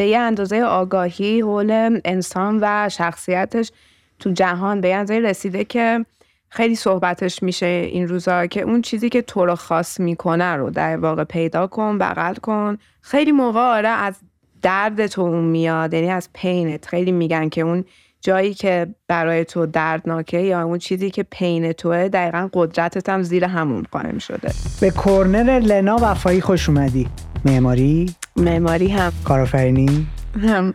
به یه اندازه آگاهی حول انسان و شخصیتش تو جهان به اندازه رسیده که خیلی صحبتش میشه این روزا که اون چیزی که تو رو خاص می‌کنه رو در واقع پیدا کن بغل کن. خیلی موقع آره از درد تو اون میاد یعنی از پینت. خیلی میگن که اون جایی که برای تو دردناکه یا اون چیزی که پین توه دقیقا قدرتت هم زیر همون قائم شده. به کورنر لنا وفایی خوش اومدی. معماری؟ معماری هم. کارآفرینی؟ هم.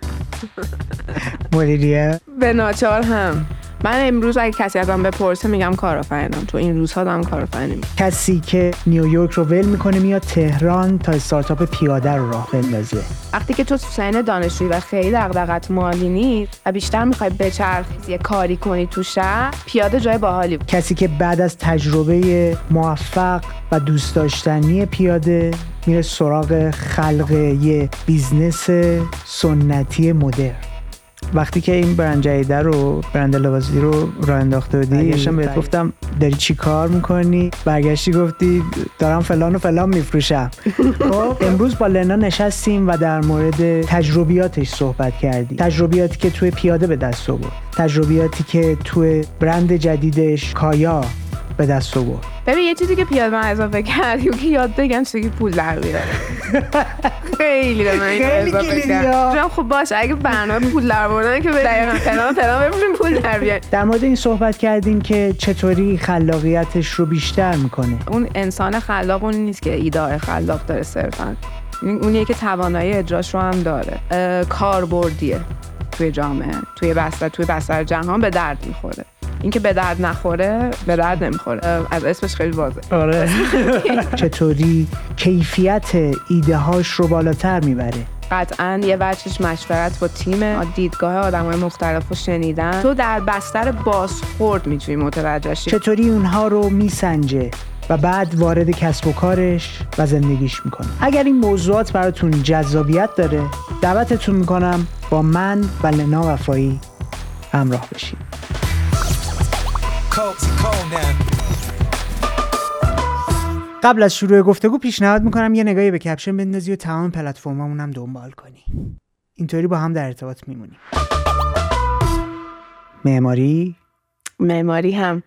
مدیریت به ناچار هم. من امروز اگه کسی ازم بپرسه میگم کارآفرینم. تو این روزها دارم کارآفرینی کسی که نیویورک رو ول می‌کنه میاد تهران تا استارتاپ پیاده رو راه بندازه. وقتی که تو سن دانشجویی و خیلی دغدغت مالی نیست و بیشتر می‌خوای بچرخی یه کاری کنی تو شهر پیاده جای باحالی. بود کسی که بعد از تجربه موفق و دوست داشتنی پیاده میره سراغ خلق یه business سنتی مدرن. وقتی که این برند جدیده رو برند لباسی رو راه انداخته بودی برگشتم بهت گفتم داری چی کار می‌کنی؟ برگشتی گفتی دارم فلان و فلان میفروشم. خب امروز با لنا نشستیم و در مورد تجربیاتش صحبت کردیم. تجربیاتی که توی پیاده به دست آورد. تجربیاتی که توی برند جدیدش کایا به دست آورد ببین یه چیزی که پیاده من اضافه کردی که یاد بگم چیزی پول در بیاره خیلی به من اضافه کرد. خب باشه اگه برنامه پول در بردن که دقیقا. فلان فلان پول در بیاره. در مورد این صحبت کردیم که چطوری خلاقیتش رو بیشتر می‌کنه. اون انسان خلاق اون نیست که ایدار خلاق داره صرفا. اونیه که توانایی اجراش رو هم داره. کاربردیه توی جامعه. توی بستر توی بستر جهان به درد می‌خوره. اینکه به درد نخوره به درد نمی‌خوره. از اسمش خیلی واضحه. آره. چطوری کیفیت ایده هاش رو بالاتر می‌بره؟ قطعا یه وجهش مشورت با تیم دیدگاه آدم های مختلف رو شنیدن. تو در بستر بازخورد می‌تونی متوجه شی. چطوری اونها رو میسنجه و بعد وارد کسب و کارش و زندگیش می‌کنه؟ اگر این موضوعات براتون جذابیت داره دعوتتون می‌کنم با من و لنا وفایی همراه بشید قبل از شروع گفتگو پیشنهاد می‌کنم یه نگاهی به کپشن بندازی و تمام پلتفرمامون هم دنبال کنی. اینطوری با هم در ارتباط میمونیم. معماری؟ معماری هم.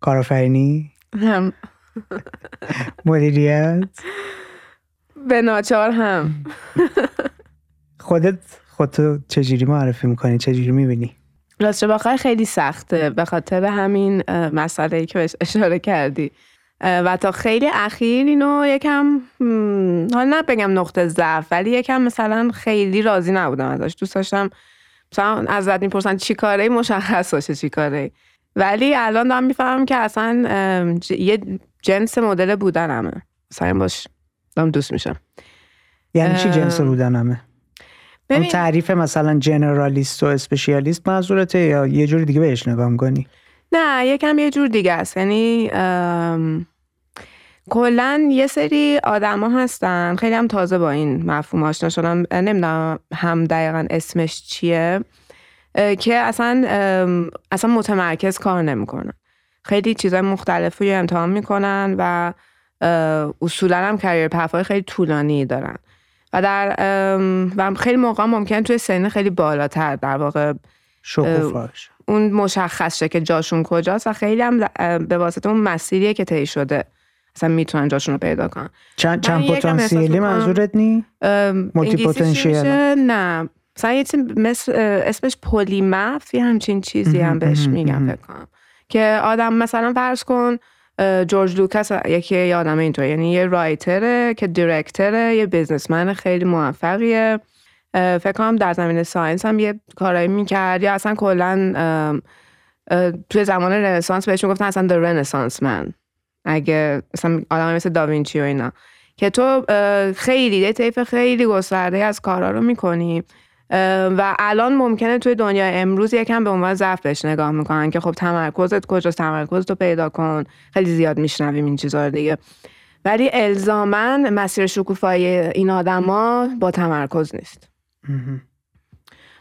کارآفرینی؟ هم. مدیریت؟ به ناچار هم. خودت خودتو چجوری معرفی می‌کنی؟ چجوری می‌بینی؟ راست بخوای خیلی سخته. به خاطر همین مسئله ای که بهش اشاره کردی. و تا خیلی اخیر اینو یکم حالا نه بگم نقطه ضعف ولی یکم مثلا خیلی راضی نبودم ازش. دوست داشتم مثلا ازت می‌پرسن چی کاره مشخص باشه چی کاره. ولی الان دارم می‌فهمم که اصلا یه جنس مدل بودنمه. مثلا باش دارم دوست میشم. یعنی چی جنس بودنمه؟ ببین تعریف مثلا جنرالیست و اسپشیالیست منظورته یا یه جور دیگه بهش نگاه می‌کنی؟ نه یکم یه جور دیگه است. یعنی ام، کلا یه سری آدما هستن. خیلی هم تازه با این مفهوم آشنا شدم. نمی‌دونم هم دقیقا اسمش چیه. که اصلا اصلا متمرکز کار نمی‌کنن. خیلی چیزای مختلفی رو امتحان می‌کنن و اصولا هم کریر پفای خیلی طولانی دارن. و در و خیلی موقع ممکن توی سن خیلی بالاتر در واقع شکوفاش اون مشخص شه که جاشون کجاست و خیلی هم به واسطه اون مسیریه که طی شده اصلا می‌تونن جاشون رو پیدا کنن چند, چند پتانسیلی منظورت نی؟ مولتی. میشه؟ نه مثلا یه مثل اسمش polymath یه همچین چیزی هم بهش میگم. فکر کنم که آدم مثلا فرض کن جورج لوکاس یکی یه آدم اینطور. یعنی یه writer ه که director ه یه businessman خیلی موفقیه. فکر کنم در زمین science هم یه کارایی می‌کرد. یا اصلا کلا توی زمان رنسانس بهشون گفتن اصلا the renaissance man. اگه مثلا آدم مثل داوینچی و اینا. که تو خیلی یه طیف خیلی گسترده از کارا رو می‌کنی. و الان ممکنه توی دنیای امروز یکم به عنوان ضعف بهش نگاه می‌کنن که خب تمرکزت کجاست تمرکزت رو پیدا کن. خیلی زیاد میشنویم این چیزا رو دیگه. ولی الزاما مسیر شکوفایی این آدما با تمرکز نیست.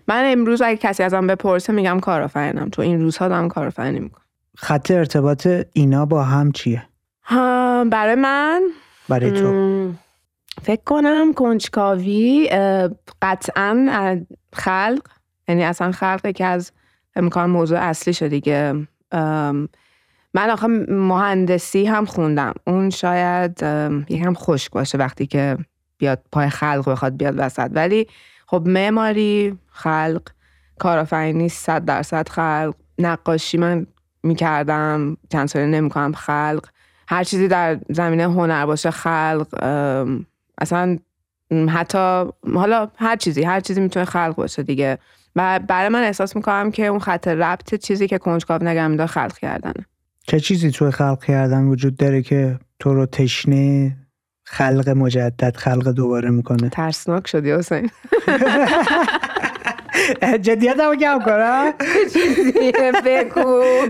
من امروز اگه کسی ازم بپرسه میگم کارآفرینم. تو این روزها دارم کارآفرینی می‌کنم. خط ارتباط اینا با هم چیه؟ برای من؟ برای تو. فکر کنم کنجکاوی قطعا خلق. یعنی اصلا خلقه که از امکان موضوع اصلی شد دیگه. من آخه مهندسی هم خوندم. اون شاید یکم خشک باشه وقتی که بیاد پای خلق بخواد بیاد وسط. ولی خب معماری خلق کارآفرینی صد درصد خلق. نقاشی من می‌کردم چند ساله نمی‌کنم خلق. هر چیزی در زمینه هنر باشه خلق اصلا حتی حالا هر چیزی هر چیزی می‌تونه خلق باشه دیگه. و برای من احساس می‌کنم که اون خط ربط چیزی که کنجکاو نگم داره خلق کردنه. چه چیزی توی خلق کردن وجود داره که تو رو تشنه خلق مجدد خلق دوباره می‌کنه؟ ترسناک شدی حسین. جدیت هم کم کنم.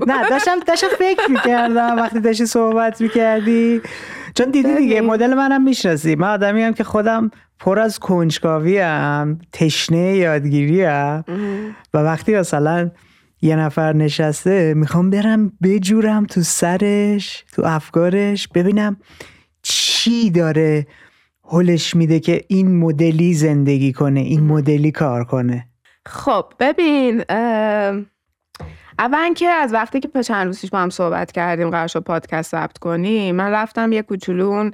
نه داشتم داشتم فکر می‌کردم وقتی داشتی صحبت می‌کردی. چون دیدی دیگه مدل منم می‌شناسی. من آدمی هم که خودم پر از کنجکاوی هم تشنه یادگیری هم و وقتی مثلا یه نفر نشسته می‌خوام برم بجورم تو سرش تو افکارش ببینم چی داره حلش میده که این مدلی زندگی کنه این مدلی کار کنه. خب ببین اول که از وقتی که چند روزیش با هم صحبت کردیم قرار شد پادکست ثبت کنیم من رفتم یه کوچولون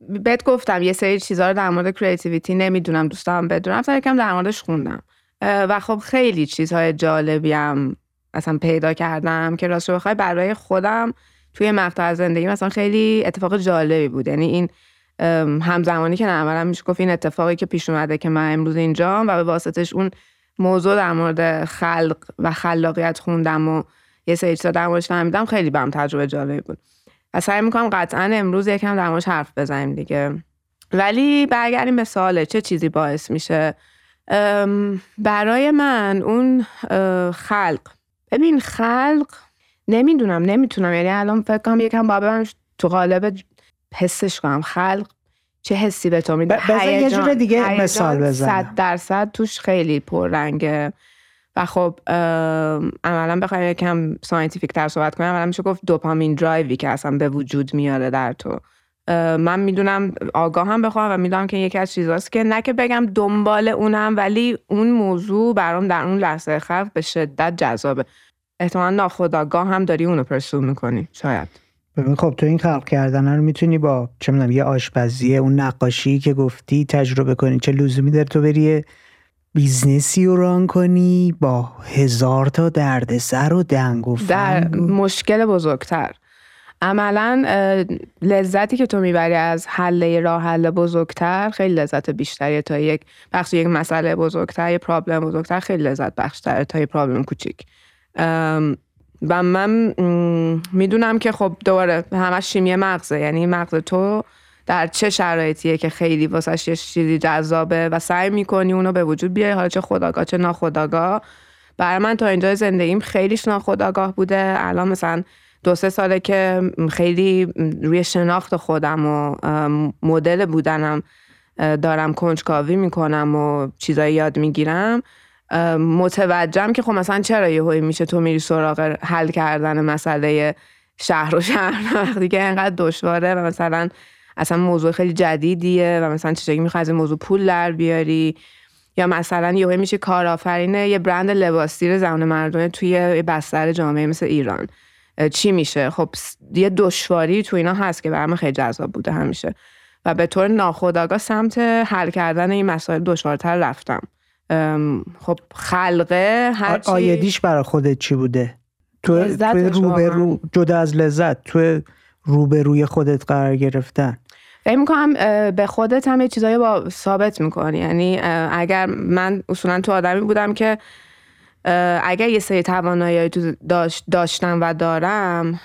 بهت گفتم یه سری چیزها رو در مورد کریتیویتی نمی‌دونم دوستم بدونم رفتم یکم در موردش خوندم. و خب خیلی چیزهای جالبی هم اصلا پیدا کردم که راست بخوای برای خودم توی مقطع زندگی مثلا خیلی اتفاق جالبی بود. یعنی این همزمانی که نه میشه گفت این اتفاقی که پیش اومده که من امروز اینجام و به واسطش اون موضوع در مورد خلق و خلاقیت خوندم و یه سری چیزا در موردش فهمیدم خیلی برام تجربه جالبی بود. و سعی می‌کنم قطعا امروز یکم در موردش حرف بزنیم دیگه. ولی برگردیم به سواله چه چیزی باعث میشه؟ برای من اون خلق. ببین خلق نمی‌دونم نمی‌تونم. یعنی الان فکر کنم یکم با تو قالب حسش کنم. خلق چه حسی به تو میده؟ بذار یه جور دیگه مثال بزنم صد درصد توش خیلی پررنگه. و خب عملا بخوایم یکم scientific تر صحبت کنم. عملا میشه گفت دوپامین درایوی که اصلا به وجود میاره در تو. من می‌دونم آگاه هم بخوام و می‌دونم که یکی از چیزاست که نه که بگم دنبال اونم ولی اون موضوع برام در اون لحظه خلق به شدت جذابه. احتمال ناخودآگاه هم داری اونو pursue می‌کنی شاید. ببین خب تو این خلق کردن رو می‌تونی با چه می‌دونم یه آشپزی اون نقاشی که گفتی تجربه کنی. چه لزومی داره تو بری business ی رو run کنی با هزار تا دردسر و دنگ و در مشکل بزرگتر. عملا لذتی که تو می‌بری از حل راه حل بزرگتر خیلی لذت بیشتری تا یک بخش یک مسئله بزرگتر یه problem بزرگتر خیلی لذت بخشتر. تا یک problem کوچیک. و من می‌دونم که خب دوباره همش شیمی مغزه. یعنی مغز تو در چه شرایطیه که خیلی واسش یه چیزی جذابه و سعی می‌کنی اونو به وجود بیای حالا چه خداگاه چه ناخداگاه. برای من تا اینجا زندگیم خیلیش ناخداگاه بوده. الان مثلا دو سه ساله که خیلی روی شناخت خودم و مدل بودنم دارم کنجکاوی می‌کنم و چیزایی یاد می‌گیرم. متوجهم که خب مثلا چرا یه میشه تو میری سراغ حل کردن مسئله شهر و شهر وقتی که اینقدر دشواره و مثلا اصلا موضوع خیلی جدیدیه و مثلا چطوری می‌خوای از موضوع پول در بیاری؟ یا مثلا یه میشه کارآفرینه یه برند لباسدیر زمان مردانه توی بستر جامعه مثل ایران. چی میشه؟ خب یه دشواری تو اینا هست که برام خیلی جذاب بوده همیشه. و به طور ناخودآگاه سمت حل کردن این مسائل دشوارتر رفتم. خب خلقه هرچی آیدیش برای خودت چی بوده؟ تو روبه رو جدا از لذت تو روبروی خودت قرار گرفتن. فکر می‌کنم به خودت هم یه چیزایی با ثابت می‌کنی. یعنی اگر من اصولا تو آدمی بودم که اگر یه سری توانایی تو داشتم و دارم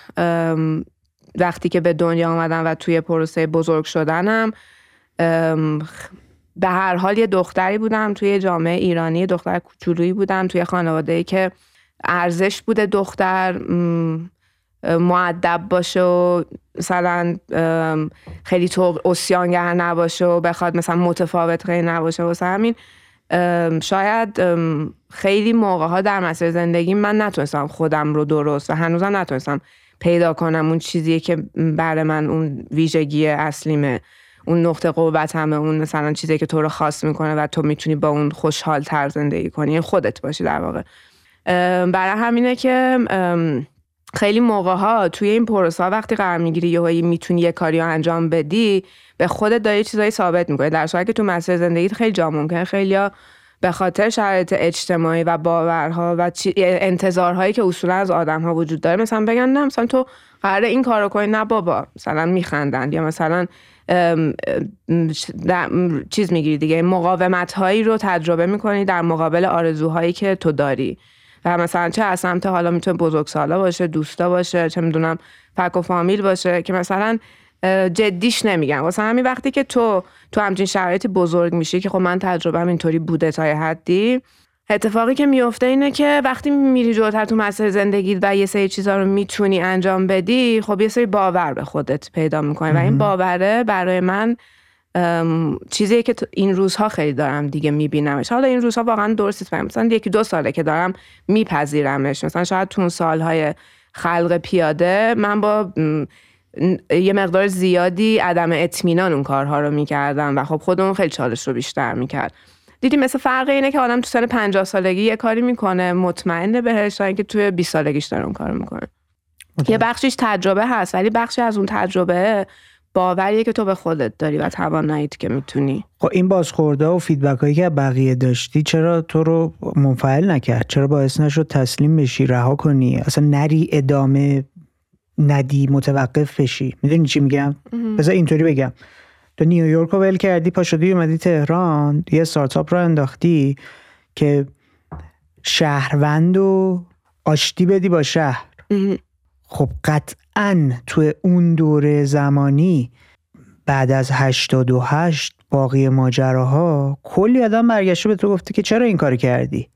وقتی که به دنیا آمدم و توی پروسه بزرگ شدنم به هر حال یه دختری بودم توی جامعه ایرانی دختر کوچولویی بودم توی خانواده که ارزش بوده دختر معدب باشه و مثلا خیلی تو اسیانگر نباشه و بخواد مثلا متفاوت خیلی نباشه واسه همین. شاید خیلی موقع ها در مسیر زندگی من نتونستم خودم رو درست و هنوزم نتونستم پیدا کنم اون چیزیه که برای من اون ویژگی اصلیمه. اون نقطه قوت همه اون مثلا چیزی که تو رو خاص می‌کنه و تو می‌تونی با اون خوشحال تر زندگی کنی. یعنی خودت باشی در واقع. برای همینه که خیلی موقع ها توی این پروسا وقتی قرار می‌گیری یه می‌تونی یه کاری رو انجام بدی به خودت داری چیزایی ثابت می‌کنی. در صورتی که تو مسیر زندگیت خیلی جا ممکنه. خیلی به خاطر شرایط اجتماعی و باورها و انتظارهایی که اصولا از آدم ها وجود داره مثلا بگن نه مثلا تو قراره این کارو کنی نه بابا مثلا میخندن یا مثلا چیز می‌گیری دیگه. مقاومت هایی رو تجربه می‌کنی در مقابل آرزوهایی که تو داری. و مثلا چه از سمت حالا می‌تونه بزرگسالا باشه دوستا باشه چه می‌دونم فک و فامیل باشه که مثلا جدیش نمیگم. واسه همین وقتی که تو تو همچین شرایطی بزرگ میشی که خب من تجربه اینطوری بوده تا حدی اتفاقی که میفته اینه که وقتی میری جلوتر تو مسیر زندگی و یه سری چیزا رو می‌تونی انجام بدی خب یه سری باور به خودت پیدا می‌کنی و این باوره برای من چیزی که این روزها خیلی دارم دیگه میبینمش. حالا این روزها واقعا درست مثلا یکی دو ساله که دارم میپذیرمش. مثلا شاید تو سالهای خلق پیاده من با یه مقدار زیادی عدم اطمینان اون کارها رو می‌کردم و خب خودمون خیلی چالش رو بیشتر می‌کرد. دیدی مثل فرق اینه که آدم تو سن 50 سالگی یه کاری می‌کنه مطمئنه بهش تا اینکه توی 20 سالگیش داره اون کار می‌کنه. یه بخشیش تجربه هست ولی بخشی از اون تجربه باوریه که تو به خودت داری و تواناییت که می‌تونی. خب این بازخورده و فیدبک هایی که بقیه داشتی چرا تو رو منفعل نکرد؟ چرا باعث نشد تسلیم بشی رها کنی؟ اصلا نری ادامه ندی متوقف بشی؟ می‌دونی چی میگم؟ بذار اینطوری بگم. تو نیویورک رو ول کردی پاشدی اومدی تهران یه استارتاپ رو انداختی که شهروند و آشتی بدی با شهر. خب قطعا تو اون دوره زمانی بعد از 88 باقی ماجراها کلی آدم برگشته به تو گفته که چرا این کار کردی؟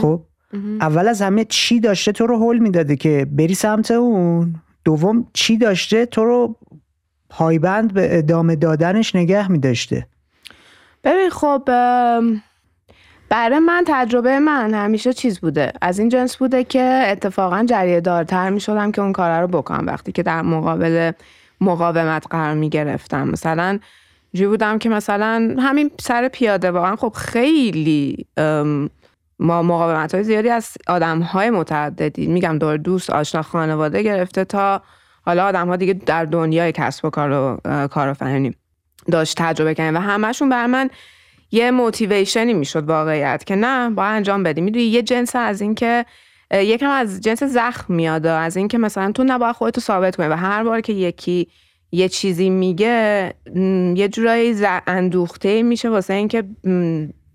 خب؟ اول از همه چی داشته تو رو حل می‌داده که بری سمت اون. دوم چی داشته تو رو پایبند به ادامه دادنش نگه میداشته. ببین خب برای من تجربه من همیشه چیز بوده. از این جنس بوده که اتفاقا جریه دارتر می شدم که اون کار رو بکنم. وقتی که در مقابل مقاومت قرار می گرفتم مثلا جوی بودم که مثلا همین سر پیاده واقعا خب خیلی ما مقاومت های زیادی از آدم های متعددی میگم دور دوست آشنا خانواده گرفته تا حالا آدم ها دیگه در دنیای کسب و کار و کارآفرینی داشت تجربه کردن و همشون بر من یه موتیویشنی می‌شد واقعیت که نه با انجام بدی. می‌دونی یه جنس از اینکه یکم از جنس زخم میاد از اینکه مثلا تو نباید خودتو ثابت کنی و هر بار که یکی یه چیزی میگه یه جورایی اندوخته میشه واسه اینکه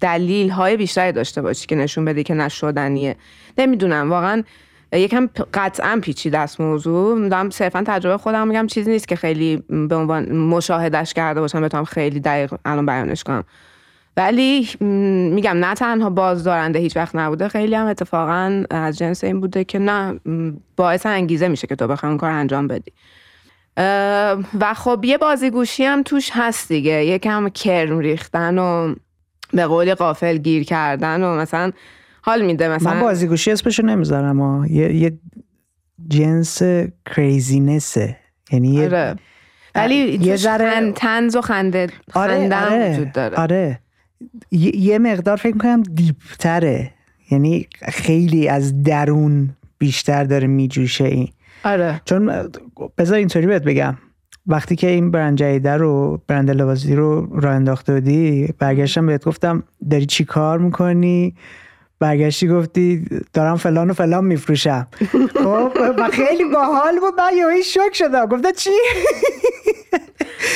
دلیل های بیشتری داشته باشی که نشون بده که نشدنیه. نمی‌دونم واقعا یکم قطعا پیچیده است موضوع. دارم صرفا تجربه خودم میگم چیزی نیست که خیلی به عنوان مشاهدش کرده باشم بتونم خیلی دقیق الان بیانش کنم. ولی میگم نه تنها بازدارنده هیچ وقت نبوده خیلی هم اتفاقا از جنس این بوده که نه باعث انگیزه میشه که تو بخوای اون کار انجام بدی. و خب یه بازیگوشی هم توش هست دیگه. یکم کرم ریختن و به قول قافل گیر کردن و مثلا حال میده مثلا. من بازیگوشی اسمشو نمی‌ذارم ها یه, یه جنس کریزینسه یعنی یه آره. ولی یه ذره تنز و خنده آره آره وجود داره. آره. یه مقدار فکر می‌کنم دیپتره. یعنی خیلی از درون بیشتر داره میجوشه این. آره. چون بذار اینطوری بهت بگم. وقتی که این برند جدیده رو برند لباسی رو راه انداخته بودی برگشتم بهت گفتم داری چی کار می‌کنی؟ برگشتی گفتی دارم فلان و فلان میفروشم. خب و خیلی باحال بود. من یه شوک شدم. گفتم چی؟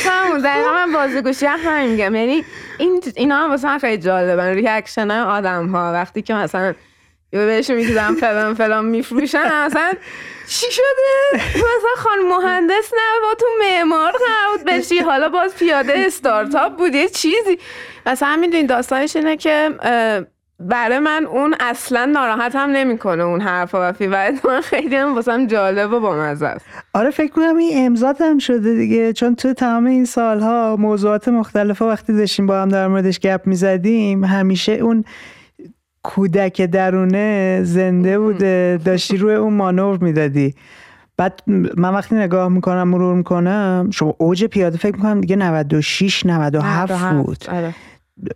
همون دقیقا من بازگوشی هم میگم. یعنی این اینا هم واسه من خیلی جالبن. ریاکشن آدم ها وقتی که مثلا یه بهشون میگیدم فلان فلان میفروشن مثلا چی شده؟ مثلا خان مهندس نه با تو معمار قرار بشی. حالا باز پیاده استارتاپ بود. یه چیزی. مثلا می‌دونی داستانش اینه که برای من اون اصلا ناراحت هم نمی‌کنه اون حرفا و فیورت من خیلی هم واسم جالب و بامزه است. آره فکر کنم این امضات هم شده دیگه. چون تو تمام این سالها موضوعات مختلفه وقتی داشتیم با هم در موردش گپ می‌زدیم همیشه اون کودک درونه زنده بوده. داشتی روی اون مانور می‌دادی. بعد من وقتی نگاه می‌کنم مرور می‌کنم شما اوج پیاده فکر می‌کنم دیگه 96 97 بود. آره.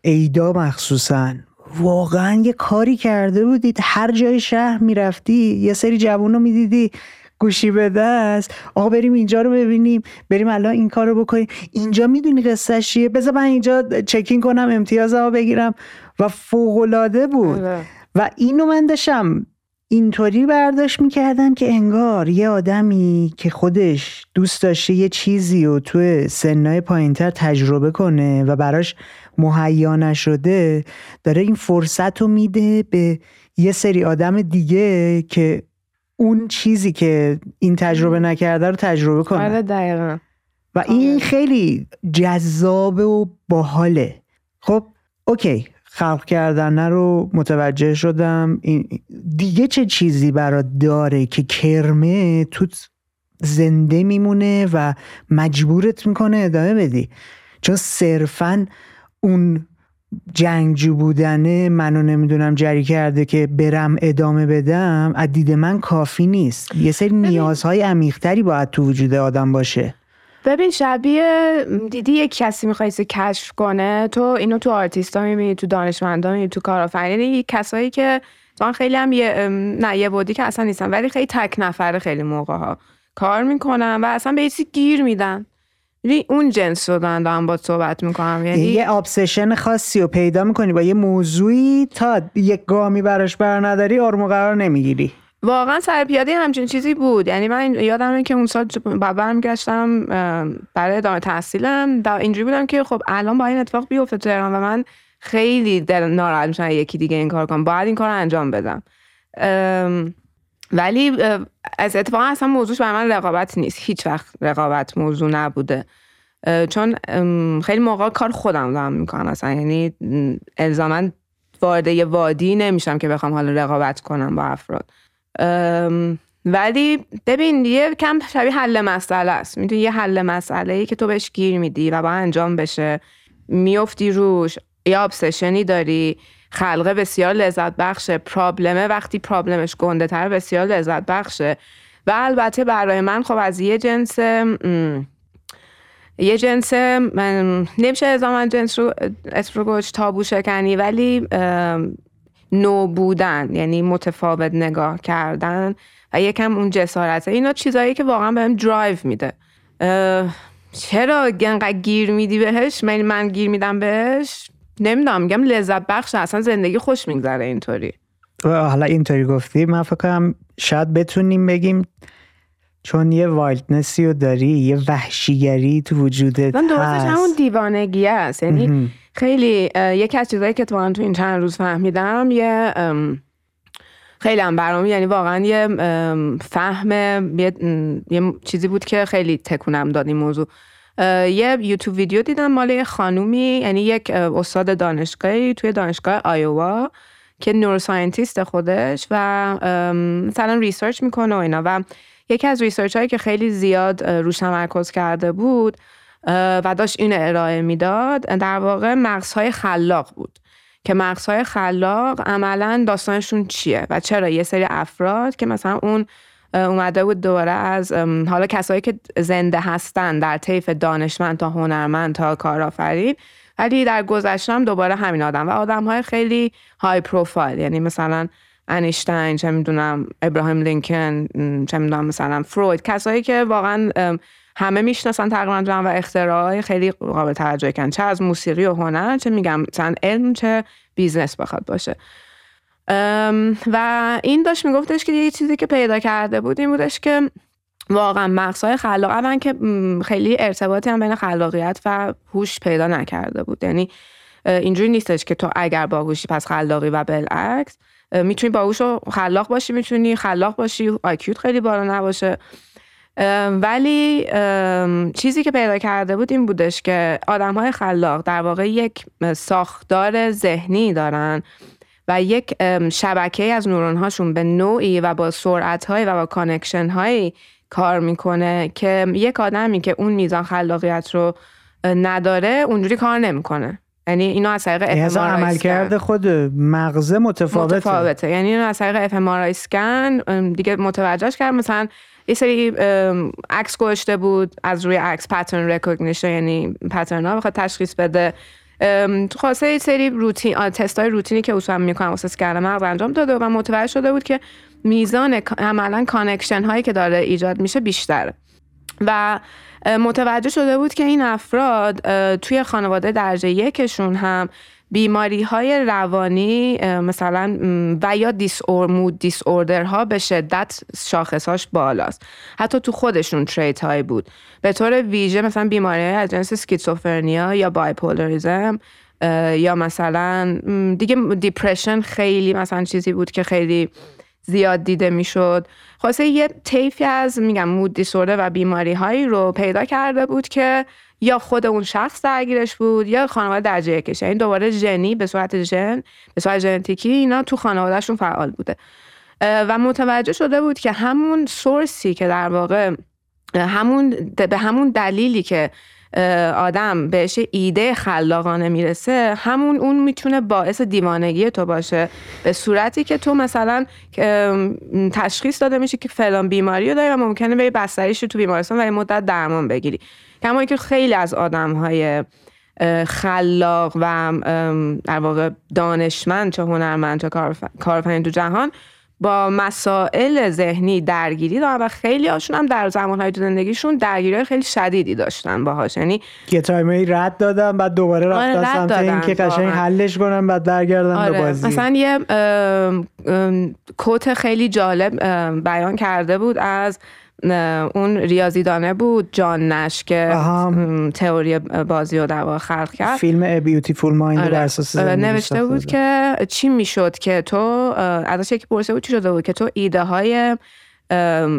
ایدا مخصوصا. واقعا یه کاری کرده بودید هر جای شهر می‌رفتی یه سری جوون رو می‌دیدی. گوشی به دست. آقا بریم اینجا رو ببینیم. بریم الان این کار رو بکنیم. اینجا می‌دونی قصهش چیه؟ بذار من اینجا چکین کنم امتیازمو بگیرم. و فوقالعاده بود. آره. و اینو من داشتم اینطوری برداشت می‌کردم که انگار یه آدمی که خودش دوست داشته یه چیزی و تو سنهای پایینتر تجربه کنه و براش مهیا نشده داره این فرصت رو میده به یه سری آدم دیگه که اون چیزی که این تجربه نکرده رو تجربه کنه. آره دقیقا. و این آره. خیلی جذابه و باحاله. خب اوکی. خلق کردن رو متوجه شدم. این دیگه چه چیزی برات داره که کرمه تو زنده میمونه و مجبورت می‌کنه ادامه بدی؟ چون صرفا اون جنگجو بودنه منو نمی‌دونم جری کرده که برم ادامه بدم از دید من کافی نیست. یه سری نیازهای عمیقتری باید تو وجود آدم باشه. ببین شبیه دیدی یک کسی می‌خوای کشف کنه؟ تو اینو تو آرتیستا می‌بینی تو دانشمندا می‌بینی تو کارآفرینی. کسایی که تو خیلی هم یه نه یه بودی که اصلا نیستن ولی خیلی تک نفره خیلی موقع ها کار می‌کنن و اصلا به چیزی گیر میدن. یعنی اون جنس شدن دارم با صحبت می‌کنم. یعنی یه آبسشن خاصی رو پیدا می‌کنی با یه موضوعی تا یک گامی براش بر نداری آرم و قرار نمی‌گیری. واقعا سرپیاده همچین چیزی بود. یعنی من یادمه که اون سال برمیگشتم برای ادامه تحصیلم. اینجوری بودم که خب الان با این اتفاق بیفته تو تهران و من خیلی دل ناراحت میشم یکی دیگه این کار کنم باید این کار رو انجام بدم. ولی از اتفاقا اصلا موضوعش برای من رقابت نیست. هیچ وقت رقابت موضوع نبوده. چون خیلی موقع کار خودم دارم می‌کنم. اصلا یعنی الزاما وارد یه وادی نمیشم که بخوام حالا رقابت کنم با افراد. ولی ببین یه کم شبیه حل مسئله است. می‌دونی یه حل مسئله ای که تو بهش گیر میدی و باید انجام بشه. میفتی روش یا ابسشنی داری. خلقه بسیار لذت بخشه. پرابلمه وقتی پرابلمش گنده تر بسیار لذت بخشه. و البته برای من خب از یه جنس یه جنس من نمیشه ازا جنس رو اسم رو گوش تابو شکنی. ولی نو بودن یعنی متفاوت نگاه کردن و یکم اون جسارته اینا چیزایی که واقعا بهم درایو میده. چرا انقدر گیر میدی بهش؟ من من گیر میدم بهش؟ نمی‌دونم میگم لذت بخش اصلا زندگی خوش میگذره اینطوری. حالا اینطوری گفتی من فکر کنم شاید بتونیم بگیم چون یه وایلدنسی رو داری یه وحشیگری تو وجودت من درستش همون دیوانگی است. یعنی. خیلی یکی از چیزایی که اتفاقا تو این چند روز فهمیدم یه خیلی هم برام یعنی واقعا یه فهم یه, یه چیزی بود که خیلی تکونم داد این موضوع. یه یوتیوب ویدیو دیدم مال یه خانومی یعنی یک استاد دانشگاهی توی دانشگاه آیووا که neuroscientist خودش و مثلا research می‌کنه و اینا. و یکی از research هایی که خیلی زیاد روش تمرکز کرده بود و داشت این ارائه می‌داد در واقع مغزهای خلاق بود. که مغزهای خلاق عملا داستانشون چیه و چرا؟ یه سری افراد که مثلا اون اومده بود دوباره از حالا کسایی که زنده هستن در طیف دانشمند تا هنرمند تا کارآفرین ولی در گذشته هم دوباره همین آدم و آدم های خیلی high profile یعنی مثلا انیشتین چه می‌دونم ابراهیم لینکن چه می‌دونم مثلا فروید کسایی که واقعا همه می‌شناسن تقریبا و اختراعای خیلی قابل توجه کردن. چه از موسیقی و هنر چه میگم مثلا علم چه business بخواد باشه. و این داشت میگفتش که یه چیزی که پیدا کرده بود این بودش که واقعا مغزهای خلاق اولا که خیلی ارتباطی هم بین خلاقیت و هوش پیدا نکرده بود. یعنی اینجوری نیستش که تو اگر باهوشی پس خلاقی و بالعکس می‌تونی باهوش و خلاق باشی می‌تونی خلاق باشی IQ ت خیلی بالا نباشه. ولی چیزی که پیدا کرده بود این بودش که آدم های خلاق در واقع یک ساختار ذهنی دارن و یک شبکه از نورون هاشون به نوعی و با سرعت و با connection هایی کار می‌کنه که یک آدمی که اون میزان خلاقیت رو نداره اونجوری کار نمی‌کنه. یعنی اینو از طریق fMRI کرده خود مغزه متفاوته. متفاوته. یعنی اینو از طریق f اسکن دیگه متوجهش کرد. مثلا یه سری عکس گذاشته بود از روی عکس pattern recognition یعنی pattern ها بخواد تشخیص بده. خاصه یه سری روتین تست های روتینی که اصلا می‌کنم واسه اسکن مغز انجام داده و متوجه شده بود که میزان عملا connection هایی که داره ایجاد میشه بیشتره. و متوجه شده بود که این افراد توی خانواده درجه یکشون هم بیماری های روانی مثلا و یا disorder mood disorder ها به شدت شاخصاش بالاست. حتی تو خودشون trait های بود. به طور ویژه مثلا بیماری های از جنس schizophrenia یا bipolarism یا مثلا دیگه دیپرشن خیلی مثلا چیزی بود که خیلی زیاد دیده می‌شد. خاصه یه طیفی از میگم مود دیسورده و بیماری هایی رو پیدا کرده بود که یا خود اون شخص درگیرش بود یا خانواده درجه یکش این دوباره ژنی به صورت ژن به صورت ژنتیکی اینا تو خانوادهشون فعال بوده. و متوجه شده بود که همون سورسی که در واقع همون به همون دلیلی که آدم بهش ایده خلاقانه می‌رسه همون اون می‌تونه باعث دیوانگی تو باشه. به صورتی که تو مثلا تشخیص داده میشه که فلان بیماری رو داری و ممکنه بری بستریش تو بیمارستان و یه مدت درمان بگیری. کما که خیلی از آدم های خلاق و در واقع دانشمند چه هنرمند چه کارفنین تو جهان با مسائل ذهنی درگیری دارن و خیلی هاشون هم در زمانهای تو زندگیشون درگیری خیلی شدیدی داشتن باهاش یعنی یه تایمی رد دادن بعد دوباره رفتن آره سمت این که قشنگ حلش کنن بعد برگردن آره. به بازی مثلا یه کوت خیلی جالب بیان کرده بود از اون ریاضیدانه بود جان نش که تئوری بازی رو در واقع خلق کرد. فیلم بیوتیفول مایند. بر اساس نوشته بود که چی می‌شد که تو ازش یکی پرسه بود چی شده بود که تو ایده های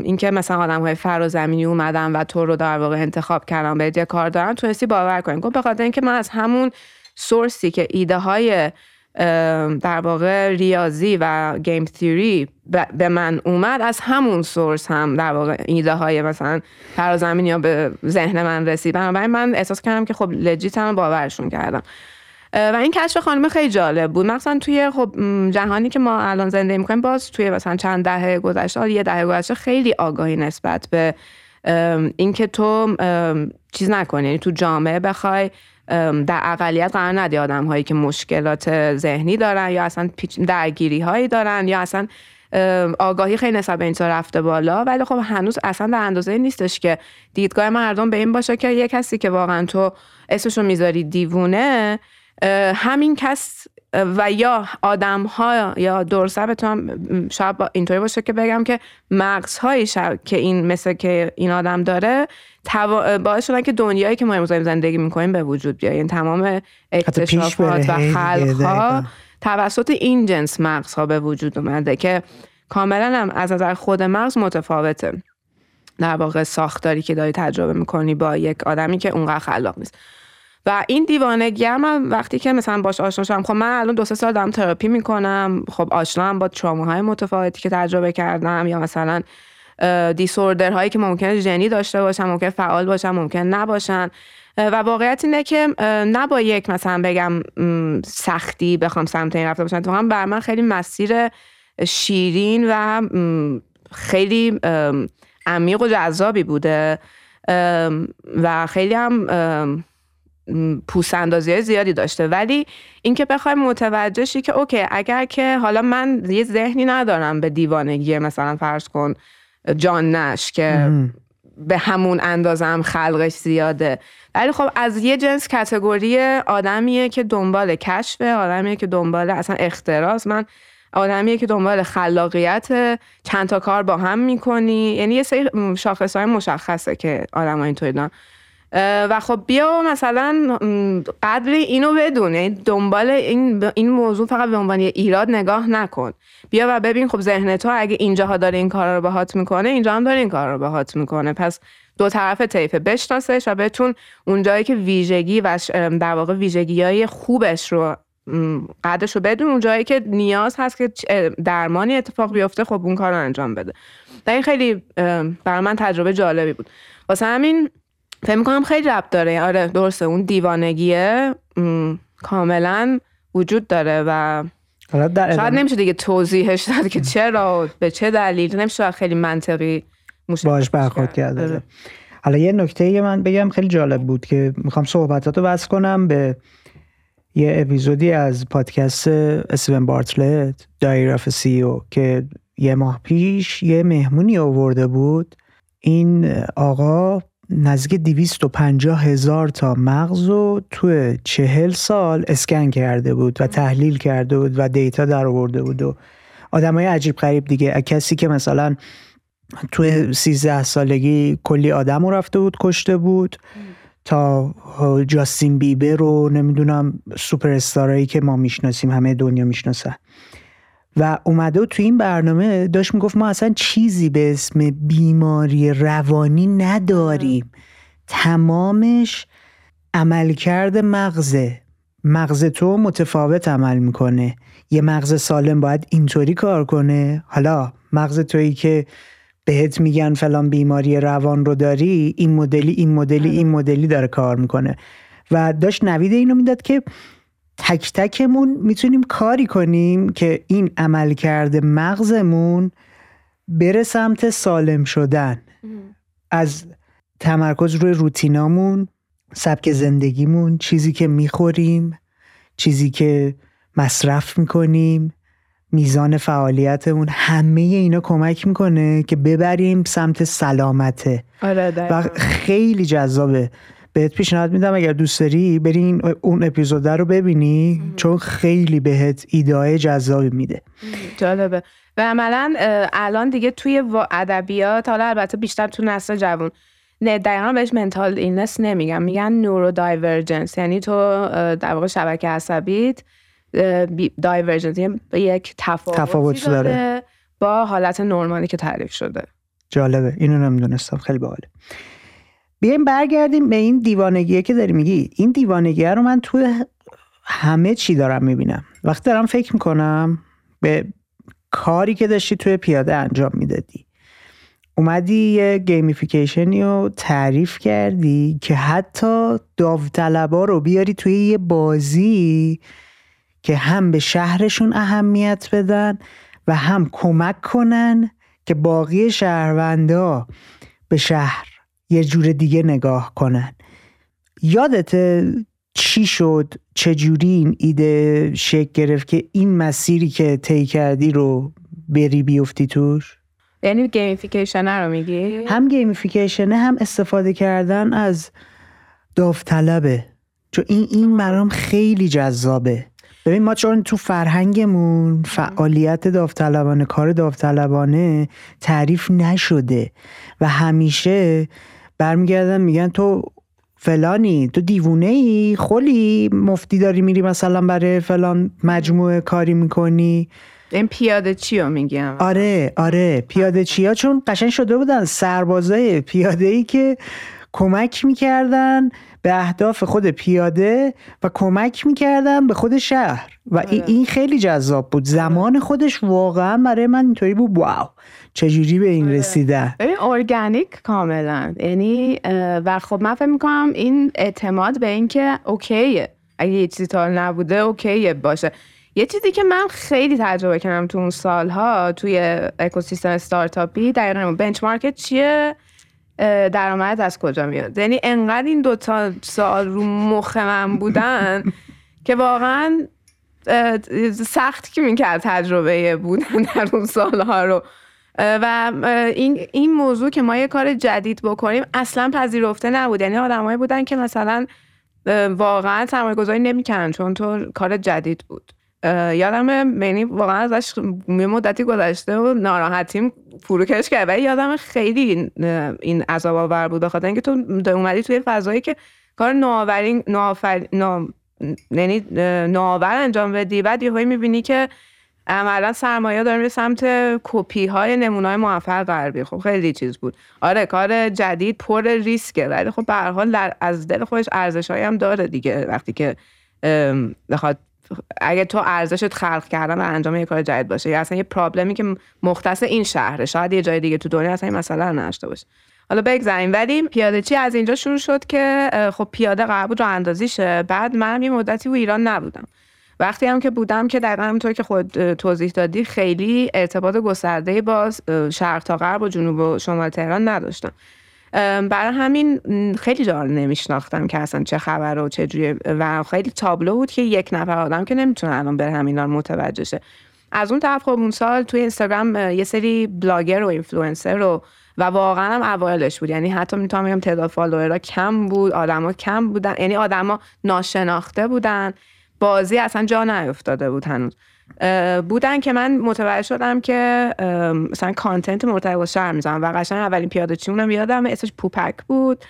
اینکه مثلا آدم های فرازمینی اومدن و تو رو در واقع انتخاب کردن به یه کار دارن تونستی باور کنی. گفت به خاطر اینکه من از همون سورسی که ایده های در واقع ریاضی و گیم تیوری به من اومد. از همون سورس هم در واقع ایده های مثلا فرازمین یا به ذهن من رسید. بنابراین من احساس کردم که خب لجیت هم باورشون کردم. و این کشف خانم خیلی جالب بود. مثلا توی خب جهانی که ما الان زندگی می‌کنیم باز توی مثلا چند دهه گذشته یه دهه گذشته خیلی آگاهی نسبت به اینکه تو چیز نکنی. یعنی تو جامعه بخوای در اقلیت قرار ندی آدم هایی که مشکلات ذهنی دارن یا اصلا درگیری هایی دارن یا اصلا آگاهی خیلی نسبت به این رفته بالا. ولی خب هنوز اصلا در اندازه نیستش که دیدگاه مردم به این باشه که یه کسی که واقعا تو اسمشو می‌ذاری دیوونه همین کس و یا آدم ها یا دورسه تو هم شاید اینطوری باشه که بگم که مغزهایی که این مثل که این آدم داره باعث شدن که دنیایی که ما امروز زندگی می‌کنیم به وجود بیاد. یعنی تمام اکتشافات و خلق ها توسط این جنس مغزها به وجود اومده که کاملا هم از نظر خود مغز متفاوته. در واقع ساختاری که داری تجربه می‌کنی با یک آدمی که اونقدر خلاق نیست. و این دیوانگی هم وقتی که مثلا باش آشنا شدم خب من الان دو سه سال دارم تراپی می‌کنم. خب آشنا هم با تراماهای متفاوتی که تجربه کردم یا مثلا دیسوردر هایی که ممکنه ژنی داشته باشن ممکن فعال باشن ممکن نباشن. و واقعیت اینه که نه با یک مثلا بگم سختی بخوام سمت این رفته تو هم بر من خیلی مسیر شیرین و خیلی عمیق و جذابی بوده. و خیلی هم پوست اندازی زیادی داشته. ولی اینکه بخوای متوجه شی که اوکی اگر که حالا من یه ذهنی ندارم به دیوانگی مثلا فرض کن جان نش که به همون اندازم خلقش زیاده. ولی خب از یه جنس کتگوری آدمیه که دنبال کشف آدمیه که دنبال اصلا اختراس من آدمیه که دنبال خلاقیت چند تا کار با هم می‌کنی. یعنی یه سری شاخص های مشخصه که آدم ها اینطوری دارن. و خب بیا مثلا قدری اینو بدون یعنی دنبال این, این موضوع فقط به عنوان ایراد نگاه نکن. بیا و ببین خب ذهن تو اگه اینجاها داره این کار رو باهات می‌کنه اینجا هم داره این کار رو باهات می‌کنه. پس دو طرف طیفه بشناسش و بتون اونجایی که ویژگی و در واقع ویژگی های خوبش رو قدرش رو بدون اونجایی که نیاز هست که درمانی اتفاق بیفته خب اون کار رو انجام بده. در این خیلی برای من تجربه جالبی بود. واسه همین فکر می‌کنم خیلی ربط داره. آره درسته اون دیوانگیه. کاملا وجود داره و شاید نمیشه دیگه توضیحش داد که چرا به چه دلیل. نمیشه خیلی منطقی باش برخورد کرده. آره. حالا یه نکته من بگم خیلی جالب بود که می‌خوام صحبتاتو بس کنم به یه اپیزودی از پادکست اسون بارتلت دایر اف سی او که یه ماه پیش یه مهمونی آورده بود. این آقا نزدیک 250 هزار تا مغز رو توی چهل سال اسکن کرده بود و تحلیل کرده بود و دیتا در آورده بود و های عجیب غریب دیگه. کسی که مثلا توی 13 سالگی کلی آدم رو رفته بود کشته بود تا جاستین بیبر رو نمی‌دونم سوپر استارایی که ما می‌شناسیم همه دنیا می‌شناسن. و اومده و تو این برنامه داشت می‌گفت ما اصلا چیزی به اسم بیماری روانی نداریم. تمامش عملکرد مغزه. مغز تو متفاوت عمل می‌کنه. یه مغز سالم باید اینطوری کار کنه. حالا مغز تویی که بهت میگن فلان بیماری روان رو داری این مدلی این مدلی این مدلی داره کار می‌کنه. و داشت نوید اینو می‌داد که تک تکمون می‌تونیم کاری کنیم که این عمل کرده مغزمون بره سمت سالم شدن. از تمرکز روی روتینامون سبک زندگیمون چیزی که می‌خوریم چیزی که مصرف می‌کنیم میزان فعالیتمون همه اینا کمک می‌کنه که ببریم سمت سلامته. آره و خیلی جذابه. بهت پیشنهاد میدم اگر دوست داری برین اون اپیزود رو ببینی چون خیلی بهت ایده جذابی میده. جالبه. و عملا الان دیگه توی ادبیات حالا البته بیشتر تو نسل جوون نه دقیقا بهش منتال اینس نمیگم میگن نورو دایورجنس یعنی تو در واقع شبکه عصبیت divergence یعنی یک تفاوت داره. با حالت نرمالی که تعریف شده. جالبه. اینو نمی‌دونستم. خیلی باحاله. بیایم برگردیم به این دیوانگیه که داری میگی. این دیوانگیه رو من توی همه چی دارم می‌بینم. وقتی دارم فکر می‌کنم به کاری که داشتی توی پیاده انجام می‌دادی. اومدی یه gamification ی رو تعریف کردی که حتی داوطلبا رو بیاری توی یه بازی که هم به شهرشون اهمیت بدن و هم کمک کنن که باقی شهروندا به شهر یه جور دیگه نگاه کنن. یادت چی شد؟ چجوری این ایده شکل گرفت که این مسیری که طی کردی رو بری بیفتی توش؟ یعنی gamification رو میگی؟ هم gamification هم استفاده کردن از داوطلبه. چون این این برام خیلی جذابه. ببین ما چون تو فرهنگمون فعالیت داوطلبانه کار داوطلبانه تعریف نشده و همیشه برمیگردن میگن تو فلانی تو دیوونه ای خلی مفتی داری میری مثلا برای فلان مجموعه کاری می‌کنی؟ این پیاده چی رو میگم؟ آره آره پیاده چیا؟ چون قشنگ شده بودن سربازای پیاده ای که کمک می‌کردن به اهداف خود پیاده و کمک می‌کردن به خود شهر. و آره. این خیلی جذاب بود. زمان خودش واقعا برای من اینطوری بود. واو. چجوری به این. رسیده ببین ارگانیک کاملا. یعنی و خب من فکر می‌کنم این اعتماد به اینکه اوکیه. اگه یه چیزی تا نبوده اوکیه باشه. یه چیزی که من خیلی تجربه کردم تو اون سالها توی اکوسیستم استارتاپی دقیقا بنچمارکت چیه؟ درآمد از کجا میاد؟ یعنی انقدر این دوتا سال رو مخ من بودن که واقعا سخت که می‌کرد تجربه بودن در اون سالها رو. و این این موضوع که ما یه کار جدید بکنیم اصلا پذیرفته نبود. یعنی آدمایی بودن که مثلا واقعا سرمایه گذاری نمی‌کنن چون تو کار جدید بود. یادم یعنی واقعا ازش یه مدتی گذشته و ناراحتیم فروکش کرد. ولی یادم خیلی این عذاب آور بود. خاطر اینکه تو اومدی توی فضایی که کار نوآوری نوآفر یعنی نوآور انجام بدی. بعد یهو می‌بینی که عملا سرمایه داره میره سمت کپی های نمونه های موفق غربی خب خیلی چیز بود. آره کار جدید پر ریسکه ولی خب به هر حال از دل خودش ارزش هم داره دیگه. وقتی که بخواد اگه تو ارزشت خلق کردن و انجام یه کار جدید باشه یا اصلا یه پرابلمی که مختص این شهره شاید یه جای دیگه تو دنیا اصلا این مسئله نشته باشه. حالا بگذاریم. ولی پیاده چی از اینجا شروع شد که خب پیاده قرار بود رو اندازی شه بعد منم یه مدتی و ایران نبودم. وقتی هم که بودم که دقیقا همونطور که خود توضیح دادی خیلی ارتباط گسترده با شرق تا غرب و جنوب و شمال تهران نداشتم. برای همین خیلی جا نمیشناختم که اصلا چه خبره و چه جوری. و خیلی تابلو بود که یک نفر آدم که نمی‌تونه الان بره همینا متوجه شه. از اون طرف خب اون سال توی اینستاگرام یه سری بلاگر و اینفلوئنسر رو و واقعا هم اوایلش بود. یعنی حتی می‌تونم بگم تعداد follower ا کم بود آدما کم بودن یعنی آدما ناشناخته بودن. بازی اصلا جا نیفتاده بود هنوز. بودن که من متوجه شدم که مثلا content مرتبط با شهر می‌زنم و قشنگ اولین پیاده‌چیمونم یادم اسمش پوپک بود.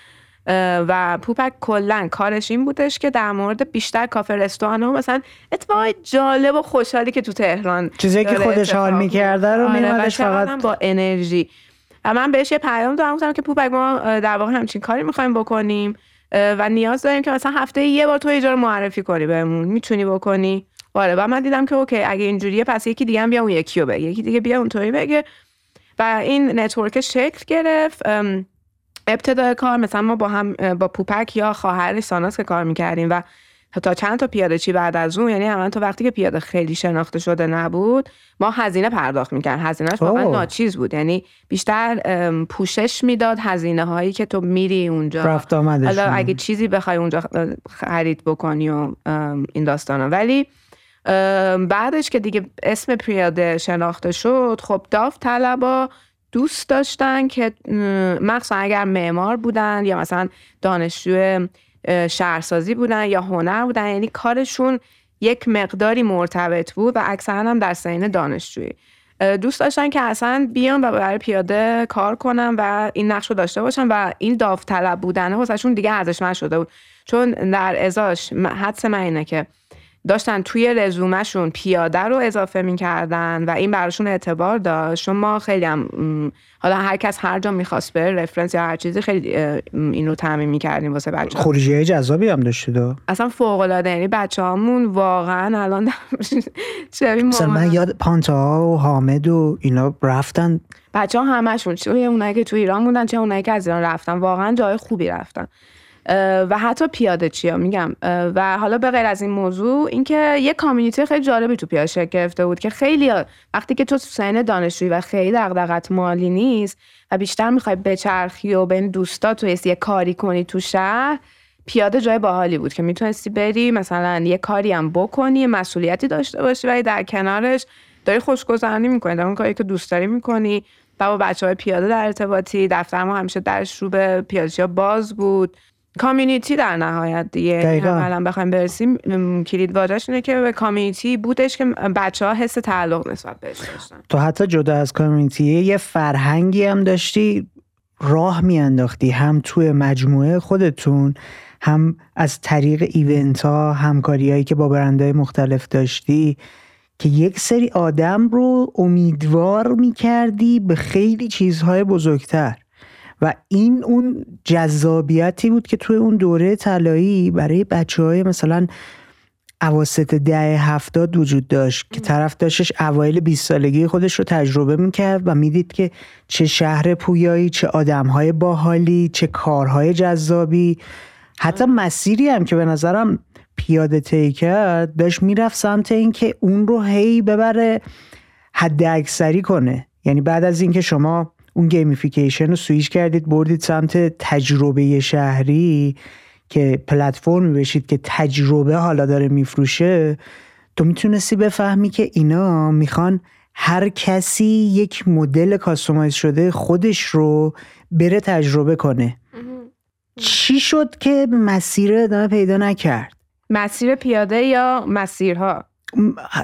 و پوپک کلا کارش این بودش که در مورد بیشتر کافه رستوران و مثلا اتفاق جالب و خوشحالی که تو تهران چیزی که خودش حال می‌کرده رو آره، میومدش فقط با انرژی. و من بهش یه پیام دادم که پوپک ما در واقع همچین کاری می‌خوایم بکنیم. و نیاز داریم که مثلا هفته یه بار تو یه جا رو معرفی کنی بهمون. می‌تونی بکنی؟ آره و من دیدم که OK اگه اینجوریه پس یکی دیگه بیا اون یکی رو بگه یکی دیگه بیا اونطوری بگه. و این network شکل گرفت. ابتدای کار مثلا ما با هم با پوپک یا خواهر ساناز که کار می‌کردیم و تا چند تا پیاده چی بعد از اون؟ یعنی همون تا وقتی که پیاده خیلی شناخته شده نبود ما هزینه پرداخت می‌کرد هزینهش واقعا ناچیز بود. یعنی بیشتر پوشش می‌داد هزینه هایی که تو میری اونجا. رفت حالا اگه چیزی بخوای اونجا خرید بکنی و این داستانا. ولی بعدش که دیگه اسم پیاده شناخته شد خب داف طلبا دوست داشتن که مخصوصا اگر معمار بودن یا مثلا دانشجو شهرسازی بودن یا هنر بودن یعنی کارشون یک مقداری مرتبط بود و اکثرا هم در سین دانشجویی. دوست داشتن که اصلا بیان و برای پیاده کار کنن و این نقش رو داشته باشن و این داوطلب بودن واسهشون دیگه ارزشمند شده بود. چون در ازاش حدس من اینه که داشتن توی رزومهشون پیاده رو اضافه می‌کردن و این براشون اعتبار داشت. چون ما خیلی هم حالا هر کس هر جا می‌خواست بره رفرنس یا هر چیزی خیلی این رو تعمین می‌کردیم واسه بچه خروجی جذابی هم داشته دو اصلا فوق العاده یعنی بچه هامون واقعا الان مثلا من یاد پانتا و حامد و اینا رفتن. بچه ها همشون چه اونایی که تو ایران بودن چه اونایی که از ایران رفتن واقعا جای خوبی رفتن. و حتی پیاده چیا میگم. و حالا به غیر از این موضوع اینکه یه کامیونیتی خیلی جالبی تو پیاده شکل گرفته بود که خیلی وقتی که تو سن دانشجویی و خیلی دغدغت مالی نیست و بیشتر می‌خوای بچرخی و بین دوستا تو یه کاری کنی تو شهر پیاده جای باحالی بود که می‌تونستی بری مثلا یه کاری هم بکنی مسئولیتی داشته باشی ولی در کنارش داری خوشگذرانی می‌کنی در اون کاری که دوست داری می‌کنی و با بچه های پیاده در ارتباطی. دفتر ما همیشه درش رو به پیاده باز بود. کامیونیتی در نهایت دیگه. الان بخوایم برسیم کلید واژش اینه که به کامیونیتی بودش که بچه ها حس تعلق نسبت بهش داشتن. تو حتی جدا از کامیونیتی یه فرهنگی هم داشتی راه میانداختی هم توی مجموعه خودتون هم از طریق ایونت ها همکاری هایی که با برندهای مختلف داشتی که یک سری آدم رو امیدوار می‌کردی به خیلی چیزهای بزرگتر. و این اون جذابیتی بود که توی اون دوره طلایی برای بچه های مثلا اواسط دهه هفتاد وجود داشت که طرف داشتش اوایل 20 سالگی خودش رو تجربه می‌کرد و می‌دید که چه شهر پویایی چه آدمهای باحالی چه کارهای جذابی. حتی مسیری هم که به نظرم پیاده طی کرد داشت می‌رفت سمت اینکه اون رو هی ببره حداکثری کنه. یعنی بعد از اینکه شما اون gamification رو سویش کردید بردید سمت تجربه شهری که پلتفرمی بشید که تجربه حالا داره میفروشه تو می‌تونستی بفهمی که اینا می‌خوان هر کسی یک مدل کاستومایز شده خودش رو بره تجربه کنه. چی شد که مسیر ادامه پیدا نکرد؟ مسیر پیاده یا مسیرها؟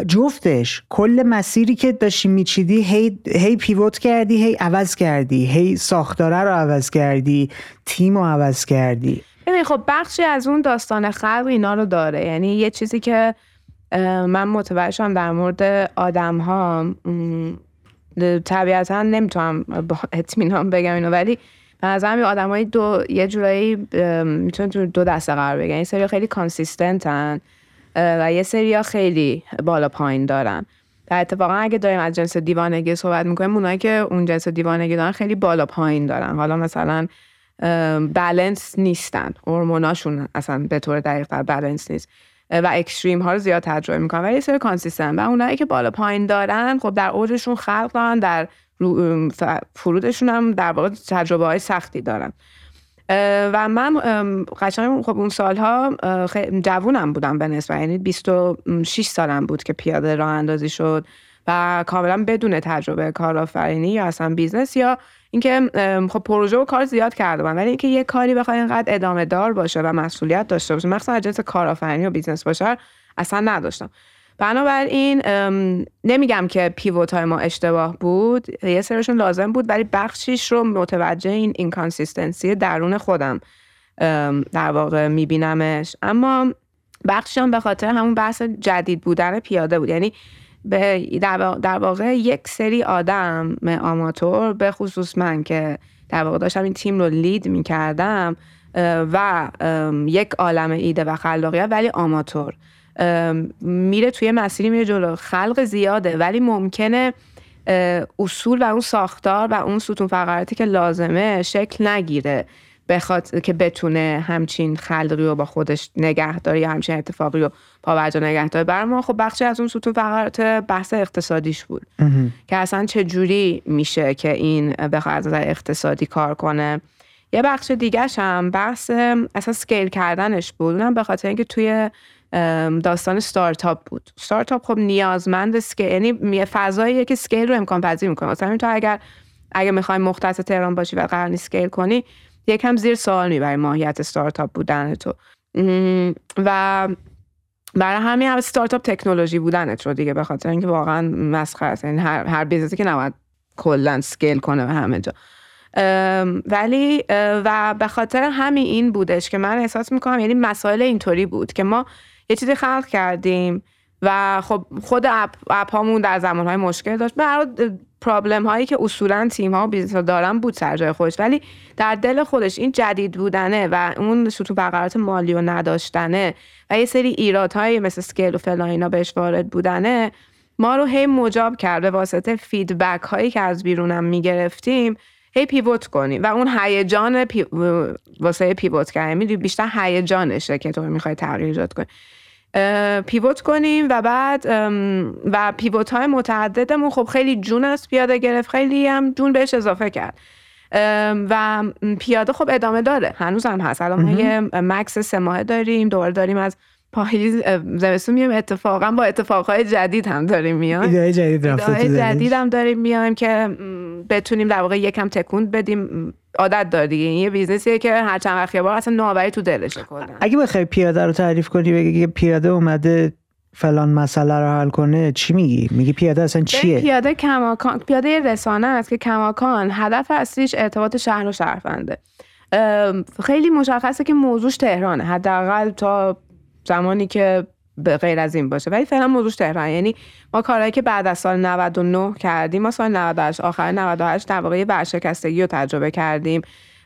جفتش کل مسیری که داشتی میچیدی هی, هی پیوت کردی هی عوض کردی هی ساختاره رو عوض کردی تیم رو عوض کردی. ببین خب بخشی از اون داستان خلق اینا رو داره. یعنی یه چیزی که من متوجه در مورد آدم ها طبیعتا نمی‌تونم با اطمینان بگم اینو ولی به نظرم آدمای دو یه جورایی می‌تونه دو دسته قرار بگن این سری خیلی کانسیستنتن و یه سری خیلی بالا پایین دارن. و اتفاقا اگه داریم از جنس دیوانگی صحبت می‌کنیم اونایی که اون جنس دیوانگی دارن خیلی بالا پایین دارن. حالا مثلا بلنس نیستن. هورموناشون اصلا به طور دقیق در بلنس نیست و extreme ها رو زیاد تجربه می‌کنن. ولی سری consistent ن و اونایی که بالا پایین دارن خب در اوجشون خلق دارن در فرودشون هم در واقع تجربه های سختی دارن. و من قشنگ خب اون سالها جوونم بودم به نسبت. یعنی 26 سالم بود که پیاده راه اندازی شد و کاملا بدون تجربه کارآفرینی یا اصلا بیزنس یا اینکه خب پروژه و کار زیاد کرده ولی اینکه یه کاری بخواد اینقدر ادامه دار باشه و مسئولیت داشته باشه مخصوصا جنس کارآفرینی و بیزنس باشه اصلا نداشتم. بنابراین نمیگم که pivot های ما اشتباه بود یه سرشون لازم بود ولی بخشیش رو متوجه این inconsistency درون خودم در واقع میبینمش. اما بخشیشم به خاطر همون بحث جدید بودن پیاده بود. یعنی در واقع یک سری آدم آماتور به خصوص من که در واقع داشتم این تیم رو لید می‌کردم و یک عالم ایده و خلاقیت ولی آماتور. میره توی مسیری میره جلو. خلق زیاده ولی ممکنه اصول و اون ساختار و اون ستون فقراتی که لازمه شکل نگیره. بخواد که بتونه همچین خلقی رو با خودش نگهداری یا همچین اتفاقی رو پابرجا نگهداری. بر ما خب بخشی از اون ستون فقرات بحث اقتصادیش بود. که اصلا چه جوری میشه که این بخواد از نظر اقتصادی کار کنه. یه بخش دیگه هم بحث اصلا scale کردنش بود. اونم به خاطر اینکه توی داستان استارتاپ بود. استارتاپ خب نیازمند scale یعنی فضاییه که scale رو امکان پذیر می‌کنه. مثلا تو اگر اگر می‌خوای مختص تهران باشی و قرار نیست scale کنی یکم زیر سوال می‌بری ماهیت استارتاپ بودن تو. و برای همین هم استارتاپ تکنولوژی بودنت رو دیگه به خاطر اینکه واقعا مسخره. است یعنی هر هر بیزنسی که نباید کلا scale کنه به همه جا. ولی و به خاطر همین این بودش که من احساس می‌کنم یعنی مسائل اینطوری بود که ما یه چیزی خلق کردیم و خب خود اپ, اپ هامون در زمان های مشکل داشت. برای problem هایی که اصولا تیم ها و بیزنس ها دارن بود سر جای خودش. ولی در دل خودش این جدید بودنه و اون ستون فقرات مالی و نداشتنه و یه سری ایراد های مثل scale و فلان بهش وارد بودنه ما رو هی مجاب کرد. به واسطه feedback هایی که از بیرونم می‌گرفتیم هی pivot کنیم. و اون هیجان پی... واسه pivot کردن. بیشتر هیجانشه که تو می‌خوای تغییر ایجاد کنی. pivot کنیم و بعد و pivot های متعددمون خب خیلی جون از پیاده گرفت خیلی هم جون بهش اضافه کرد. و پیاده خب ادامه داره. هنوز هم هست. الان ما یه مکس سه ماه داریم دوباره داریم از پاییز زمستون میایم. اتفاقا با اتفاقهای جدید هم داریم میایم. ایده جدید رفته جدید هم داریم میایم که بتونیم در واقع یکم تکون بدیم. عادت دار دیگه. یه بیزنسیه که هر چند وقت بار اصلا نوآوری تو دلشه کلا. اگه بخوای پیاده رو تعریف کنی بگی پیاده اومده فلان مسئله رو حل کنه چی میگی؟ میگی پیاده اصلا چیه؟ پیاده کماکان پیاده رسانه است که کماکان هدف اصلیش ارتباط شهر و شهرونده. خیلی مشخصه که موضوعش تهرانه. حداقل تا زمانی که به غیر از این باشه. ولی فعلا موضوعش تهران یعنی ما کارهایی که بعد از سال 99 کردیم ما سال 98 آخر 98 در واقع ورشکستگی رو تجربه کردیم.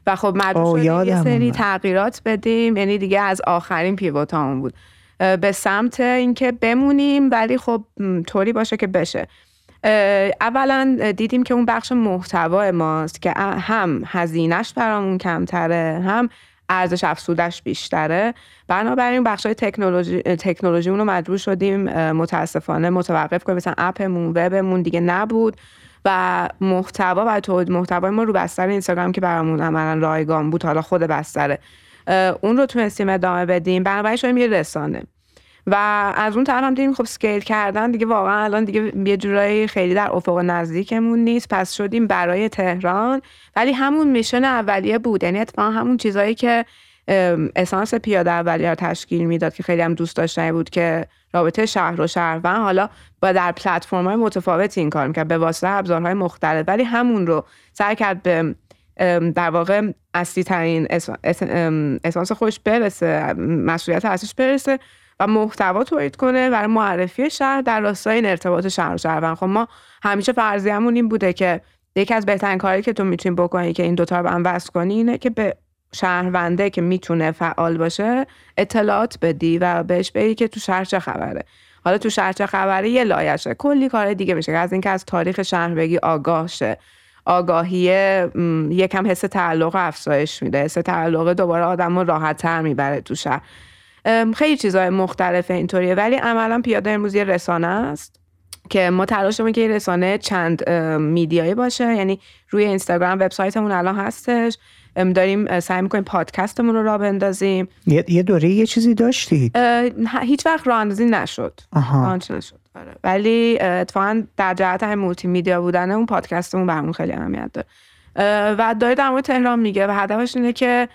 و خب مجبور شدیم یه سری تغییرات بدیم. یعنی دیگه از آخرین پیوت همون بود به سمت اینکه بمونیم ولی خب طوری باشه که بشه. اولا دیدیم که اون بخش محتوا ماست که هم هزینهش برامون کمتره هم ارزش افزودش بیشتره. بنابراین بخش های تکنولوژی تکنولوژی رو مجبور شدیم متاسفانه متوقف کنیم. مثلا اپمون وبمون دیگه نبود و محتوا و تولید محتوای ما رو بستر اینستاگرام که برامون عملا رایگان بود حالا خود بستره. اون رو تونستیم ادامه بدیم. بنابراین شدیم یه رسانه. و از اون طرف هم دیدیم خب سکیل کردن دیگه واقعا الان دیگه یه جورایی خیلی در افق نزدیکمون نیست. پس شدیم برای تهران. ولی همون میشن اولیه بود. یعنی اتفاقا همون چیزهایی که اسانس پیاده اولیه رو تشکیل می‌داد که خیلی هم دوست داشتنی بود که رابطه شهر و شهروند. حالا با در پلتفرم های متفاوتی این کار می‌کرد. به واسطه ابزارهای مختلف. ولی همون رو سعی کرد به در واقع اصلی ترین اسانس خودش برسه مسئولیت اصلیش برسه. و محتوا تولید کنه برای معرفی شهر در راستای این ارتباط شهر و شهروند. خب ما همیشه فرضیه‌مون این بوده که یکی از بهترین کاری که تو می‌تونی بکنی که این دوتا رو به هم وصل کنی اینه که به شهرونده که می‌تونه فعال باشه اطلاعات بدی و بهش بگی که تو شهر چه خبره. حالا تو شهر چه خبره یه لایشه کلی کار دیگه میشه از اینکه از تاریخ شهر بگی آگاه شه آگاهی یکم حس تعلق افزایش میده. حس تعلق دوباره آدم رو راحت تر می‌بره تو شهر. خیلی چیزهای مختلف اینطوریه. ولی عملا پیاده امروز یه رسانه است که ما تلاشمون که این رسانه چند میدیایی باشه. یعنی روی اینستاگرام وبسایتمون الان هستش. داریم سعی می‌کنیم پادکستمون رو را بندازیم. یه دوره یه چیزی داشتید؟ هیچ وقت راه اندازی نشد. آها. نشد. آره. ولی اتفاقا در جهت های مولتی میدیا بودن اون پادکستمون برامون خیلی اهمیت داره و داره در مورد تهران میگه و هدفش اینه که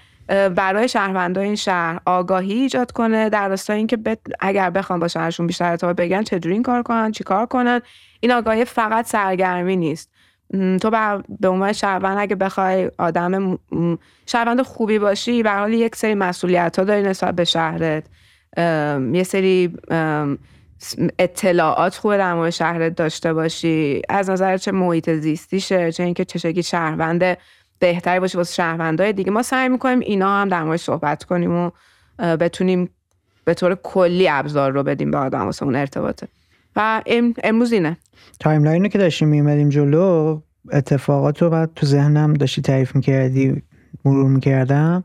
برای شهروندای این شهر آگاهی ایجاد کنه در راستای اینکه اگر بخوان با شهرشون بیشتر ارتباط بگن چجوری این کار کنن؟ چی کار کنن؟ این آگاهی فقط سرگرمی نیست. تو به عنوان شهروند اگه بخوای آدم شهروند خوبی باشی به حال یک سری مسئولیت ها داری نسبت به شهرت. یه سری اطلاعات خوبه در مورد شهرت داشته باشی. از نظر چه محیط زیستیشه چه اینکه چه شهروند بهتری باشه واسه شهروندای دیگه. ما سعی می‌کنیم اینا هم در مورد صحبت کنیم و بتونیم به طور کلی ابزار رو بدیم به آدم واسه اون ارتباطه. و امروز اینه. timeline که داشتیم میومدیم جلو اتفاقات رو بعد تو ذهنم داشتی تعریف می‌کردی مرور می‌کردم.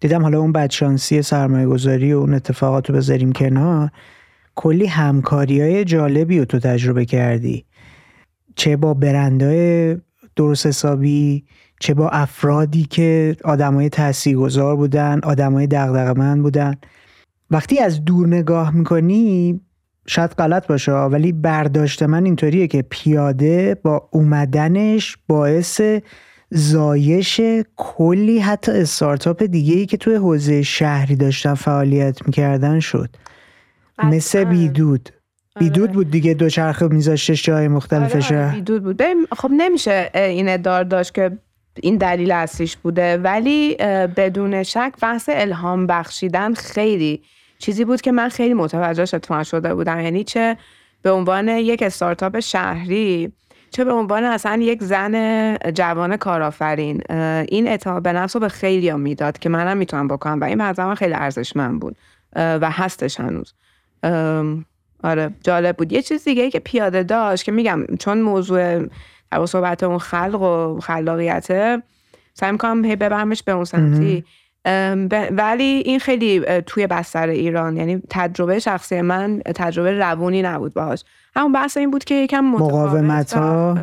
دیدم حالا اون بدشانسی سرمایه گذاری و اون اتفاقات رو بذاریم کنار. کلی همکاری های جالبی رو تو تجربه کردی. چه با برندهای درست حسابی چه با افرادی که آدمای تاثیرگذار بودن آدمای دغدغه‌مند بودن. وقتی از دور نگاه می‌کنی شاید غلط باشه ولی برداشت من اینطوریه که پیاده با اومدنش باعث زایش کلی حتی استارتاپ دیگه ای که توی حوزه شهری داشتن فعالیت می‌کردن شد. مثل بیدود. بیدود آره. بود دیگه دوچرخه میذاشتش جای مختلفش آره, آره، بیدود بود. خب نمیشه این ادار داشت که این دلیل اصلیش بوده. ولی بدون شک بحث الهام بخشیدن خیلی چیزی بود که من خیلی متوجهش شده بودم. یعنی چه به عنوان یک استارتاپ شهری چه به عنوان اصلا یک زن جوان کارآفرین. این اعتماد به نفس رو به خیلی هم می‌داد که منم می‌تونم بکنم و این من خیلی ارزشمند بود. و هستش هنوز. آره جالب بود. یه چیز دیگه که پیاده داشت که میگم چون موضوع در صحبت اون خلق و خلاقیته سعی می‌کنم هی ببرمش به اون سمتی. ولی این خیلی توی بستر ایران یعنی تجربه شخصی من تجربه روونی نبود باهاش. همون بحث این بود که یکم مقاومت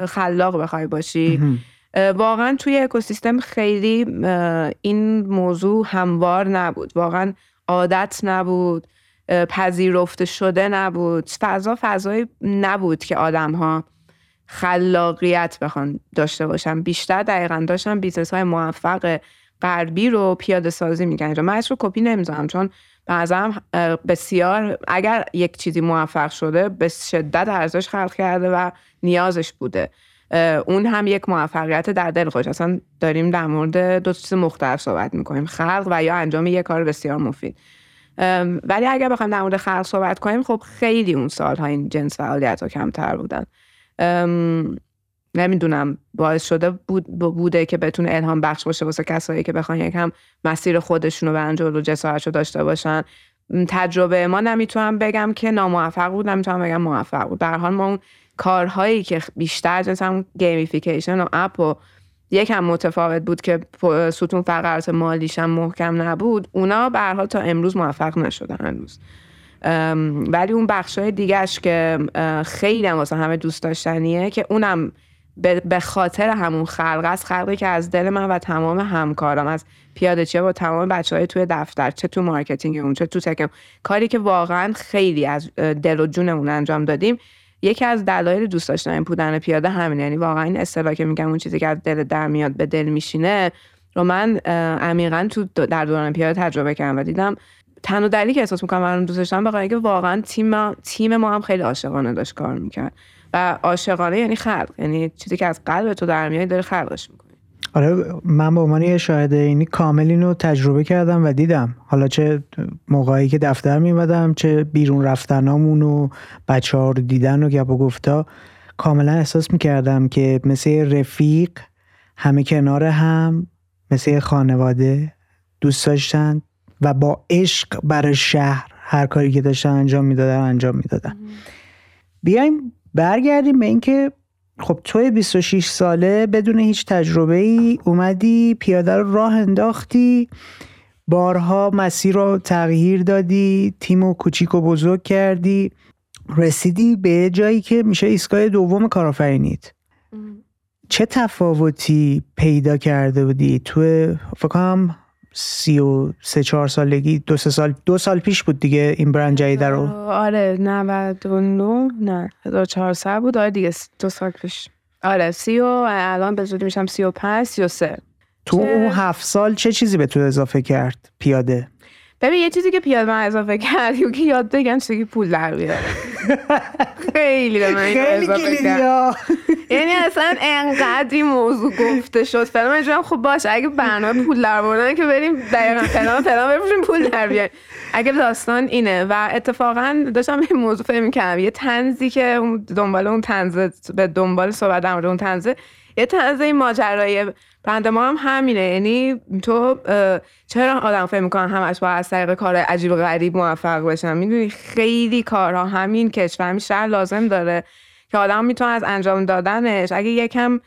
خلاق بخوای باشی. واقعا توی اکوسیستم خیلی این موضوع هموار نبود. واقعا عادت نبود پذیرفته شده نبود. فضا فضایی نبود که آدم ها خلاقیت بخوان داشته باشن. بیشتر دقیقا داشتن بیزنس های موفق غربی رو پیاده سازی می‌کنن من رو کپی نمی‌زنم چون به بسیار اگر یک چیزی موفق شده به شدت ارزش خلق کرده و نیازش بوده. اون هم یک موفقیت در دل خودش. اصلا داریم در مورد دو چیز مختلف صحبت می‌کنیم. خلق و یا انجام یک کار بسیار مفید. ولی اگر بخوایم در مورد خلق صحبت کنیم خب خیلی اون سالها این جنس فعالیت ها کمتر بودن. نمی‌دونم باعث شده بود بوده که بتونه الهام بخش باشه واسه کسایی که بخوان یکم مسیر خودشون رو برن جلو جسارت رو داشته باشن. تجربه ما نمی‌تونم بگم که ناموفق بود نمی‌تونم بگم موفق بود. در حال ما اون کارهایی که بیشتر هم gamification و اپ و یکم متفاوت بود که ستون فقرات مالیش هم محکم نبود اونا به تا امروز موفق نشدن هنوز. ولی اون بخشای دیگهش که خیلی هم واسه همه دوست داشتنیه که اونم به خاطر همون خلق است خلقی که از دل من و تمام همکارم از پیاده چه با تمام بچه های توی دفتر چه تو marketing اون چه تو tech م کاری که واقعا خیلی از دل و جونمون انجام دادیم. یکی از دلایل دوست داشتن بودن پیاده همین یعنی واقعا این اصطلاح که میگم اون چیزی که از دل در میاد به دل میشینه رو من عمیقا تو در دوران پیاده تجربه کردم و دیدم تنها دلیلی که احساس می‌کنم من دوست داشتم به که واقعا تیم تیم ما هم خیلی عاشقانه داشت کار می‌کرد. و عاشقانه یعنی خلق. یعنی چیزی که از قلب تو در میاد داره خلقش می‌کنی. آره من به عنوان یه شاهد اینی کامل اینو تجربه کردم و دیدم. حالا چه موقعی که دفتر میمدم چه بیرون رفتنامون و بچه ها رو دیدن و گپ و گفتا کاملا احساس می‌کردم که مثل رفیق همه کنار هم مثل خانواده دوست داشتن. و با عشق برای شهر هر کاری که داشتن انجام می‌دادن انجام می‌دادن. بیایم برگردیم به اینکه خب توی 26 ساله بدون هیچ تجربه ای اومدی پیاده رو راه انداختی بارها مسیر رو تغییر دادی تیم و کوچیک و بزرگ کردی رسیدی به جایی که میشه ایستگاه دوم کارآفرینیت. چه تفاوتی پیدا کرده بودی؟ تو فکر کنم سی و سه چهار سالگی دو سه سال دو سال پیش بود دیگه این برند جدید رو. آره 99 نه 1400 بود. آره دیگه دو سال پیش. آره سی و الان به زودی میشم سی و پنج سی و سه. تو اون هفت سال چه چیزی به تو اضافه کرد؟ پیاده. ببین یه چیزی که پیاده من اضافه کرد که یاد بگن چیزی پول در بیاره. خیلی به من اضافه کرد. یعنی اصلا انقدر این موضوع گفته شد. فلان من خب باشه. اگه برنامه پول در بردن که بریم دقیقا فلان فلان بفروشیم پول در بیاریم. اگه داستان اینه و اتفاقا داشتم این موضوع فهم می‌کردم. یه تنزی که دنبال اون تنزه به دنبال صحبت در اون تنزه یه تنزه این ماجرای بند ما هم همینه. یعنی تو چرا آدم فکر می‌کنن همش با از طریق کار عجیب و غریب موفق بشن؟ می‌دونی خیلی کارها همین کشور همین شهر لازم داره که آدم می‌تونه از انجام دادنش. اگه یکم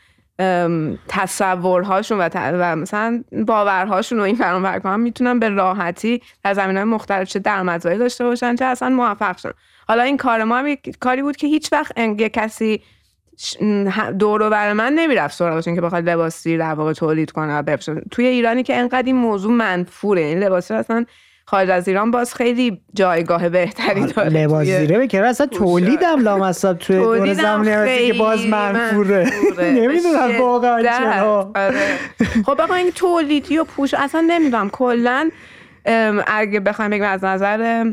تصورهاشون و, و مثلا باورهاشون رو این فرام کنن می‌تونن به راحتی در زمین های مختلف چه درآمدزایی داشته باشن چه اصلا موفق شن. حالا این کار ما هم کاری بود که هیچ وقت یه کسی دور بر من نمی‌رفت سراغش که بخواد لباسی در واقع تولید کنه و توی ایرانی که انقدر این موضوع منفوره این لباسی اصلا خارج از ایران باز خیلی جایگاه بهتری داره لباس زیره بکنه اصلا تولیدم لامصب توی دور زمینه که باز منفوره. نمی‌دونم واقعا چرا. آره. خب بخوام این تولیدی و پوش اصلا نمی‌دونم. کلا اگه بخوایم بگم از نظر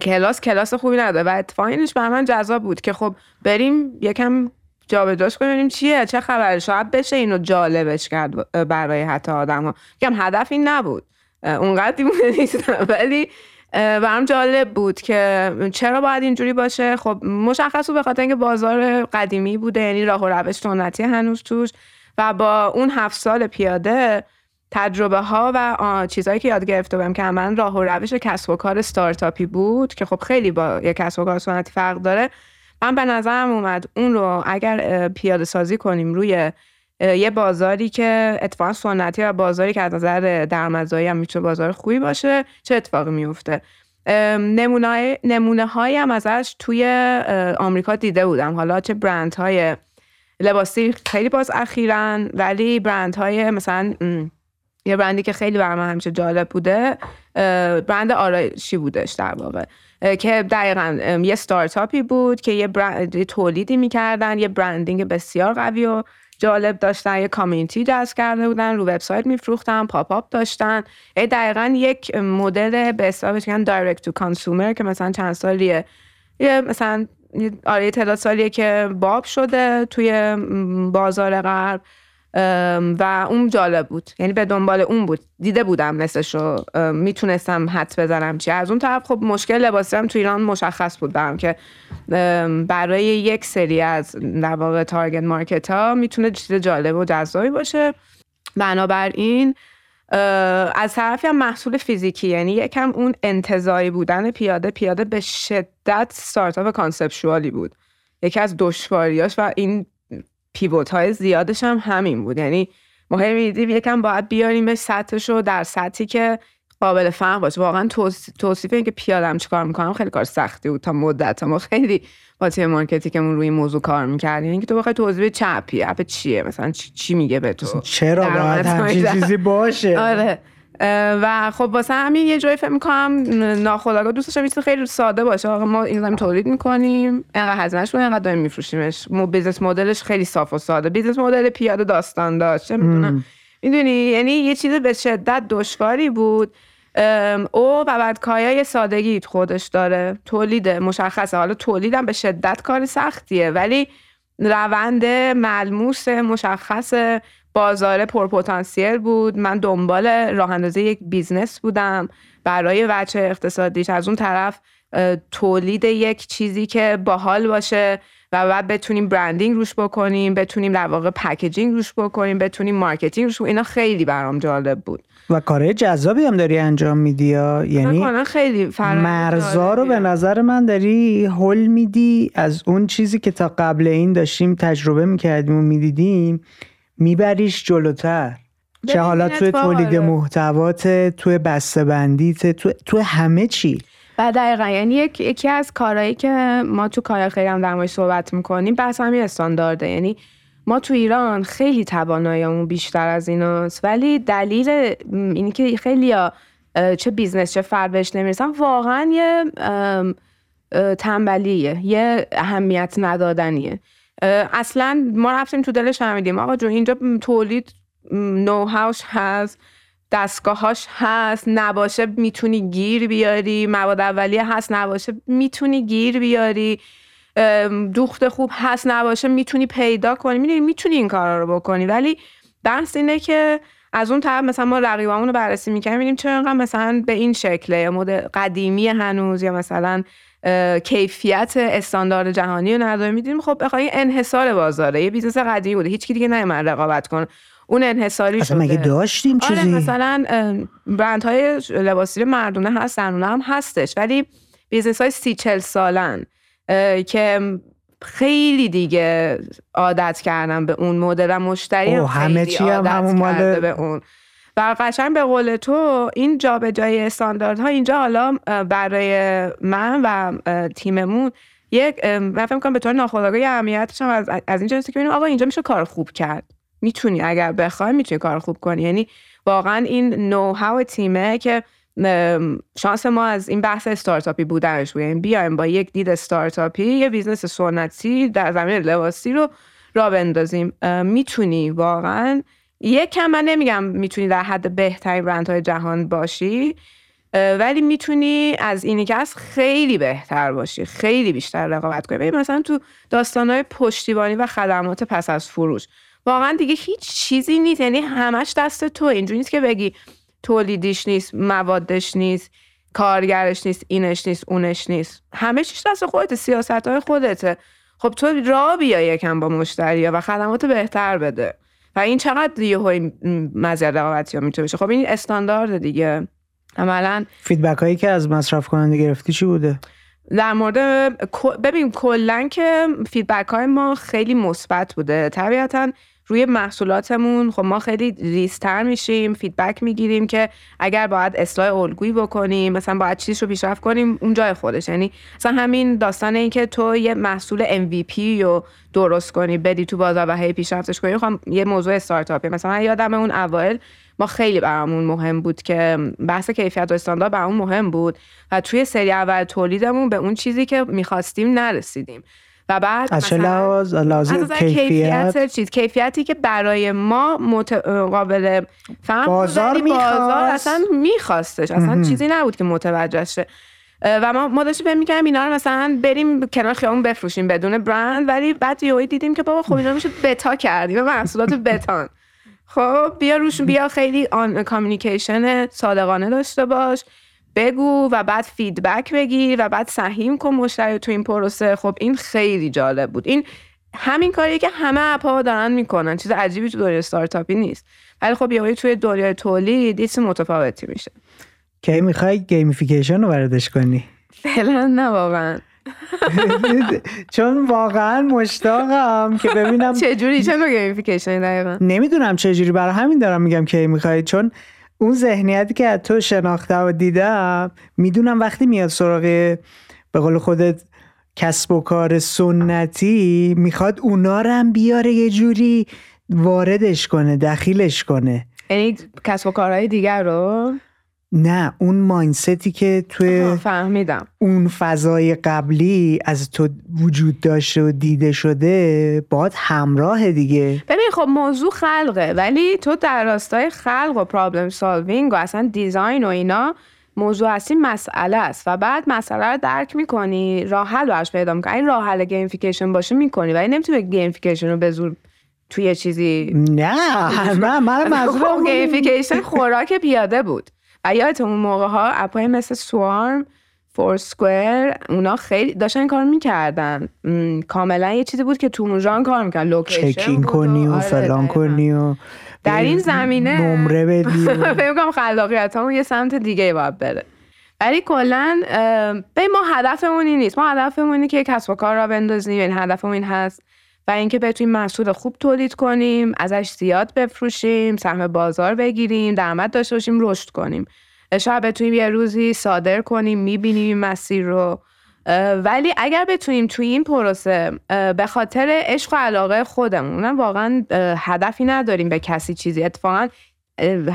کلاس کلاس خوبی نداره و اتفاقینش به من جذاب بود که خب بریم یکم جابجاش کنیم. چیه؟ چه خبره؟ شاید بشه اینو جالبش کرد برای حتی آدم ها هدف این نبود. اونقدر دیمونه نیستم. ولی برام جالب بود که چرا باید اینجوری باشه؟ خب مشخص به خاطر اینکه بازار قدیمی بوده یعنی راه و روش سنتی هنوز توش. و با اون هفت سال پیاده تجربه ها و چیزهایی که یاد گرفته بودم که من راه و روش کسب و کار ستارتاپی بود که خب خیلی با یک کسب و کار سنتی فرق داره من به نظرم اومد اون رو اگر پیاده سازی کنیم روی یه بازاری که اتفاقا سنتی و بازاری که از نظر درآمدزایی هم می‌تونه بازار خوبی باشه چه اتفاقی میفته نمونه, نمونه هایی هم ازش توی آمریکا دیده بودم. حالا چه برند های لباسی خیلی باز اخیرن ولی برند های مثلا یه برندی که خیلی برای من همیشه جالب بوده برند آرایشی بودش در واقع. که دقیقا یه ستارتاپی بود که یه, برند، تولیدی می‌کردن یه branding بسیار قوی و جالب داشتن یه community جذب کرده بودن رو وبسایت میفروختن pop-up داشتن دقیقا یک مدل به حساب direct to consumer که مثلا چند سالیه. یه مثلا آره تعداد سالیه که باب شده توی بازار غرب. و اون جالب بود. یعنی به دنبال اون بود. دیده بودم مثلشو. می‌تونستم حدس بزنم چی. از اون طرف خب مشکل لباس زیر هم تو ایران مشخص بود برم که برای یک سری از در واقع target market ها می‌تونه چیز جالب و جذابی باشه. بنابراین از طرفی هم محصول فیزیکی. یعنی یکم اون انتزاعی بودن پیاده پیاده به شدت ستارتاپ conceptual ی بود. یکی از دشواریاش و این pivot های زیادش هم همین بود. یعنی ما می‌دیدیم یکم باید بیاریم به سطحش رو در سطحی که قابل فهم باشه. واقعا توصیف اینکه پیادم چیکار می‌کنم خیلی کار سختی بود تا مدت. ما خیلی با تیم marketing مون روی این موضوع کار می‌کردیم. اینکه تو بخوای توضیح چه اپی اپ چیه؟ مثلا چی, میگه به تو؟ چرا باید همچین چیزی باشه؟ آره. و خب واسه همین یه جایی فکر می‌کنم ناخودآگاه دوست داشتم چیز خیلی ساده باشه. آقا ما این زمین تولید می‌کنیم. انقدر هزینهش رو انقدر داریم میفروشیمش. business model ش خیلی صاف و ساده. business model پیاده داستان داشت. می‌دونم. می‌دونی؟ یعنی یه چیز به شدت دشواری بود. او و بعد کایای سادگی خودش داره. تولید مشخصه. حالا تولیدم به شدت کار سختیه ولی روند ملموس مشخص بازار پرپتانسیل بود. من دنبال راه اندازی یک business بودم برای وجه اقتصادیش. از اون طرف تولید یک چیزی که باحال باشه و بعد بتونیم branding روش بکنیم بتونیم در واقع packaging روش بکنیم بتونیم marketing روش بکنیم. اینا خیلی برام جالب بود. و کارهای جذابی هم داری انجام میدی یعنی خیلی مرزا رو به نظر من داری هل میدی از اون چیزی که تا قبل این داشتیم تجربه می‌کردیم و می‌دیدیم. میبریش جلوتر. چه حالا توی تولید محتوات توی بسته بندیت تو, تو همه چی. و دقیقا یعنی یکی از کارهایی که ما تو کار خیلی هم در صحبت می‌کنیم بحث همین استاندارده. یعنی ما تو ایران خیلی تواناییمون بیشتر از ایناست ولی دلیل اینی که خیلی چه business چه فرد بهش نمی‌رسن واقعا یه تنبلیه یه اهمیت ندادنیه. اصلا ما رفتیم تو دلش فهمیدیم. آقا جو اینجا تولید know-how ش هست دستگاهاش هست. نباشه می‌تونی گیر بیاری. مواد اولیه هست نباشه می‌تونی گیر بیاری. دوخت خوب هست نباشه می‌تونی پیدا کنی. می‌دونی می‌تونی این کارا رو بکنی. ولی بحث اینه که از اون طرف مثلا ما رقیبامون رو بررسی می‌کنیم می‌بینیم چرا اینقدر مثلا به این شکله یا مد قدیمی هنوز یا مثلا کیفیت استاندارد جهانی رو نداره. می‌دونیم خب بخوای انحصار بازاره یه business قدیمی بوده. هیچ کی دیگه نمیاد رقابت کنه. اون انحصاری شده مگه داشتیم آره مثلا برند های لباس زیر مردونه هست زنونه هم هستش. ولی business های سی چل سالن که خیلی دیگه عادت کردن به اون مدل و مشتری هم همه چی هم همون مال... به اون. و قشنگ به قول تو این جابجایی استانداردها اینجا حالا برای من و تیممون یک من فکر کنم به طور ناخودآگاه اهمیتش هم از, از این جنسی که ببینیم آقا اینجا میشه کار خوب کرد. می‌تونی اگر بخوای می‌تونی کار خوب کنی. یعنی واقعا این know-how تیمه که شانس ما از این بحث استارتاپی بودنش بود. یعنی بیایم با یک دید استارتاپی یه business سنتی در زمینه لباس زیر رو راه بندازیم. می‌تونی واقعا یک کم من نمیگم می‌تونی در حد بهترین برندهای جهان باشی ولی می‌تونی از اینی که از خیلی بهتر باشی خیلی بیشتر رقابت کنی. مثلا تو داستانهای پشتیبانی و خدمات پس از فروش واقعا دیگه هیچ چیزی نیست. یعنی همش دست تو. اینجوری نیست که بگی تولیدیش نیست موادش نیست کارگرش نیست اینش نیست اونش نیست. همه چیش دست خودت سیاست های خودته. خب تو را بیا یکم با مشتری و خدمات بهتر بده. و این چقدر یه های مزیت رقابتی ها می‌تونه بشه؟ خب این استاندارد دیگه. عملا feedback هایی که از مصرف کننده گرفتی چی بوده؟ در مورد ببین کلا که feedback های ما خیلی مثبت بوده. طبیعتا روی محصولاتمون. خب ما خیلی ریستر میشیم فیدبک می‌گیریم که اگر باید اصلاح الگویی بکنیم مثلا باید چیزی رو پیشرفت کنیم اون جای خودش. یعنی مثلا همین داستان این که تو یه محصول MVP رو درست کنی بدی تو بازار و هی پیشرفتش کنی خب یه موضوع استارتاپی مثلا من یادم اون اوایل ما خیلی برامون مهم بود که بحث کیفیت و استاندارد برامون مهم بود و توی سری اول تولیدمون به اون چیزی که می‌خواستیم نرسیدیم. و بعد از چه لحاظ؟ لازم کیفیت؟ چیز کیفیتی که برای ما متقابل فهم بازار بازار اصلا میخواستش اصلا چیزی نبود که متوجه شه. و ما ما داشتیم فکر می‌کردیم اینا رو مثلا بریم کنار خیابون بفروشیم بدون برند ولی بعد یهو دیدیم که بابا خب اینا میشه بتا کردیم محصولات بتان. خب بیا روشون بیا خیلی آن کامیکیشن صادقانه داشته باش. بگو و بعد فیدبک بگیر و بعد سهیم کن مشتری تو این پروسه. خب این خیلی جالب بود. این همین کاریه که همه اپا دارن می‌کنن. چیز عجیبی تو دنیای استارتاپی نیست. ولی خب یه توی دنیای تولید یه متفاوتی میشه. کی می‌خوای gamification رو واردش کنی؟ فعلا نه واقعا. چون واقعا مشتاقم که ببینم چجوری؟ چه نوع gamification دقیقا. نمی‌دونم چجوری. برای همین دارم میگم کی می‌خوای. چون اون ذهنیتی که از تو شناخته و دیدم می‌دونم وقتی میاد سراغ به قول خودت کسب و کار سنتی می‌خواد اونا رو هم بیاره یه جوری واردش کنه دخیلش کنه. یعنی کسب و کارهای دیگر رو؟ نه اون ماینستی که توی فهمیدم. اون فضای قبلی از تو وجود داشته و دیده شده باید همراه دیگه. ببین خب موضوع خلقه ولی تو در راستای خلق و پرابلم سالوینگ و اصلا دیزاین و اینا موضوع اصلی مسئله است. و بعد مسئله رو درک می‌کنی راه حل براش پیدا می‌کنی. این راه حل gamification باشه می‌کنی ولی نمی‌تونی gamification رو به زور توی چیزی نه من من خب gamification خوراک پیاده بود. و یادت اون موقع ها اپای مثل Swarm Foursquare اونا خیلی داشتن کار می‌کردن. کاملا یه چیزی بود که تو اون ژانر کار می‌کردن. location check-in کنی و آره، فلان. کنی و در این زمینه نمره بدی فکر کنم خلاقیت همون یه سمت دیگه باید بره. ولی کلا به ما هدفمون این نیست. ما هدفمون اینه که کسب و کار را بندازیم. یعنی هدفمون این هست و اینکه بتونیم محصول خوب تولید کنیم ازش زیاد بفروشیم سهم بازار بگیریم درآمد داشته باشیم رشد کنیم. شاید بتونیم یه روزی صادر کنیم می‌بینیم این مسیر رو. ولی اگر بتونیم توی این پروسه به خاطر عشق و علاقه خودمون واقعا هدفی نداریم به کسی چیزی. اتفاقا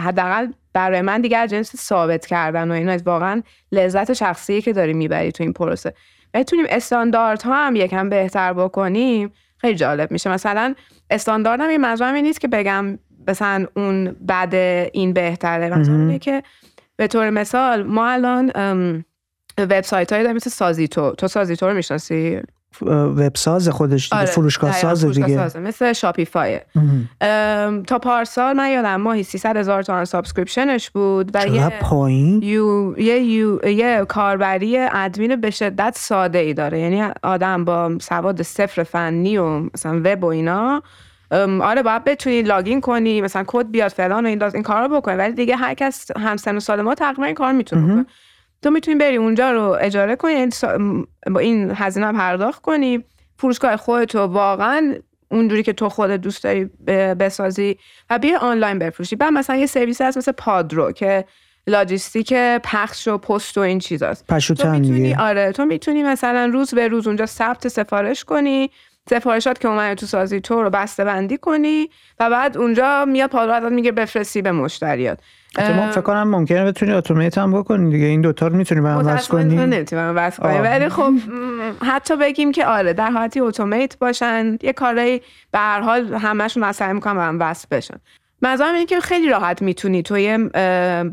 حداقل برای من دیگه از جنس ثابت کردن و اینا واقعا لذت شخصی که داریم می‌بری تو این پروسه. بتونیم استانداردها هم یکم بهتر بکنیم. خیلی جالب میشه. مثلا استانداردم یه منظورم این نیست که بگم مثلا اون بعد این بهتره. منظورم مهم. اینه که به طور مثال ما الان وبسایت هایی داریم مثل سازیتو. تو سازیتو رو می‌شناسی؟ وبساز خودش دیگه آره، فروشگاه ساز فروشگاه دیگه. سازه. مثل Shopify تا پارسال من یادم ماهی 300 هزار تومن subscription ش بود و یه پایین؟ یو، یه, یو، یه کاربری ادمین به شدت ساده ای داره. یعنی آدم با سواد صفر فنی و مثلا وب و اینا آره باید بتونی login کنی مثلا کد بیاد فلان و این این کار رو بکنی. ولی دیگه هر کس همسن و سال ما تقریبا این کار می‌تونه. بکنه. تو می‌تونی بری اونجا رو اجاره کنی یعنی با این هزینه پرداخت کنی. فروشگاه خودتو واقعا اونجوری که تو خودت دوست داری بسازی و بیا آنلاین بفروشی. بعد مثلا یه سرویس هست مثل پادرو که لاجیستیک پخش و پست و این چیزاست. تو می‌تونی آره تو می‌تونی مثلا روز به روز اونجا ثبت سفارش کنی. سفارشات که اومده تو سازی تو رو بسته بندی کنی و بعد اونجا میاد پادرو ازت میگه بفرستی به مشتریات. ما فکر کنم ممکنه بتونی اتومات هم بکنی دیگه. این دوتا رو می‌تونی به هم وصل کنی. وصل. ولی خب حتی بگیم که آره در حالتی اتومات باشن یه کارایی به هر حال همشون از سعی می‌کنن به هم وصل بشن. منظورم اینه که خیلی راحت می‌تونی تو یه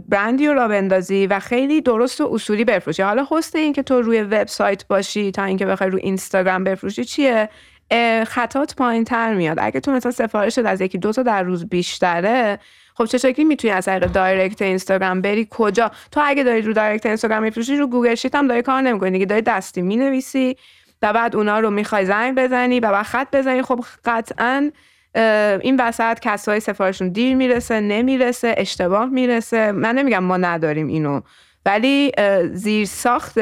برندی رو را بندازی و خیلی درست و اصولی بفروشی. حالا هست این که تو روی وبسایت باشی تا اینکه بخوای روی اینستاگرام بفروشی چیه؟ خطات پایین تر میاد. اگه تو مثلا سفارشت از یکی دو تا در روز بیشتره خب چه شکلی می‌تونی از طریق direct اینستاگرام بری؟ کجا؟ تو اگه داری رو direct اینستاگرام میفروشی رو Google Sheet هم داری کار نمی‌کنی دیگه. داری دستی می‌نویسی و بعد اونا رو می‌خوای زنگ بزنی و بعد خط بزنی. خب قطعا این وسط کسای سفارشون دیر می‌رسه نمی‌رسه اشتباه می‌رسه. من نمیگم ما نداریم اینو. ولی زیر ساخت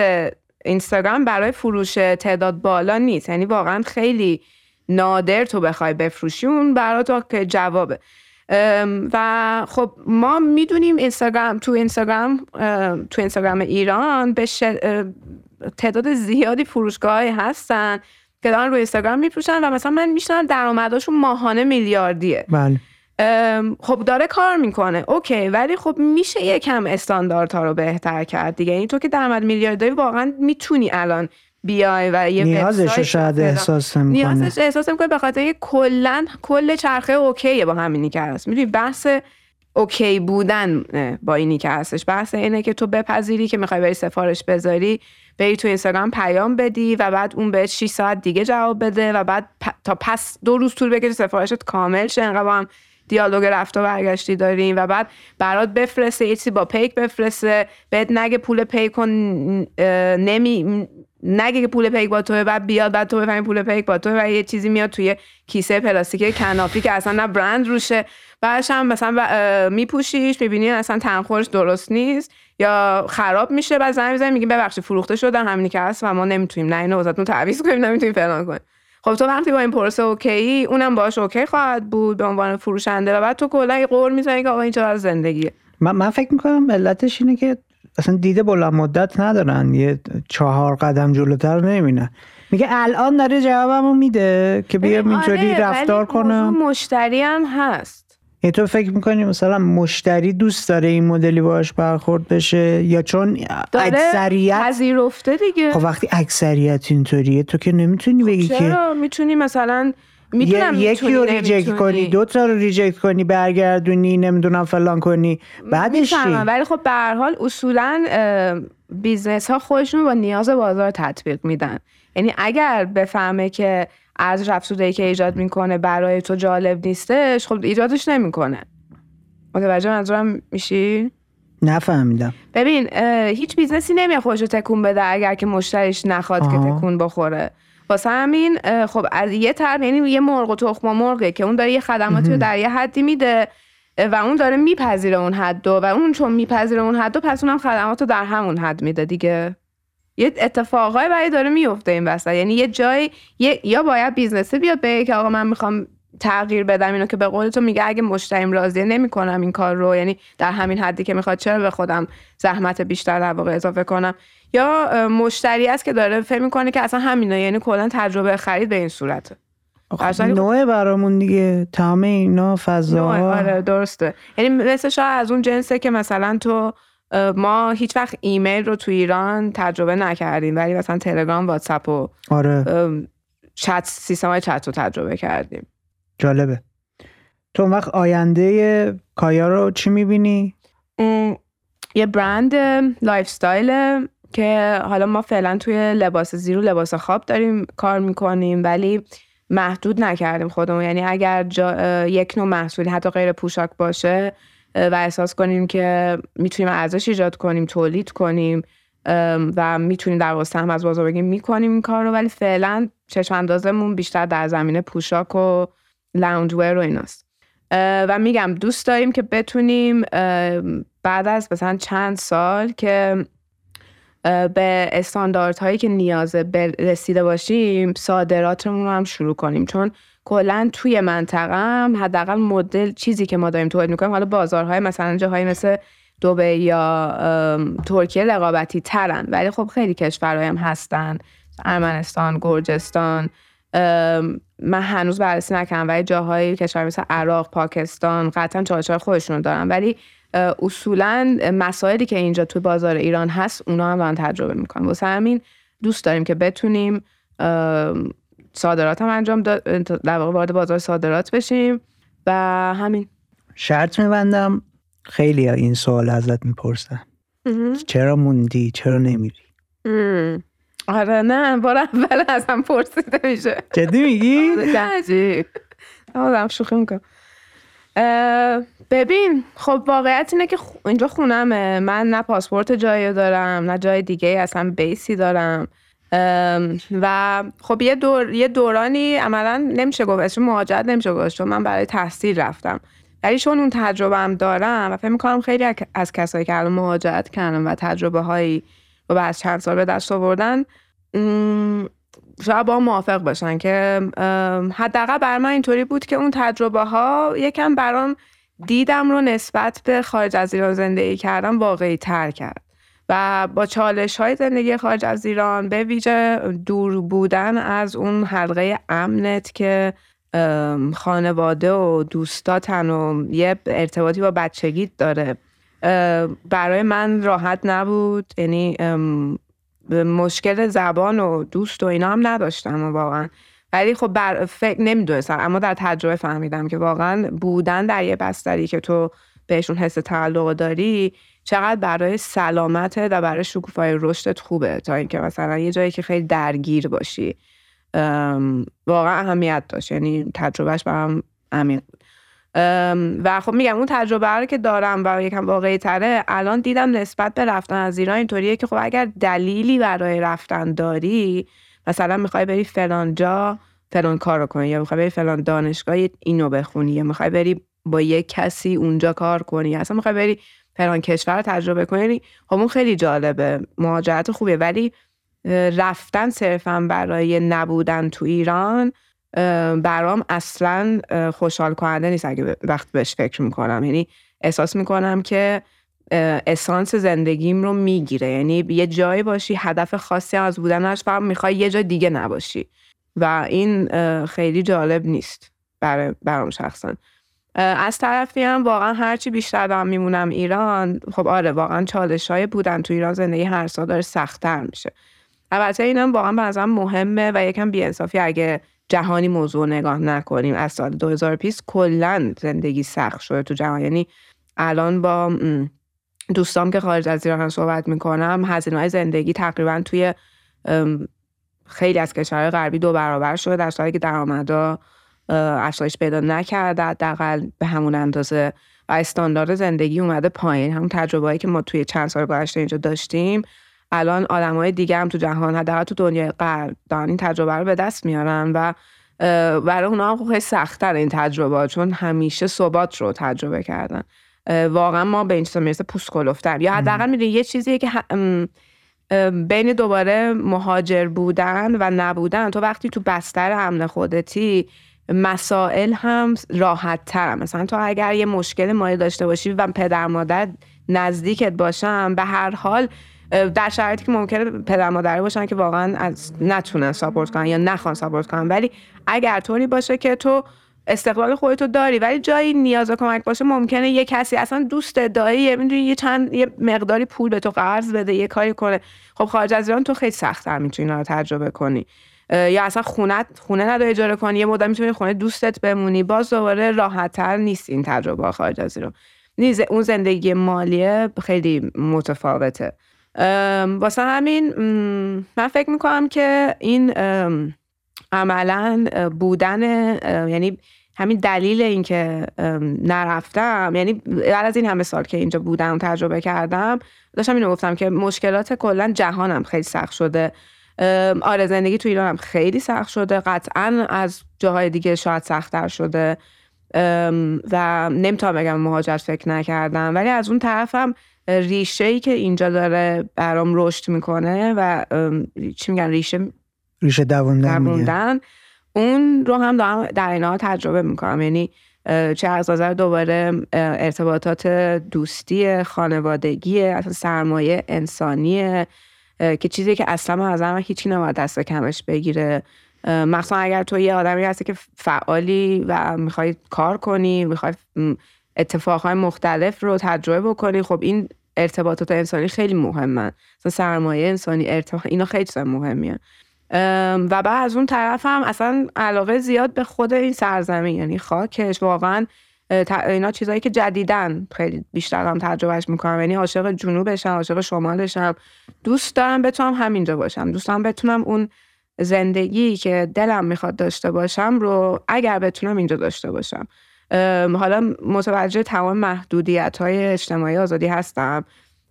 اینستاگرام برای فروش تعداد بالا نیست. یعنی واقعا خیلی نادر تو بخوای بفروشی. اون برای تو که جوابه. و خب ما می‌دونیم اینستاگرام تو اینستاگرام ام، تو اینستاگرام ایران به تعداد زیادی فروشگاه هستن که دارن روی اینستاگرام میفروشن و مثلا من میشنم درآمدشون ماهانه میلیاردیه. بله. خب داره کار می‌کنه. اوکی ولی خب میشه یکم استانداردها رو بهتر کرد دیگه. این تو که درآمد میلیارد داری واقعا می‌تونی الان بیای و یه نیازش شاید احساس نمی‌کنه. نیازش احساس می‌کنه به خاطر کلا کل چرخه اوکیه با همینی که هست. می‌دونی بحث اوکی بودن با اینی که هستش. بحث اینه که تو بپذیری که می‌خوای بری سفارش بذاری بری تو اینستاگرام پیام بدی و بعد اون بهت 6 ساعت دیگه جواب بده و بعد پ- تا پس دو روز طول بکشه سفارشت کامل شه. انقدر با هم دیالوگ رفت و برگشتی داریم و بعد برات بفرسته یه چیزی با پیک بفرسته بهت نگه پول پیک کن نمی نگه که پول پیک با توئه بعد بیاد بعد تو بفهمی پول پیک با توئه و یه چیزی میاد توی کیسه پلاستیکی کنفی که اصلا نه برند روشه. بعدش هم مثلا میپوشیش می‌بینی اصلا تنخورش درست نیست یا خراب میشه بعد زنگ می‌زنی میگیم ببخشید فروخته شدن همینی که هست و ما نمی‌تونیم نه اینو واسهتون تعویض کنیم نمی‌تونیم فلان کنیم. خب تو وقتی با این پروسه OK اونم باهاش OK خواهد بود به عنوان فروشنده و بعد تو کلا یه قید می‌زنی که آقا این چقدر زندگیه. من, من فکر می‌کنم علتش اینه که اصلا دیده بلند مدت ندارن. یه چهار قدم جلوتر نمیینن میگه الان داره جوابمو میده که بیام اینطوری آره، رفتار کنم. مشتری هم هست. یعنی تو فکر می‌کنی مثلا مشتری دوست داره این مدلی باش برخورد بشه یا چون داره اکثریت پذیرفته دیگه. خب وقتی اکثریت اینطوریه تو که نمی‌تونی بگی که چرا؟ می‌تونی مثلا می‌دونم یکی رو ریجکت. کنی دو تا رو reject کنی برگردونی نمی‌دونم فلان کنی بعدش ولی خب به هر حال اصولا business ها خودشون با نیاز بازار تطبیق میدن. یعنی اگر بفهمه که ارزش افزوده که ایجاد می‌کنه برای تو جالب نیستش خب ایجادش نمی‌کنه. متوجه منظورم میشی؟ نفهمیدم. ببین هیچ business ی نمیاد خودشو تکون بده اگر که مشتریش نخواد که تکون بخوره. واسه همین خب از یه طرف یعنی یه مرغ و تخم مرغه که اون داره یه خدماتی رو در یه حدی میده و اون داره میپذیره اون حد و اون چون میپذیره اون حد و پس اونم خدمات رو در همون حد میده دیگه. یه اتفاقای برای داره میفته این وسط. یعنی یه جای یا باید بیزنسه بیاد به که آقا من می‌خوام تغییر بدم اینو که به قول تو میگه اگه مشتریم راضیه نمی‌کنم این کار رو. یعنی در همین حدی که می‌خواد چرا به خودم زحمت بیشتر در واقع اضافه کنم؟ یا مشتری است که داره فکر می‌کنه که اصلا همینا یعنی کلا تجربه خرید به این صورته. نوع برامون دیگه. تمام اینا فضا آره درسته. یعنی مثل شاید از اون جنسه که مثلا تو ما هیچ وقت ایمیل رو تو ایران تجربه نکردیم ولی مثلا تلگرام واتساپ و آره. چت سیستم های چت رو تجربه کردیم جالبه تو وقت آینده کایا رو چی می‌بینی؟ یه برند lifestyle که حالا ما فعلا توی لباس زیر و لباس خواب داریم کار می‌کنیم ولی محدود نکردیم خودمون یعنی اگر یک نوع محصولی حتی غیر پوشاک باشه و احساس کنیم که می‌تونیم ارزش ایجاد کنیم تولید کنیم و می‌تونیم در واقع هم از بازار بگیم می‌کنیم این کار رو ولی فعلا چشم اندازمون بیشتر در زمینه پوشاک و loungewear و ایناست. و میگم دوست داریم که بتونیم بعد از مثلا چند سال که به استانداردهایی که نیازه رسیده باشیم صادراتمون رو هم شروع کنیم. چون کلا توی منطقه هم حداقل مدل چیزی که ما داریم تولید می‌کنیم حالا بازارهای مثلا جاهایی مثل دوبه یا ترکیه رقابتی ترن ولی خب خیلی کشورهایی هم هستن. ارمنستان گرجستان من هنوز بررسی نکردم ولی جاهایی کشور مثل عراق پاکستان قطعا چالش خودشون دارن. ولی اصولا مسائلی که اینجا تو بازار ایران هست اونا هم دارن تجربه می‌کنن. واسه همین دوست داریم که بتونیم صادرات هم انجام در واقع وارد بازار صادرات بشیم و همین. شرط میبندم خیلی این سوال ازت می‌پرسن. چرا موندی؟ چرا نمیری؟ آره نه بار اول ازم پرسیده میشه. جدی میگی؟ آدم شوخی می‌کنم. ببین خب واقعیت اینه که اینجا خونمه. من نه پاسپورت جایی دارم نه جای دیگه اصلا بیسی دارم. و خب یه, دور، یه دورانی عملا نمیشه گفت اسم مهاجرت نمیشه گفت چون من برای تحصیل رفتم. ولی چون اون تجربه هم دارم و فکر می‌کنم خیلی از کسایی که الان مهاجرت کردن و تجربه هایی و بعد چند سال به دست آوردن شاید با موافق باشن که حداقل بر من اینطوری بود که اون تجربه ها یکم برام دیدم رو نسبت به خارج از ایران زندگی کردم واقعی تر کرد. و با چالش های زندگی خارج از ایران به ویژه دور بودن از اون حلقه امنت که خانواده و دوستاتن و یه ارتباطی با بچگیت داره. برای من راحت نبود یعنی مشکل زبان و دوست و اینا هم نداشتم واقعا. ولی خب بر فکر نمی‌دونستم اما در تجربه فهمیدم که واقعا بودن در یه بستری که تو بهشون حس تعلق داری چقدر برای سلامتت و برای شکوفای رشدت خوبه تا اینکه مثلا یه جایی که خیلی درگیر باشی. واقعا اهمیت داشت. یعنی تجربهش برام عمیق و خب میگم اون تجربه رو که دارم و یکم واقعی تره الان دیدم نسبت به رفتن از ایران اینطوریه که خب اگر دلیلی برای رفتن داری مثلا می‌خوای بری فلان جا فلان کار رو کنی یا می‌خوای بری فلان دانشگاه اینو بخونی یا می‌خوای بری با یک کسی اونجا کار کنی اصلا می‌خوای بری فلان کشور رو تجربه کنی خب اون خیلی جالبه مهاجرت خوبه ولی رفتن صرفا برای نبودن تو ایران برام اصلا خوشحال کننده نیست اگه وقت بهش فکر می‌کنم. یعنی احساس می‌کنم که اسانس زندگیم رو می‌گیره. یعنی یه جایی باشی هدف خاصی از بودنش فقط می‌خوای یه جای دیگه نباشی. و این خیلی جالب نیست برای برام شخصا. از طرفی هم واقعا هرچی بیشتر دارم میمونم ایران خب آره واقعا چالش های بودن تو ایران زندگی هر سال داره سختتر میشه. البته اینم واقعا به مهمه و یکم بیانصافی اگه جهانی موضوع نگاه نکنیم. از سال 2000 پیش کلا زندگی سخت شده تو جهان. یعنی الان با دوستام که خارج از ایران صحبت می‌کنم هزینه های زندگی تقریبا توی خیلی از کشورهای غربی دو برابر شده در صورتی که درآمدها افزایش پیدا نکرده. حداقل به همون اندازه و استاندارد زندگی اومده پایین. همون تجربه‌ای که ما توی چند سال گذشته اینجا داشتیم. الان آدمای دیگه هم تو جهان حداقل تو دنیای غرب دارن این تجربه رو به دست میارن و برای اونا هم خیلی سختتر این تجربه چون همیشه ثبات رو تجربه کردن. واقعا ما به این چیزا می‌رسه پوست کلفتر یا حداقل می‌دونی یه چیزیه که بین دوباره مهاجر بودن و نبودن. تو وقتی تو بستر امن خودتی مسائل هم راحت تر مثلا تو اگر یه مشکل مالی داشته باشی و پدر مادر نزدیکت باشن به هر حال در شرایطی که ممکنه پدر مادری باشن که واقعا از نتونن ساپورت کنن یا نخوان ساپورت کنن. ولی اگر طوری باشه که تو استقلال خودتو داری ولی جایی نیاز کمک باشه ممکنه یه کسی اصلا دوست دایی می‌دونی یه چند یه مقداری پول به تو قرض بده یه کاری کنه. خب خارج از ایران تو خیلی سختتر می‌تونی رو تجربه کنی. یا اصلا خونه خونه نداری اجاره کنی یه مدت می‌تونی خونه دوستت بمونی باز دوباره راحتتر نیست این تجربه خارج از ایران نیز اون زندگی مالیه خیلی متفاوته. واسه همین من فکر می‌کنم که این عملا بودن یعنی همین دلیل اینکه نرفتم یعنی بعد از این همه سال که اینجا بودم تجربه کردم داشتم اینو گفتم که مشکلات کلا جهانم خیلی سخت شده. آره زندگی تو ایرانم خیلی سخت شده. قطعا از جاهای دیگه شاید سختتر شده. و نمی‌تونم بگم مهاجرت فکر نکردم. ولی از اون طرفم ریشه ای که اینجا داره برام رشد می‌کنه و چی میگن ریشه ریشه دووندن اون رو هم دارم در این تجربه می‌کنم. یعنی چه از نظر دوباره ارتباطات دوستی خانوادگی اصلا سرمایه انسانیه. که چیزی که اصلا از من هیچی نباید دست کمش بگیره. مخصوصا اگر تو یه آدمی هستی که فعالی و می‌خوای کار کنی می‌خوای اتفاقهای مختلف رو تجربه بکنی خب این ارتباطات انسانی خیلی مهمن. مثلا سرمایه انسانی ارتباط اینا خیلی چیز مهمیه. و بعد از اون طرف هم اصلا علاقه زیاد به خود این سرزمین یعنی خاکش. واقعا اینا چیزایی که جدیدن خیلی بیشتر هم تجربهش می‌کنم. یعنی عاشق جنوبشم عاشق شمالشم. دوست دارم بتونم همینجا باشم. دوست دارم بتونم اون زندگی که دلم می‌خواد داشته باشم رو اگر بتونم اینجا داشته باشم. حالا متوجه تمام محدودیت های اجتماعی آزادی هستم.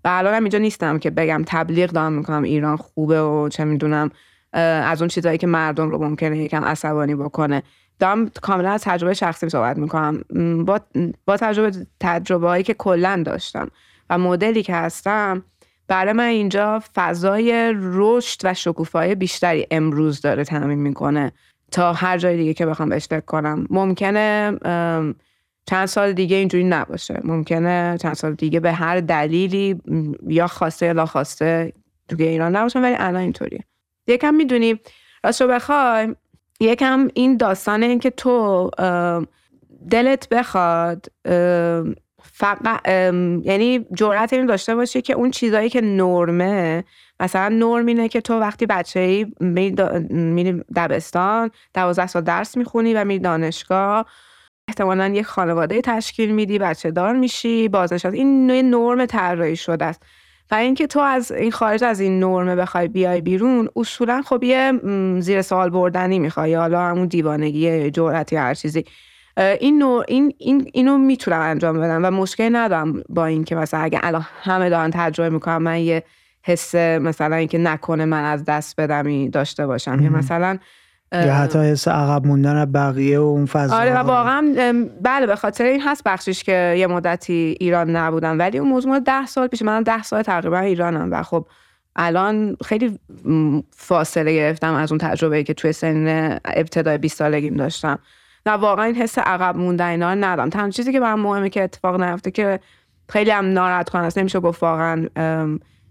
و الان هم اینجا نیستم که بگم تبلیغ دارم می‌کنم ایران خوبه و چه می‌دونم از اون چیزهایی که مردم رو ممکنه یکم عصبانی بکنه. دارم کاملا از تجربه شخصی صحبت می‌کنم. با, با تجربه تجربه هایی که کلا داشتم و مدلی که هستم برای من اینجا فضای رشد و شکوفایی بیشتری امروز داره تعمین می‌کنه تا هر جای دیگه که بخوام بهش فکر کنم. ممکنه چند سال دیگه اینجوری نباشه. ممکنه چند سال دیگه به هر دلیلی یا خواسته یا خواسته تو ایران نباشم ولی الان اینطوریه. یکم می‌دونی راست رو بخوای یکم این داستان این که تو دلت بخواد فقط یعنی جرأت این داشته باشی که اون چیزایی که نرمه مثلا نرم اینه که تو وقتی بچه ای میری دبستان دوازده سال درس می‌خونی و میری دانشگاه احتمالا یک خانواده تشکیل میدی بچه دار میشی بازنشست این نوع نرم طراحی شده است. و اینکه تو از این خارج از این نرمه بخوای بیای بیرون اصولا خب یه زیر سوال بردنی می‌خوای حالا همون دیوانگی جرأتی هر چیزی. این نوع این, این اینو می‌تونم انجام بدم و مشکل ندارم با اینکه مثلا اگه الان همه دارن تجربه می‌کنم من یه حس مثلا اینکه نکنه من از دست بدمی داشته باشم. یا مثلا یا حتی حس عقب موندن بقیه و اون فضا آره و واقعا بله به خاطر این هست بخشش که یه مدتی ایران نبودم. ولی اون موضوع ده سال پیش من ده سال تقریبا ایرانم و خب الان خیلی فاصله گرفتم از اون تجربه که توی سن ابتدای 20 سالگیم داشتم. نه واقعا این حس عقب موندن اینا ندارم. تنها چیزی که برام مهمه که اتفاق نیفته که خیلی هم ناراحت کننده است. نمیشه گفت واقعا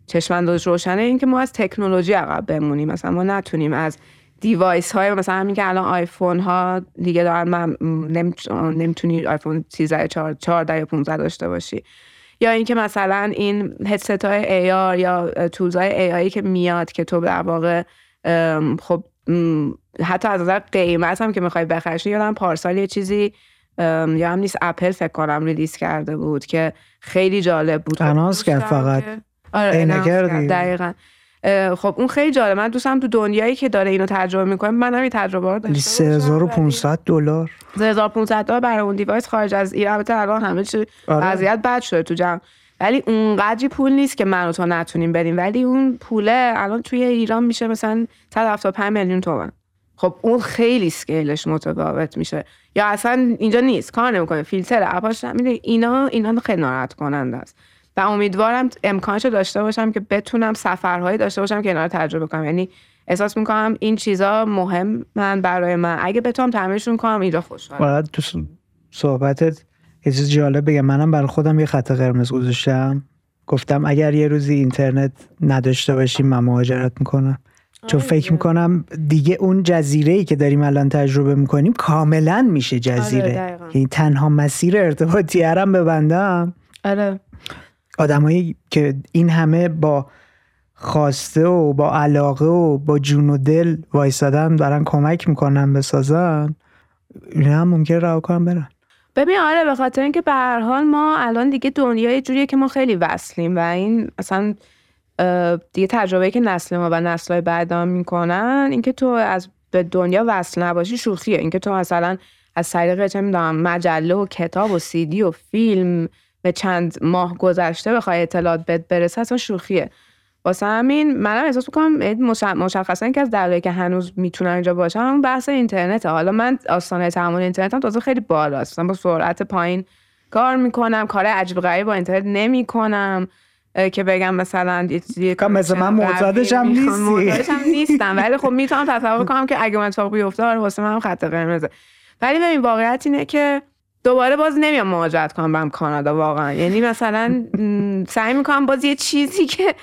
چشم روشنه این که ما از تکنولوژی عقب بمونیم. مثلا ما نتونیم از دیوایس های مثلا همین که الان آیفون ها دیگه دارن من نمی‌تونی آیفون 13 14 یا 15 داشته باشی. یا اینکه مثلا این هدست های ای آر یا تولز های ای آی که میاد که تو در واقع خب حتی از نظر قیمت هم که می‌خوای بخرش یادم پارسال یه چیزی یا هم نیست اپل فکر کنم ریلیز کرده بود که خیلی جالب بود. اناس کرد فقط. آره دقیقا. خب اون خیلی جالب. من دوستم تو دنیایی که داره اینو تجربه می‌کنه من هم این تجربه رو داشته 3500 دلار. 3500 دلار برای اون device خارج از ایران. البته الان همه چی آره. وضعیت بد شده تو جمع. ولی اونقدری پول نیست که من و تو نتونیم بریم. ولی اون پوله الان توی ایران میشه مثلا 175 میلیون تومن خب اون خیلی scale ش متفاوت میشه. یا اصلا اینجا نیست. کار نمی‌کنه. فیلتر app هاش میده اینا اینا خیلی ناراحت کننده است. و امیدوارم امکانش داشته باشم که بتونم سفرهایی داشته باشم که اینا رو تجربه کنم. یعنی احساس می‌کنم این چیزا مهم من برای من. اگه بتونم تعمیرشون کنم اینجا خوشحال باید تو صحبتت یه چیز جالب بگم. منم برای خودم یه خط قرمز گذاشتم. گفتم اگر یه روزی اینترنت نداشته باشیم من مهاجرت می‌کنم. چون آره فکر می‌کنم دیگه اون جزیره ای که داریم الان تجربه می‌کنیم کاملا میشه جزیره. آره یعنی تنها مسیر ارتباطی هرم ببندم. آره. آدمایی که این همه با خواسته و با علاقه و با جون و دل وایسادن دارن کمک می‌کنن بسازن این هم ممکن رها کنن برن. ببین آره به خاطر اینکه به هر حال ما الان دیگه دنیای جوریه که ما خیلی وصلیم و این اصلا دیگه تجربه که نسل ما و نسلهای بعد هم می‌کنن اینکه تو از به دنیا وصل نباشی شوخیه. اینکه تو مثلا از طریق چه می‌دونم مجله و کتاب و سیدی و فیلم به چند ماه گذشته بخوای اطلاعات بد برسه اصلا شوخیه. واسه همین منم احساس می‌کنم مشخصا که از دلایلی که هنوز می‌تونم اینجا باشم بحث اینترنت حالا من آستانه اینترنت هم تازه خیلی بالاست. با سرعت پایین کار می‌کنم کار عجیب غریب با اینترنت نمی‌کنم که بگم مثلا مثل من معتادش هم نیستی. نیستم. ولی خب می‌تونم تصور کنم که اگه من اتفاق بیفته آره واسه من خط قرمزه. ولی ببین واقعیت اینه که دوباره باز نمیام مهاجرت کنم برم کانادا واقعا. یعنی مثلا سعی می‌کنم باز یه چیزی که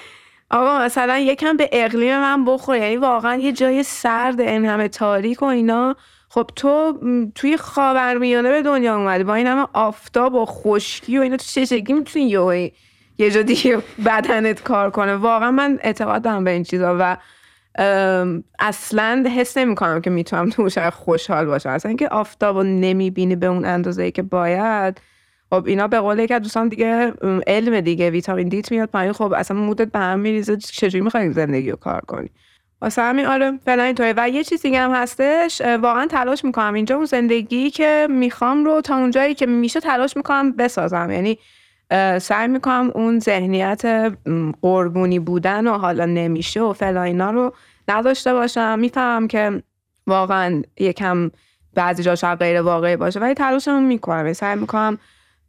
آقا مثلا یکم به اقلیم من بخور یعنی واقعا یه جای سرد این همه تاریک و اینا. خب تو توی خاورمیانه به دنیا اومدی با این همه آفتاب و خشکی و اینا تو چه می‌تونی یه یه جا دیگه بدنت کار کنه؟ واقعا من اعتقاد دارم به این چیزا و اصلا حس نمی کنم که می‌تونم تو خوشحال باشم. اصلا اینکه آفتاب رو نمی‌بینی به اون اندازه ای که باید. خب اینا به قول که دوستان دیگه علم دیگه. ویتامین دیت میاد پایین. خب اصلا مودت به هم میریزه. چجوری می‌خوای زندگی رو کار کنی؟ واسه همین آره فعلا اینطوری و یه چیز دیگه هم هستش. واقعا تلاش می‌کنم اینجا اون زندگی که می‌خوام رو تا اونجایی که میشه تلاش می‌کنم بسازم. یعنی سعی می‌کنم اون ذهنیت قربونی بودن و حالا نمیشه و فلا اینا رو نداشته باشم. می‌فهمم که واقعا یکم بعضی جا شاید غیر واقعی باشه ولی تلاشمو می‌کنم. یعنی سعی می‌کنم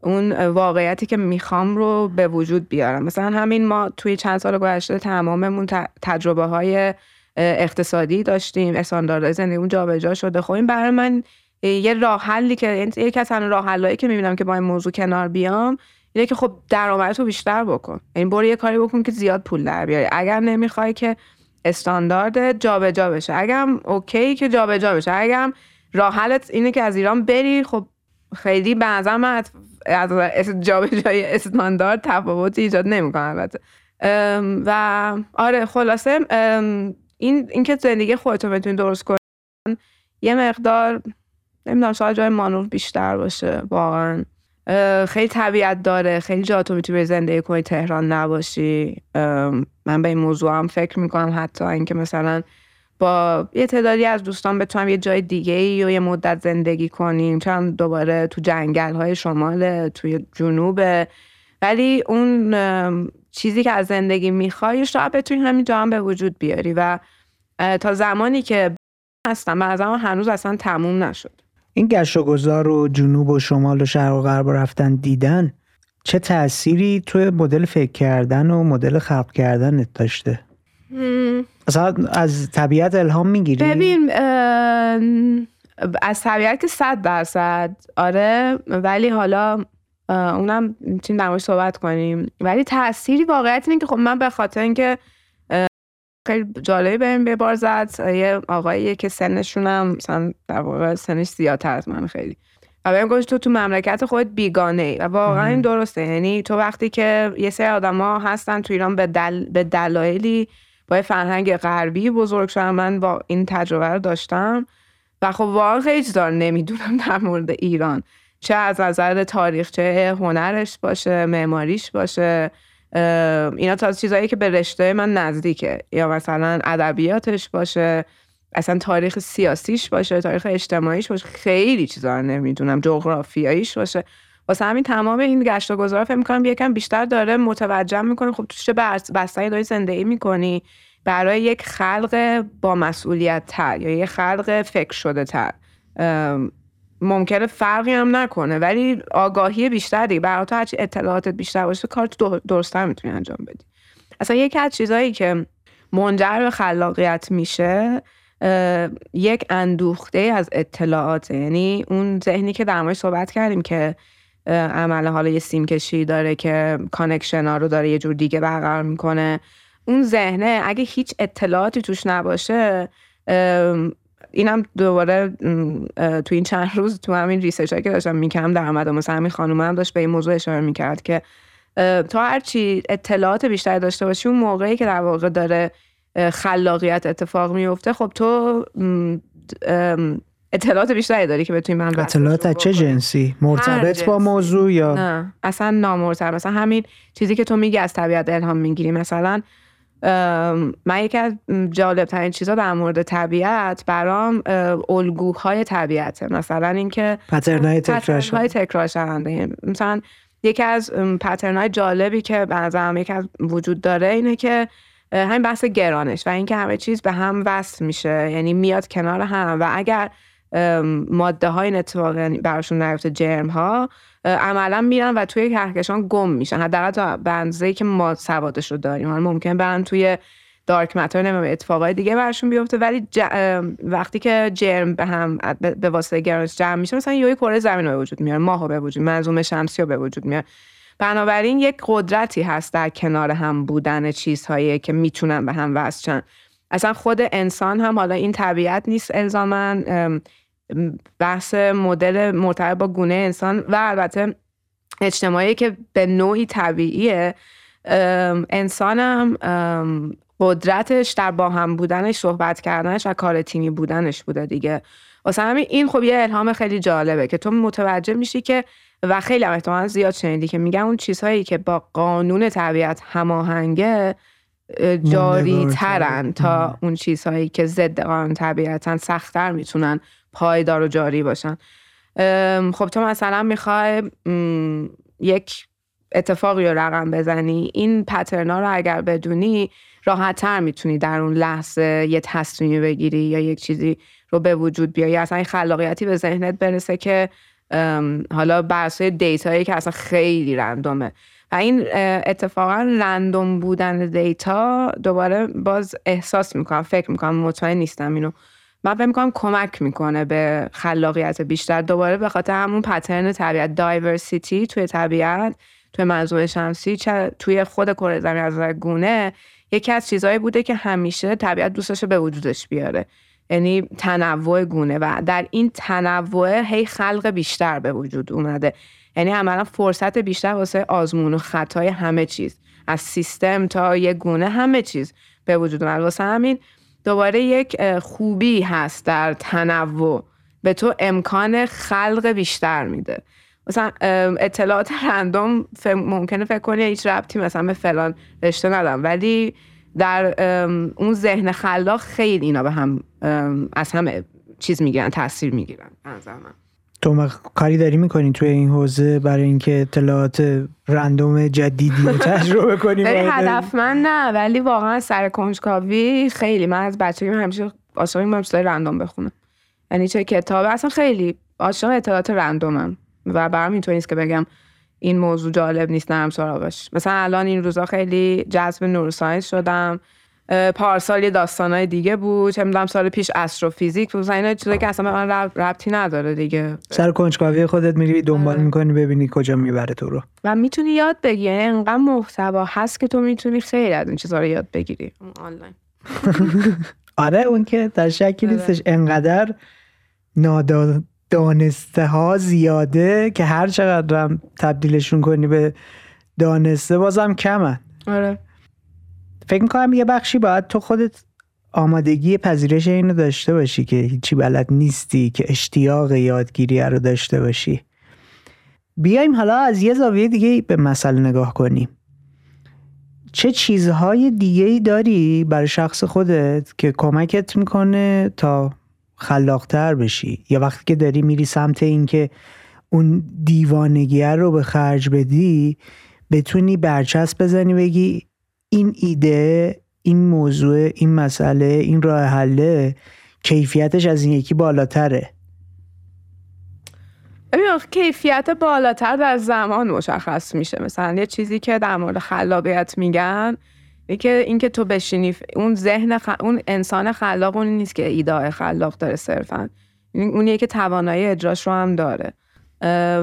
اون واقعیتی که می‌خوام رو به وجود بیارم. مثلا همین ما توی چند سال گذشته تماممون تجربه های اقتصادی داشتیم استانداردهای زندگی اون جابجا شده. خب این برای من یه راه حلی که یعنی یکی از راه حلایی که می‌بینم که با این موضوع کنار بیام اینه که خب درآمدتو بیشتر بکن. یعنی برو یه کاری بکن که زیاد پول در بیاری. اگر نمی‌خوای که استاندارد جابجا بشه. اگرم اوکی که جابجا بشه. اگرم راه حلت اینه که از ایران بری خب خیلی به نظر من از جابجایی استاندارد تفاوتی ایجاد نمی‌کنه البته. و آره خلاصه این اینکه زندگی خودتو بتونی درست کنی یه مقدار نمی‌دونم شاید جای مانور بیشتر باشه واقعا. خیلی طبیعت داره. خیلی جا تو می‌تونی زندگی کنی تهران نباشی. من به این موضوع هم فکر می‌کنم حتی اینکه مثلا با یه تعدادی از دوستان بتونم یه جای دیگه ای و یه مدت زندگی کنیم. چون دوباره تو جنگل های شمال توی جنوب ولی اون چیزی که از زندگی می‌خوای شاید بتونی همین جا هم به وجود بیاری. و تا زمانی که هستم به هنوز اصلا تموم نشد. این گشت و گذار و جنوب و شمال و شرق و غرب رفتن دیدن چه تأثیری توی مدل فکر کردن و مدل خلق کردن داشته؟ اصلا از طبیعت الهام می‌گیری؟ ببین از طبیعت که صد درصد آره ولی حالا اونم می‌تونیم در صحبت کنیم. ولی تأثیری واقعیت اینه که خب من به خاطر اینکه خیلی جالبی بهم به بار زد. یه آقاییه که سنشونم مثلا در واقع سنش زیادتر از من خیلی. و بهم گفت تو تو مملکت خودت بیگانه ای و واقعا این درسته. یعنی تو وقتی که یه سری آدما هستن تو ایران به, دل... به دلایلی با فرهنگ غربی بزرگ شدن. من با این تجربه رو داشتم. و خب واقعا خیلی چیزا نمی‌دونم در مورد ایران. چه از نظر تاریخچه هنرش باشه معماریش باشه. اینا تا چیزایی که به رشته من نزدیکه. یا مثلا ادبیاتش باشه اصلا تاریخ سیاسیش باشه تاریخ اجتماعیش باشه خیلی چیزا نمی‌دونم جغرافیاییش باشه. واسه همین تمام این گشت و گذارا فکر می‌کنم یکم بیشتر داره متوجه می‌کنه. خب تو چه بستنی داری زندگی می‌کنی؟ برای یک خلق با مسئولیت تر یا یک خلق فکر شده تر ممکنه فرقی هم نکنه ولی آگاهی بیشتری برای تو هرچی اطلاعاتت بیشتر باشه کار تو درستتر می‌تونی انجام بدی. اصلا یکی از چیزهایی که منجر به خلاقیت میشه یک اندوخته از اطلاعات یعنی اون ذهنی که در صحبت کردیم که عمل حالا یه سیم کشی داره که connection ها رو داره یه جور دیگه برقرار می‌کنه. اون ذهنه اگه هیچ اطلاعاتی توش نباشه اینم دوباره تو این چند روز تو همین research که داشتم می‌کردم در آمد مثلا همین خانوم هم داشت به این موضوع اشاره می‌کرد که تو هرچی اطلاعات بیشتری داشته باشی اون موقعی که در واقع داره خلاقیت اتفاق میفته خب تو اطلاعات بیشتری داری که بتونی من اطلاعات از چه جنسی؟ مرتبط با موضوع یا؟ نه اصلا نامرتبط. مثلا همین چیزی که تو میگی از طبیعت الهام می‌گیری مثلا من یکی از جالب ترین چیزا در مورد طبیعت برام الگوهای طبیعته. مثلا اینکه پترنای تکرار تکرار شونده مثلا یکی از پترنای جالبی که به یکی از وجود داره اینه که همین بحث گرانش و اینکه همه چیز به هم وصل میشه. یعنی میاد کنار هم و اگر ماده های اتفاق یعنی براشون نیفته جرم ها عملا میرن و توی کهکشان گم میشن. حداقل تا بنزه که ما سوادش رو داریم. ممکن برن توی دارک متر نمیم اتفاقای دیگه برشون بیفته ولی وقتی که جرم به هم به واسطه گرانش جمع میشه مثلا یه کره زمین به وجود میاد ماه به وجود منظومه شمسی رو به وجود میاد بنابراین یک قدرتی هست در کنار هم بودن چیزهایی که می‌تونن به هم وصل اصلا خود انسان هم حالا این طبیعت نیست الزامن بحث مدل مرتبط با گونه انسان و البته اجتماعی که به نوعی طبیعیه. انسانم قدرتش در با هم بودنش صحبت کردنش و کار تیمی بودنش بوده دیگه. واسه همین این خب یه الهام خیلی جالبه که تو متوجه میشی که و خیلی احتمال زیاد شنیدی که میگن اون چیزهایی که با قانون طبیعت هماهنگه جاری ترن تا اون چیزهایی که ضد قانون طبیعتا سختتر می‌تونن پایدار و جاری باشن. خب تو مثلا می‌خوای یک اتفاقی رو رقم بزنی. این پترنا رو اگر بدونی راحت تر می‌تونی در اون لحظه یه تصمیمی بگیری یا یک چیزی رو به وجود بیاری. یا اصلا خلاقیتی به ذهنت برسه که حالا بر اساس دیتایی که اصلا خیلی رندومه. و این اتفاقا رندوم بودن دیتا دوباره باز احساس می‌کنم فکر می‌کنم مطمئن نیستم اینو. من فکر می‌کنم کمک می‌کنه به خلاقیت بیشتر. دوباره به خاطر همون پترن طبیعت دایورسیتی توی طبیعت توی منظور شمسی توی خود کره زمین از گونه یکی از چیزهایی بوده که همیشه طبیعت دوستش به وجودش بیاره. یعنی تنوع گونه و در این تنوع هی خلق بیشتر به وجود اومده. یعنی عملا فرصت بیشتر واسه آزمون و خطای همه چیز. از سیستم تا یه گونه همه چیز به وجود اومده واسه همین دوباره یک خوبی هست در تنوع. به تو امکان خلق بیشتر میده. مثلا اطلاعات رندوم ممکنه فکر کنی هیچ ربطی مثلا به فلان رشته ندارم. ولی در اون ذهن خلاق خیلی اینا به هم از همه چیز می‌گیرن تاثیر می‌گیرن. تو کاری داری می‌کنی توی این حوزه برای اینکه اطلاعات رندوم جدیدی رو تجربه کنی هدف من نه ولی واقعا سر کنجکاوی خیلی. من از بچگی همیشه عاشق این رندوم بخونم. یعنی چه کتاب؟ اصلا خیلی عاشق اطلاعات رندومم. و برام اینطوری نیست که بگم این موضوع جالب نیست نرم سراغش مثلا الان این روزا خیلی جذب نوروساینس شدم. پارسال یه داستانای دیگه بود چه می‌دونم سال پیش استروفیزیک بود. اینا چیزایی که اصلا به من ربطی نداره دیگه. سر کنجکاوی خودت میری دنبال آره. می‌کنی ببینی کجا می‌بره تو رو. و می‌تونی یاد بگیری یعنی انقدر محتوا هست که تو می‌تونی خیلی از این چیزا رو یاد بگیری. آنلاین. آره اون که در شکی آره. نیستش انقدر نادانسته ها زیاده که هر چقدر تبدیلشون کنی به دانسته بازم کمن. آره. فکر می‌کنم یه بخشی باید تو خودت آمادگی پذیرش اینو داشته باشی که هیچی بلد نیستی که اشتیاق یادگیری رو داشته باشی. بیایم حالا از یه زاویه دیگه به مسئله نگاه کنیم. چه چیزهای دیگه ای داری برای شخص خودت که کمکت می‌کنه تا خلاقتر بشی؟ یا وقتی که داری میری سمت اینکه اون دیوانگیه رو به خرج بدی بتونی برچسب بزنی بگی این ایده این موضوع این مسئله این راه حله کیفیتش از این یکی بالاتره. کیفیت بالاتر در زمان مشخص میشه. مثلا یه چیزی که در مورد خلاقیت میگن اینکه اینکه تو بشینی اون ذهن اون انسان خلاق اون نیست که ایده خلاق داره صرفا. اونیه که توانایی اجراش رو هم داره.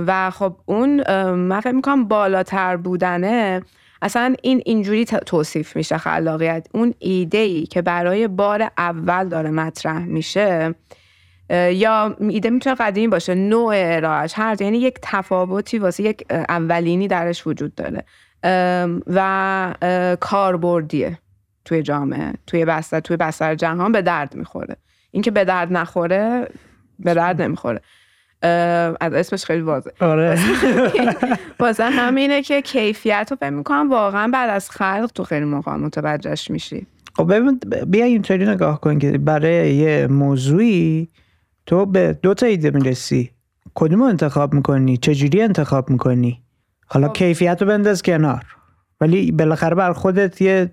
و خب اون من فکر می‌کنم بالاتر بودنه اصلا این اینجوری توصیف میشه خلاقیت. اون ایده ای که برای بار اول داره مطرح میشه یا ایده می‌تونه قدیمی باشه نوع ارائهش هر یعنی یک تفاوتی واسه یک اولینی درش وجود داره. و کاربردیه توی جامعه توی بستر توی بستر جهان به درد می‌خوره. اینکه به درد نخوره به درد نمی‌خوره. از اسمش خیلی واضح. آره. واسه همینه که کیفیت رو فکر می‌کنم واقعا بعد از خلق تو خیلی موقع متوجهش میشی. خب بیا اینطوری نگاه کن که برای یه موضوعی تو به دو تا ایده می‌رسی. کدوم انتخاب می‌کنی؟ چجوری انتخاب می‌کنی؟ حالا خب. کیفیت رو بنداز کنار. ولی بالاخره بر خودت یه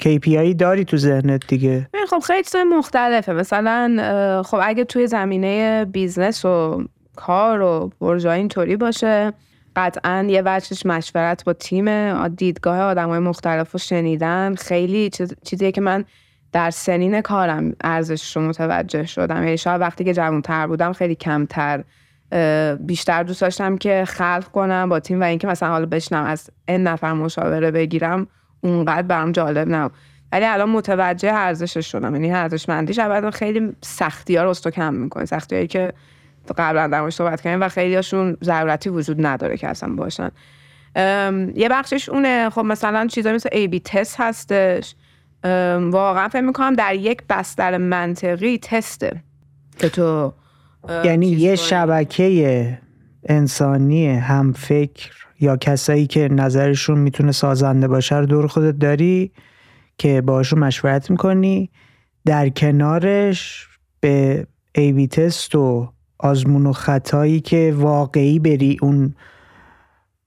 KPI داری تو ذهنت دیگه؟ خب خیلی چیزای مختلفه. مثلا خب اگه توی زمینه business و کار و برجای اینطوری باشه قطعا یه وجهش مشورت با تیم دیدگاه آدم های مختلف رو شنیدن. خیلی چیزیه که من در سنین کارم ارزش رو متوجه شدم. یعنی شاید وقتی که جوانتر بودم خیلی کمتر بیشتر دوست داشتم که خلق کنم با تیم و اینکه مثلا حالا بشنم از این نفر مشاوره بگیرم. اونقدر برام جالب نبود. ولی الان متوجه ارزشش شدم یعنی ارزشمندیش اول خیلی سختی ها رو استو کم می‌کنه. سختی هایی که قبلا در صحبت کردیم و خیلی هاشون ضرورتی وجود نداره که اصلا باشن. یه بخشش اونه. خب مثلا چیزایی مثل ای بی تست هستش. واقعا فکر می‌کنم در یک بستر منطقی تسته که تو یعنی یه شبکه انسانی هم فکر یا کسایی که نظرشون می‌تونه سازنده باشه رو دور خودت داری که باشون مشورت می‌کنی در کنارش به ایوی تست و آزمون و خطایی که واقعی بری اون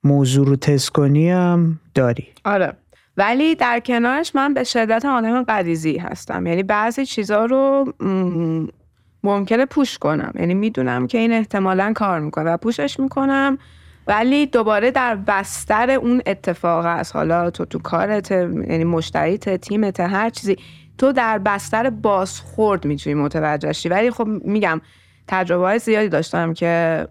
موضوع رو تست کنی هم داری. آره. ولی در کنارش من به شدت آدم قدیزی هستم. یعنی بعضی چیزا رو ممکنه پوش کنم. یعنی می‌دونم که این احتمالا کار می‌کنه و پوشش می‌کنم. ولی دوباره در بستر اون اتفاق است. حالا تو تو کارت یعنی مشتریت تیمت هر چیزی. تو در بستر بازخورد می‌تونی متوجه شی. ولی خب میگم تجربه های زیادی داشتم که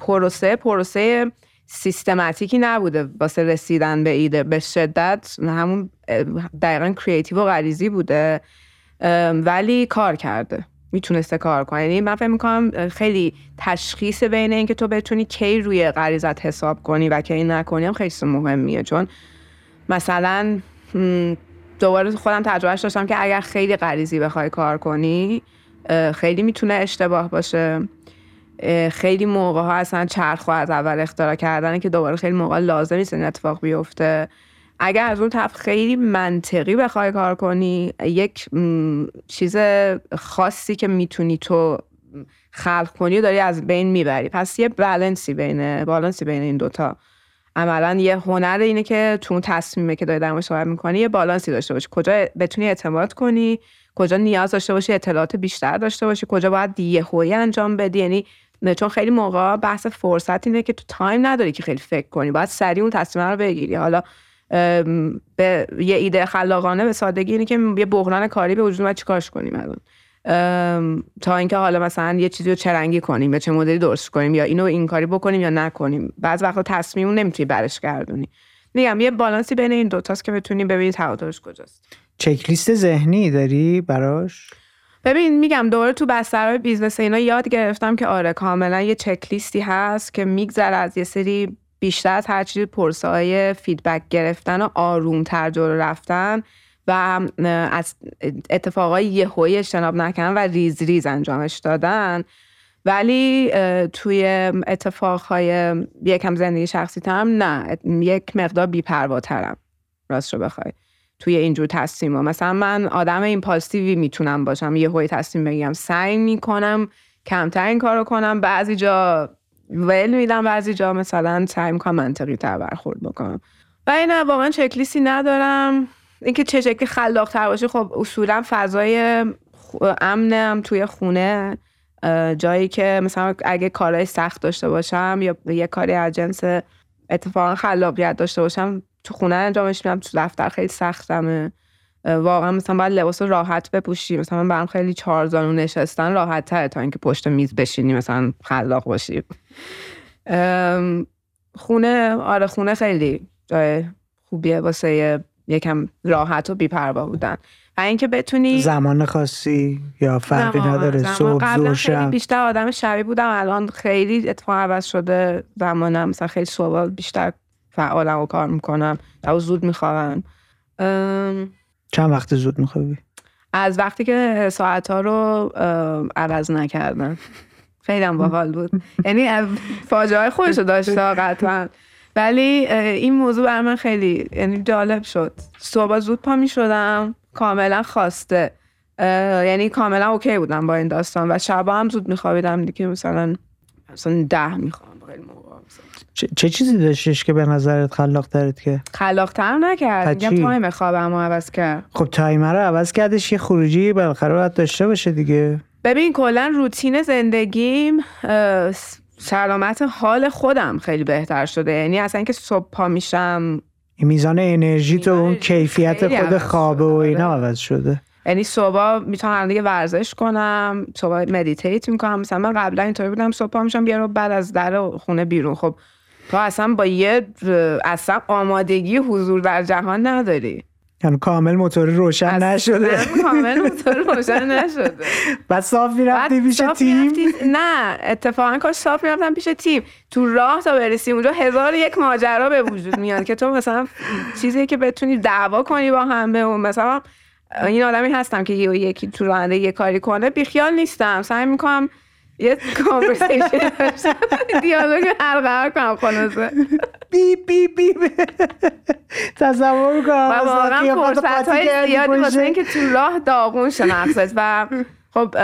پروسه پروسه سیستماتیکی نبوده واسه رسیدن به ایده. به شدت همون دقیقا کریتیو و غریزی بوده ولی کار کرده. می‌تونسته کار کنه. یعنی من فکر می‌کنم خیلی تشخیص بین اینکه تو بتونی کی روی غریزت حساب کنی و کی نکنی هم خیلی مهمیه. چون مثلا دوباره خودم تجربهش داشتم که اگر خیلی غریزی بخوای کار کنی خیلی می‌تونه اشتباه باشه. خیلی موقع ها اصلا چرخ از اول اختراع کردنه که دوباره خیلی موقع لازم نیست اتفاق بیفته. اگر از اون طرف خیلی منطقی بخوای کار کنی یک چیز خاصی که می‌تونی تو خلق کنی و داری از بین می‌بری. پس یه بالانسی بین بالانسی بین این دوتا. عملا یه هنر اینه که تو اون تصمیمه که داری در صحبت می‌کنی یه بالانسی داشته باشی. کجا بتونی اعتماد کنی کجا نیاز داشته باشی اطلاعات بیشتر داشته باشی کجا باید یهویی انجام بدی. یعنی چون خیلی موقع بحث فرصت اینه که تو تایم نداری که خیلی فکر کنی. باید سریع اون تصمیم رو بگیری. حالا به یه ایده خلاقانه به سادگی اینه که یه بحران کاری به وجود چیکارش کنیم الان؟ تا اینکه حالا مثلا یه چیزی رو چرنگی کنیم یا چه مدلی درست کنیم یا اینو این کاری بکنیم یا نکنیم. بعض وقتا تصمیم نمی‌تونی برش گردونی. میگم یه بالانسی بین این دوتاست که بتونی ببینی تعادلش کجاست. چکلیست ذهنی داری براش؟ ببین میگم دوباره تو بسترهای business اینا یاد گرفتم که آره کاملا یه چکلیستی هست که میگذره از یه سری بیشتر از هر چیزی های feedback گرفتن و آروم تر جلو رفتن و از اتفاقای یهویی اجتناب نکردن و ریز ریز انجامش دادن. ولی توی اتفاقهای یکم زندگی شخصی ترم نه. یک مقدار بیپرواترم. راست رو بخوای. توی اینجور تصمیم ها. مثلا من آدم این پازیتیوی می‌تونم باشم. یه هوی تصمیم بگیرم. سعی می‌کنم کمتر این کارو کنم. بعضی جا ول میدم بعضی جا مثلا سعی می‌کنم منطقی تر برخورد بکنم. و این واقعا چکلیستی ندارم. اینکه چه شکلی خلاق تر باشه خب اصولا فضای امنم توی خونه جایی که مثلا اگه کارهای سخت داشته باشم یا یه کاری از جنس اتفاقا خلاقیت داشته باشم تو خونه انجامش میدم تو دفتر خیلی سختمه. واقعا مثلا باید لباس راحت بپوشی. مثلا من برام خیلی چهار زانو نشستن راحت تره تا اینکه پشت میز بشینی مثلا خلاق باشی. خونه آره خونه خیلی جای خوبیه واسه یکم راحت و بیپروا بودن. و اینکه بتونی زمان خاصی یا فرقی نداره؟ صبح زور خیلی بیشتر آدم شبی بودم. الان خیلی اتفاق عوض شده زمانم. مثلا خیلی صبح بیشتر فعالم و کار می‌کنم. و زود میخوابم. چند وقت زود میخوابی؟ از وقتی که ساعت ها رو عوض نکردن خیلی هم باحال بود. یعنی فاجعه خودش رو داشته قطعا. ولی این موضوع بر من خیلی یعنی جالب شد. صبح زود پا می شدم کاملا خواسته. یعنی کاملا OK بودم با این داستان. و شبا هم زود میخوابیدم. دیگه مثلا مثلا ده می‌خوام خیلی چه, چه چیزی داشتش که به نظرت خلاق ترت که؟ خلاق تر نکرد. میگم time خوابم عوض کرد. خب time رو عوض کردش یه خروجی بالاخره باید داشته باشه دیگه. ببین کلا روتین زندگیم سلامت حال خودم خیلی بهتر شده. یعنی اصلا اینکه صبح پا میشم میزان انرژی تو اون کیفیت خود خوابه و اینا عوض شده. یعنی صبح می‌تونم دیگه ورزش کنم صبح مدیتیت می‌کنم. مثلا من قبلا اینطوری بودم صبح پا میشم یه بعد از در خونه بیرون. خب تو اصلا با یه اصلا آمادگی حضور در جهان نداری. یعنی کامل موتور روشن نشده. کامل موتور روشن نشده. بعد صاف می‌رفتی پیش تیم؟ نه اتفاقا کاش صاف می‌رفتم پیش تیم. تو راه تا برسی اونجا هزار یک ماجرا به وجود میاد که تو مثلا چیزی که بتونی دعوا کنی با هم به مثلا این آدمی هستم که یکی تو راننده یه کاری کنه بیخیال نیستم. سعی می‌کنم یه کانورسیشن دیالوگ حلقه کنم خلاصه. بی بی بی. تصور کنم و واقعا فرصت های زیادی واسه اینکه تو راه داغون شناخت و خب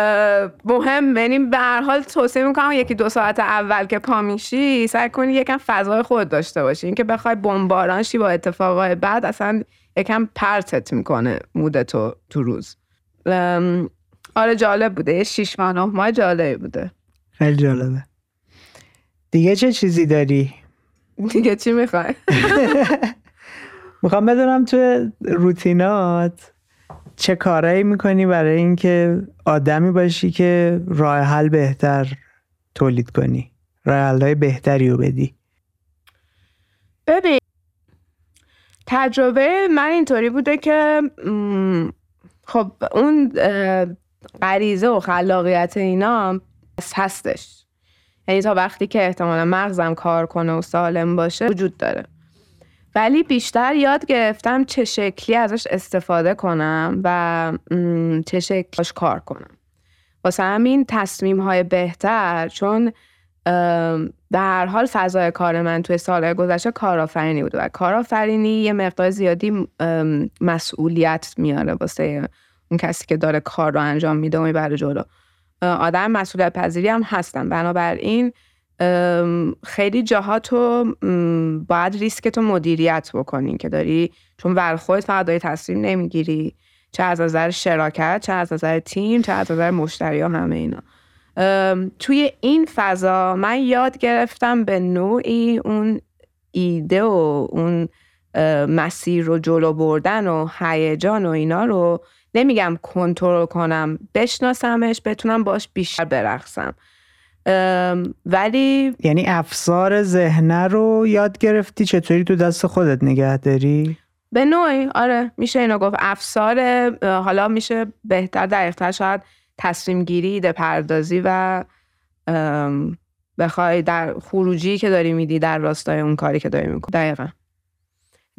مهم یعنی به هر حال توصیه می‌کنم یکی دو ساعت اول که پا میشی سعی کنی یکم فضای خود داشته باشی. اینکه بخوای بمباران شی با اتفاقای بعد اصلا یکم پرتت می‌کنه مود تو تو روز آره جالب بوده یه شیش ماه نه ماه جالب بوده خیلی جالبه دیگه چه چیزی داری؟ دیگه چی می‌خوای؟ می‌خوام بدونم تو روتینات چه کارایی می‌کنی برای اینکه آدمی باشی که راه حل بهتر تولید کنی راه حل بهتری رو بدی ببین تجربه من اینطوری بوده که خب اون غریزه و خلاقیت اینا هستش. یعنی تا وقتی که احتمالا مغزم کار کنه و سالم باشه وجود داره. ولی بیشتر یاد گرفتم چه شکلی ازش استفاده کنم و چه شکلش کار کنم. واسه همین تصمیم های بهتر چون در حال فضای کار من توی سالهای گذشته کارآفرینی بوده و کارآفرینی یه مقدار زیادی مسئولیت میاره واسه اون کسی که داره کار رو انجام میده و می‌بره جلو. آدم مسئولیت پذیری هم هستن. بنابراین خیلی جاها تو باید ریسک تو مدیریت بکنی که داری چون بر خودت فقط داری تصمیم نمی‌گیری. چه از نظر شراکت چه از نظر تیم چه از نظر مشتری ها همه اینا. توی این فضا من یاد گرفتم به نوعی اون ایده و اون مسیر رو جلو بردن و هیجان و اینا رو نمیگم کنترل کنم بشناسمش بتونم باش بیشتر برقصم. ولی یعنی افسار ذهنه رو یاد گرفتی چطوری تو دست خودت نگه داری؟ به نوعی آره میشه اینو گفت. افسار حالا میشه بهتر دقیقتر شاید تصمیم گیری ایده پردازی و بخوای در خروجی که داری میدی در راستای اون کاری که داری می‌کنی. دقیقا.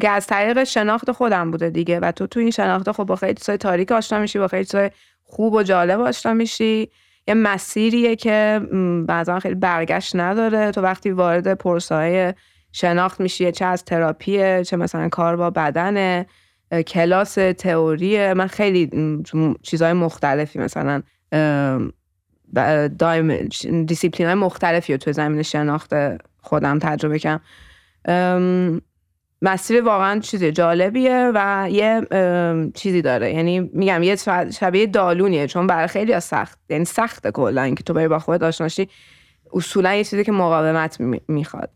که از طریق شناخت خودم بوده دیگه. و تو تو این شناخت خب با خیلی چیزای تاریک آشنا میشی با خیلی چیزای خوب و جالب آشنا میشی. یه مسیریه که بعضا خیلی برگشت نداره. تو وقتی وارد پروسه‌ی شناخت میشی چه از تراپیه چه مثلا کار با بدن کلاس تئوری من خیلی چیزهای مختلفی مثلا دایم دیسیپلین های مختلفی رو تو زمینه شناخت خودم تجربه کردم. مسیر واقعا چیز جالبیه و یه چیزی داره. یعنی میگم یه شبیه دالونیه چون برای خیلی سخت یعنی سخت کلا که تو بری با خودت آشناشی اصولا یه چیزی که مقاومت می‌خواد.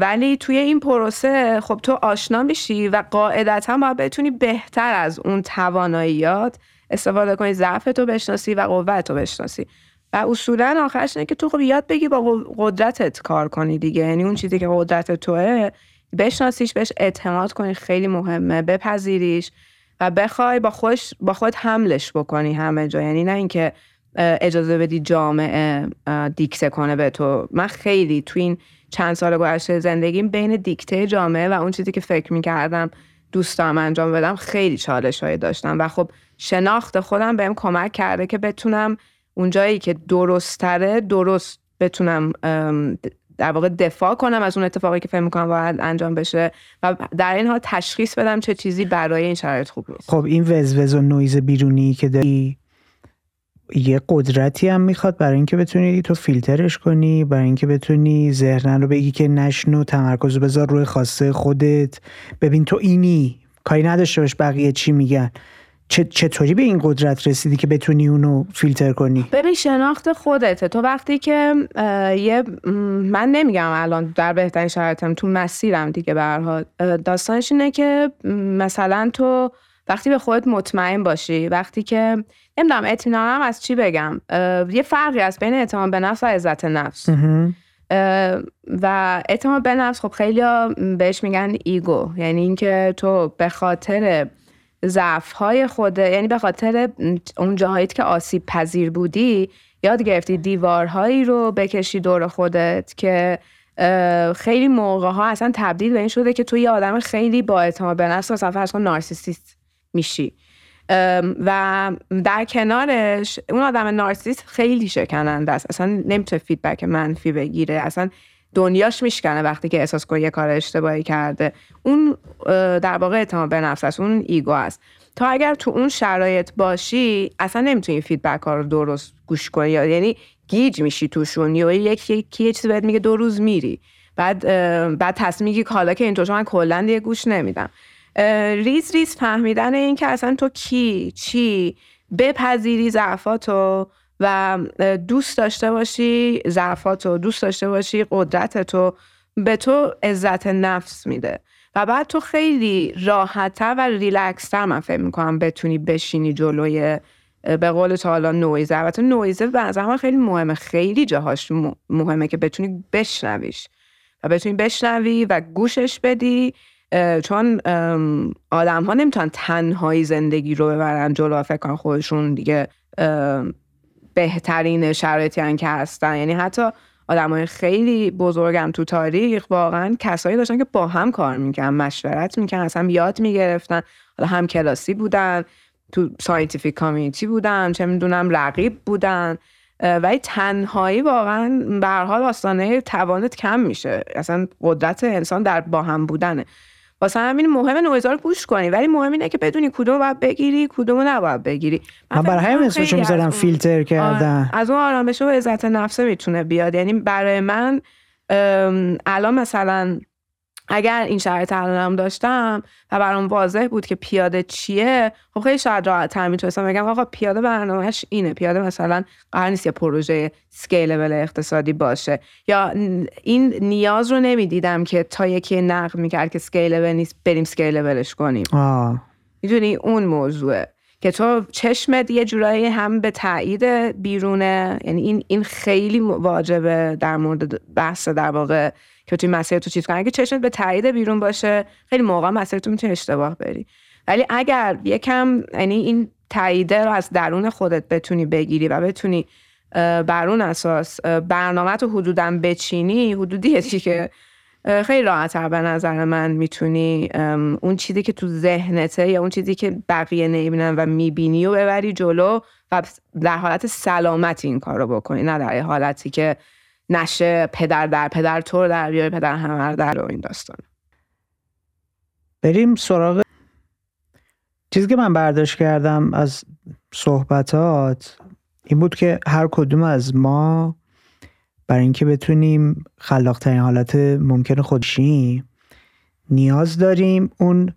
ولی توی این پروسه خب تو آشنا میشی و قاعدتا باید بتونی بهتر از اون تواناییات استفاده کنی ضعف تو بشناسی و قوت تو بشناسی. و اصولا آخرش اینه که تو خب یاد بگی با قدرتت کار کنی دیگه. یعنی اون چیزی که قدرت توه بشناسیش بهش اعتماد کنی خیلی مهمه. بپذیریش و بخوای با خوش با خود حملش بکنی همه جا. یعنی نه اینکه اجازه بدی جامعه دیکته کنه به تو. من خیلی تو این چند سال گذشته زندگیم بین دیکته جامعه و اون چیزی که فکر می‌کردم دوست دارم انجام بدم خیلی چالش هایی داشتم. و خب شناخت خودم بهم کمک کرده که بتونم اون جایی که درستره درست بتونم در واقع دفاع کنم از اون اتفاقی که فکر می‌کنم باید انجام بشه و در این حال تشخیص بدم چه چیزی برای این شرایط خوب نیست. خب این وزوز و نویز بیرونی که داری یه قدرتی هم می‌خواد برای اینکه بتونی تو فیلترش کنی برای اینکه بتونی ذهن رو بگی که نشنو تمرکز بذار روی خاصه خودت. ببین تو اینی کاری نداشته باش بقیه چی میگن. چطوری به این قدرت رسیدی که بتونی اونو فیلتر کنی؟ ببین شناخت خودته. تو وقتی که یه من نمیگم الان در بهترین شرایطم تو مسیرم دیگه به داستانش اینه که مثلا تو وقتی به خودت مطمئن باشی وقتی که نمی‌دونم اطمینانم از چی بگم. یه فرقی هست بین اعتماد به نفس و عزت نفس. و اعتماد به نفس خب خیلی بهش میگن ایگو. یعنی اینکه تو به خاطر ضعف های خود یعنی به خاطر اون جاهایی که آسیب پذیر بودی یاد گرفتی دیوارهایی رو بکشی دور خودت که خیلی موقع ها اصلا تبدیل به این شده که تو یه آدم خیلی با اعتماد به نفس مثلا فرض کن نارسیسیست میشی. و در کنارش اون آدم نارسیست خیلی شکننده است. اصلا نمی‌تونه فیدبک منفی بگیره. اصلا دنیاش میشکنه وقتی که احساس کنه یه کار اشتباهی کرده. اون در واقع اعتماد به نفس است اون ego است. تا اگر تو اون شرایط باشی اصلا نمی‌تونی feedback ها رو درست گوش کنی. یعنی گیج میشی توشون. یا یکی یکی یه چیزی بهت میگه دو روز میری. بعد بعد تصمیم میگی حالا که اینطور من کلا دیگه گوش نمیدم. ریز ریز فهمیدن این که اصلا تو کی چی؟ بپذیری ضعفاتو. و دوست داشته باشی ضعفاتو دوست داشته باشی قدرتتو به تو عزت نفس میده. و بعد تو خیلی راحتتر و ریلکستر من فکر می‌کنم بتونی بشینی جلوی به قول تو حالا نویزه. البته نویزه به خیلی مهمه. خیلی جاهاش مهمه که بتونی بشنویش. و بتونی بشنوی و گوشش بدی چون آدم ها نمی‌تونن تنهایی زندگی رو ببرن جلو. فکر کنن خودشون دیگه بهترین شرایطی که هستن. یعنی حتی آدم های خیلی بزرگم تو تاریخ واقعا کسایی داشتن که با هم کار می‌کنن مشورت می‌کنن اصلا یاد می‌گرفتن. حالا هم کلاسی بودن تو scientific community بودن چه می‌دونم رقیب بودن. ولی تنهایی واقعا به هر حال آستانه توانت کم میشه. اصلا قدرت انسان در با هم بودنه. واسه همین مهم نویزا رو گوش کنی. ولی مهم اینه که بدونی کدوم باید بگیری کدوم نباید بگیری. من برای همین اسمشو می‌ذارم فیلتر کردن. از اون آرامش و عزت نفسه می‌تونه بیاد. یعنی برای من الان مثلا اگر این شرایط الانم داشتم و برام واضح بود که پیاده چیه خب خیلی شاید راحت تر می‌تونستم. بگم آقا پیاده برنامهش اینه. پیاده مثلا قرار نیست یه پروژه scalable اقتصادی باشه. یا این نیاز رو نمی‌دیدم که تا یکی نقد می‌کرد که scalable نیست بریم scalable ش کنیم. می‌دونی اون موضوعه. که تو چشمت یه جورایی هم به تایید بیرونه. یعنی این این خیلی واجبه در مورد بحث در واقع که توی مسیر تو چیز کنی. اگه چشمت به تایید بیرون باشه خیلی موقع مسیر تو می‌تونی اشتباه بری. ولی اگر یکم یعنی این تاییده رو از درون خودت بتونی بگیری و بتونی بر اون اساس برنامه تو حدودا بچینی حدودیه که خیلی راحتتر به نظر من می‌تونی اون چیزی که تو ذهنته یا اون چیزی که بقیه نمی‌بینن و می‌بینی و ببری جلو و در حالت سلامت این کار رو بکنی نه در حالتی که نشه پدر در پدر تو در بیاره پدر همه در و این داستان. بریم سراغ چیزی که من برداشت کردم از صحبتات این بود که هر کدوم از ما برای اینکه بتونیم خلاق ترین حالت ممکن خودشیم نیاز داریم اون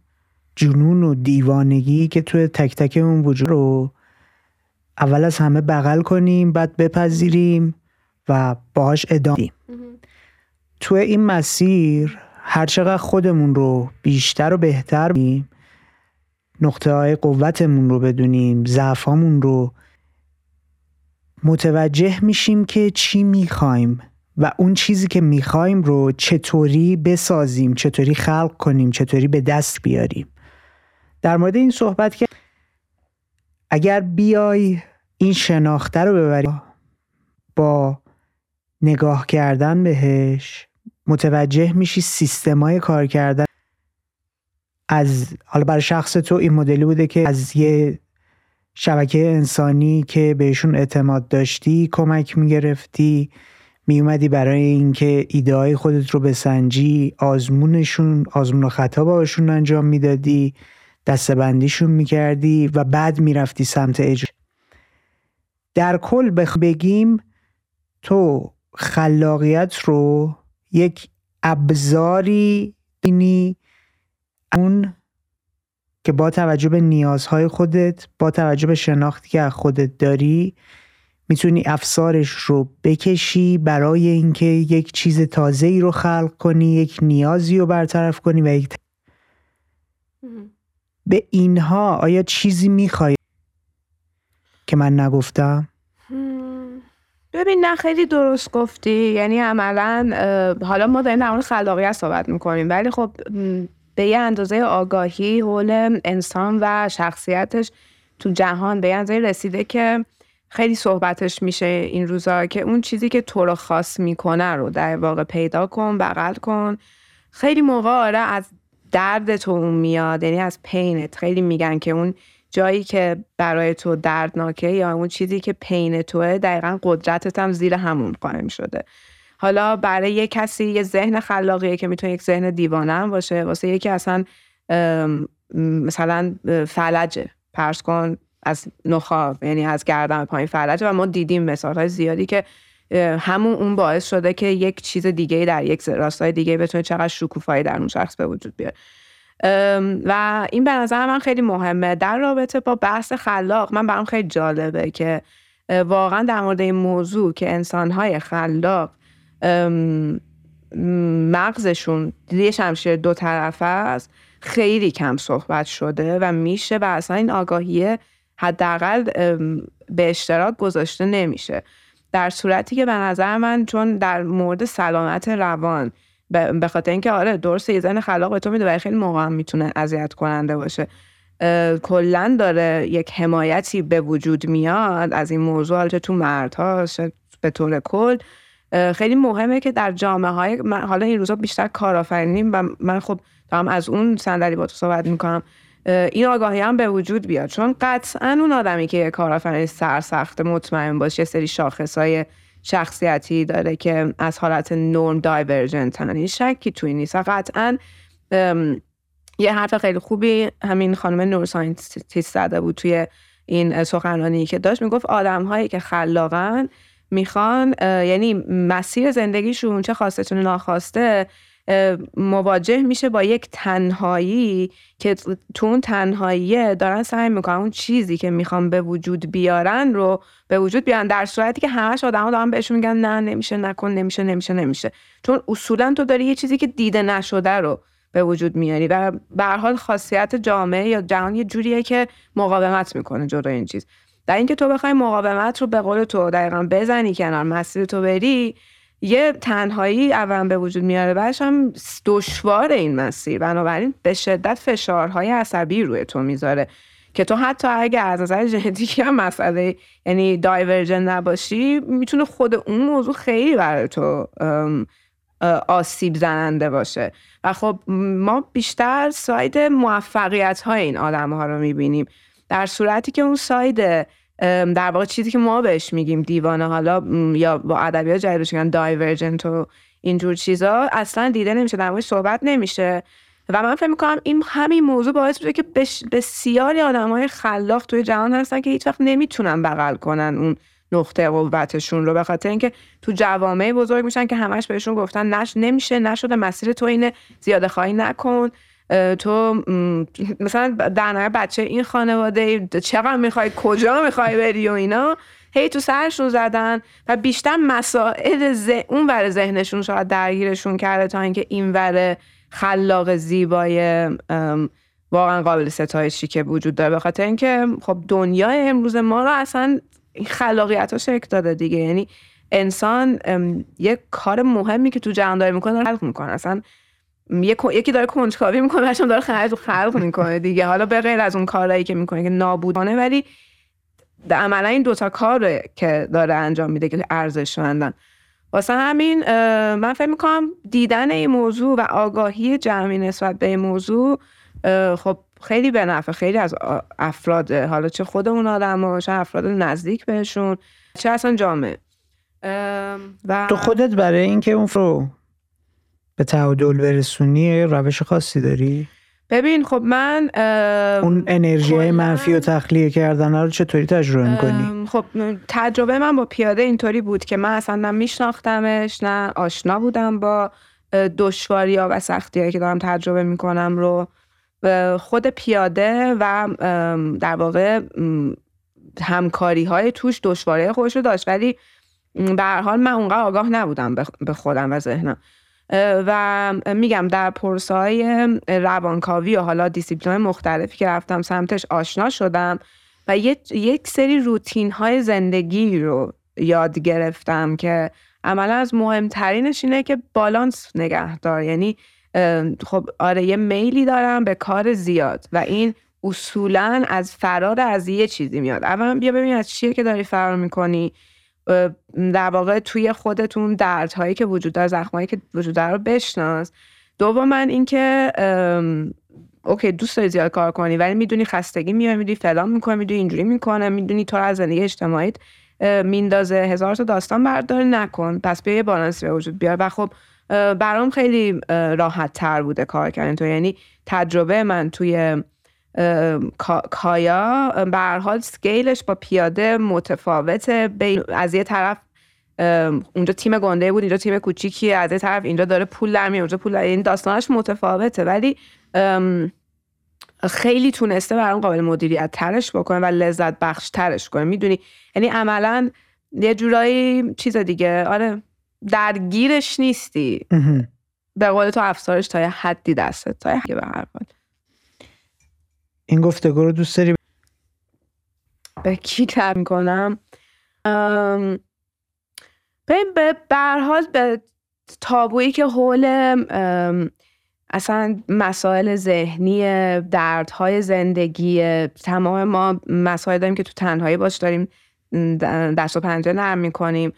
جنون و دیوانگی که توی تک تک اون وجود رو اول از همه بغل کنیم بعد بپذیریم. و باهاش ادامه توی این مسیر هرچقدر خودمون رو بیشتر و بهتر بیم نقطه های قوتمون رو بدونیم ضعفامون رو متوجه میشیم که چی می‌خوایم و اون چیزی که می‌خوایم رو چطوری بسازیم چطوری خلق کنیم چطوری به دست بیاریم. در مورد این صحبت که اگر بیای این شناخته رو ببری با نگاه کردن بهش متوجه میشی سیستمای کار کردن. از حالا برای شخص تو این مدلی بوده که از یه شبکه انسانی که بهشون اعتماد داشتی کمک می‌گرفتی میومدی برای اینکه ایده های خودت رو بسنجی آزمونشون آزمون و خطا باشون انجام می‌دادی دستبندیشون می‌کردی و بعد می‌رفتی سمت اجرا. در کل بخ بگیم تو خلاقیت رو یک ابزاری بینی اون که با توجه به نیازهای خودت با توجه به شناختی که از خودت داری می‌تونی افسارش رو بکشی برای اینکه یک چیز تازه ای رو خلق کنی یک نیازی رو برطرف کنی و یک به اینها آیا چیزی می‌خوای؟ که من نگفتم. ببین نه خیلی درست گفتی. یعنی عملا حالا ما داریم در مورد خلاقیت صحبت می‌کنیم. ولی خب به یه اندازه آگاهی حول انسان و شخصیتش تو جهان به یه اندازه رسیده که خیلی صحبتش میشه این روزا که اون چیزی که تو رو خاص می‌کنه رو در واقع پیدا کن بغل کن. خیلی موقع آره از درد تو اون میاد. یعنی از پینت. خیلی میگن که اون جایی که برای تو دردناکه یا اون چیزی که پین توه دقیقا قدرتت هم زیر همون قائم شده. حالا برای یه کسی یه ذهن خلاقیه که می‌تونه یک ذهن دیوانه هم باشه واسه یکی اصلا مثلا فلجه. پرس کن از نخا یعنی از گردن پایین فلجه و ما دیدیم مثال های زیادی که همون اون باعث شده که یک چیز دیگه در یک راستای دیگه بتونه چقدر شکوفایی در اون شخص به وجود بیاره. و این به نظر من خیلی مهمه. در رابطه با بحث خلاق من برام خیلی جالبه که واقعا در مورد این موضوع که انسانهای خلاق مغزشون یه شمشیر دو طرفه است خیلی کم صحبت شده و میشه و اصلا این آگاهی حداقل به اشتراک گذاشته نمیشه. در صورتی که به نظر من چون در مورد سلامت روان به خاطر اینکه آره درست یه زن خلاق به تو میده و خیلی موقع هم می‌تونه اذیت کننده باشه. کلا داره یک حمایتی به وجود میاد از این موضوع چه تو مردها به طور کل. خیلی مهمه که در جامعه های حالا این روزا بیشتر کارآفرینیم و من خب دارم از اون صندلی با تو صحبت می‌کنم. این آگاهی هم به وجود بیاد. چون قطعا اون آدمی که کارآفرین سرسخت مطمئن باشه یه سری شاخص های شخصیتی داره که از حالت نورم دایورجنت این شکی توی نیست. قطعا یه حرف خیلی خوبی همین خانم نورساینتیست زده بود توی این سخنرانی که داشت. می‌گفت آدم هایی که خلاقن می‌خوان یعنی مسیر زندگیشون چه خواسته چه ناخواسته مواجه میشه با یک تنهایی که تو اون تنهایی دارن سعی می‌کنن اون چیزی که می‌خوان به وجود بیارن رو به وجود بیارن. در صورتی که همش آدم دارن بهشون میگن نه نمیشه نکن نمیشه نمیشه نمیشه. چون اصولا تو داری یه چیزی که دیده نشده رو به وجود میاری و به حال خاصیت جامعه یا جهان یه جوریه که مقاومت می‌کنه جلو این چیز. در اینکه تو بخوای مقاومت رو به قول تو دقیقا بزنی کنار مسیر تو بری یه تنهایی اول به وجود میاره. بعدش هم دشوار این مسیر. بنابراین به شدت فشارهای عصبی روی تو می‌ذاره که تو حتی اگر از نظر ژنتیکی هم مسئله یعنی دایورژن نباشی می‌تونه خود اون موضوع خیلی برای تو آسیب زننده باشه. و خب ما بیشتر ساید موفقیت های این آدم ها رو می‌بینیم. در صورتی که اون ساید در واقع چیزی که ما بهش میگیم دیوانه حالا یا با ادبیات جدیدش میگن دایورجنت و اینجور چیزا اصلا دیده نمیشه در صحبت نمیشه. و من فکر می‌کنم این همین موضوع باعث میشه که بسیاری آدم های خلاق توی جهان هستن که هیچ وقت نمی‌تونن بغل کنن اون نقطه قوتشون رو به خاطر اینکه تو جوامع بزرگ میشن که همش بهشون گفتن نش نمیشه نشده مسیر تو اینه زیاده خواهی نکن. تو مثلا در بچه این خانواده چقدر می‌خوای کجا می‌خوای بری و اینا؟ هی تو سرشون زدن و بیشتر مسائل اون ور ذهنشون شاید درگیرشون کرده تا اینکه این ور خلاق زیبای واقعا قابل ستایشی که وجود داره. به خاطر اینکه خب دنیای امروز ما رو اصلا خلاقیت ها شکل داده دیگه. یعنی انسان یک کار مهمی که تو جهان داره می‌کنه خلق می‌کنه. اصلا یکی داره کنجکاوی می‌کنه بچه‌م داره خرج و خلق می‌کنه دیگه. حالا به غیر از اون کارهایی که می‌کنه که نابودانه ولی عملا این دوتا کاره که داره انجام میده که ارزشمندن. واسه همین من فکر می‌کنم دیدن این موضوع و آگاهی جمعی نسبت به این موضوع خب خیلی به نفع خیلی از افراد حالا چه خودمون آدم چه افراد نزدیک بهشون چه اصلا جامعه. و تو خودت برای اینکه اون رو به تعادل برسونی روش خاصی داری؟ ببین خب من اون انرژی های منفی و تخلیه کردن رو چطوری تجربه می‌کنی؟ خب تجربه من با پیاده اینطوری بود که من اصلا نه میشناختمش نه آشنا بودم با دشواری ها و سختی که دارم تجربه می‌کنم رو خود پیاده و در واقع همکاری های توش دشواری خودش رو داشت ولی به حال من اونقدر آگاه نبودم به خودم و ذهنم و میگم در پرسه های روانکاوی و حالا دیسیپلین مختلفی که رفتم سمتش آشنا شدم و یک سری روتین های زندگی رو یاد گرفتم که عملا از مهمترینش اینه که بالانس نگه دار. یعنی خب آره یه میلی دارم به کار زیاد و این اصولا از فرار از یه چیزی میاد. اولا بیا ببین از چیه که داری فرار می‌کنی. در واقع توی خودتون دردهایی که وجود داره زخمایی که وجود داره رو بشناس. دوم من اینکه اوکی دوست داری زیاد کار کنی ولی می‌دونی خستگی میاد می‌دونی فلان می‌کنه می‌دونی اینجوری می‌کنه می‌دونی تو از زندگی اجتماعیت میندازه. هزار تا داستان بردار نکن. پس بیا یه بالانس به وجود بیار. و خب برام خیلی راحت تر بوده کار کردن تو. یعنی تجربه من توی کایا به حال سکیلش با پیاده متفاوته. از یه طرف اونجا تیم گنده بود اینجا تیم کوچیکی از یه طرف اینجا داره پول در اونجا پول این داستانش متفاوته. ولی خیلی تونسته برام قابل مدیریت ترش بکنه و لذت بخش ترش کنه. می‌دونی؟ یعنی عملا یه جورایی چیز دیگه. آره درگیرش نیستی. به قول تو افسارش تا یه حدی دستت تا یه به هر حال. این گفتگو رو دوست داری؟ به کی کم می‌کنم به برحال به تابویی که حول اصلا مسائل ذهنی دردهای زندگی تمام ما مسائل داریم که تو تنهایی باش داریم دست و پنجه نرم می‌کنیم.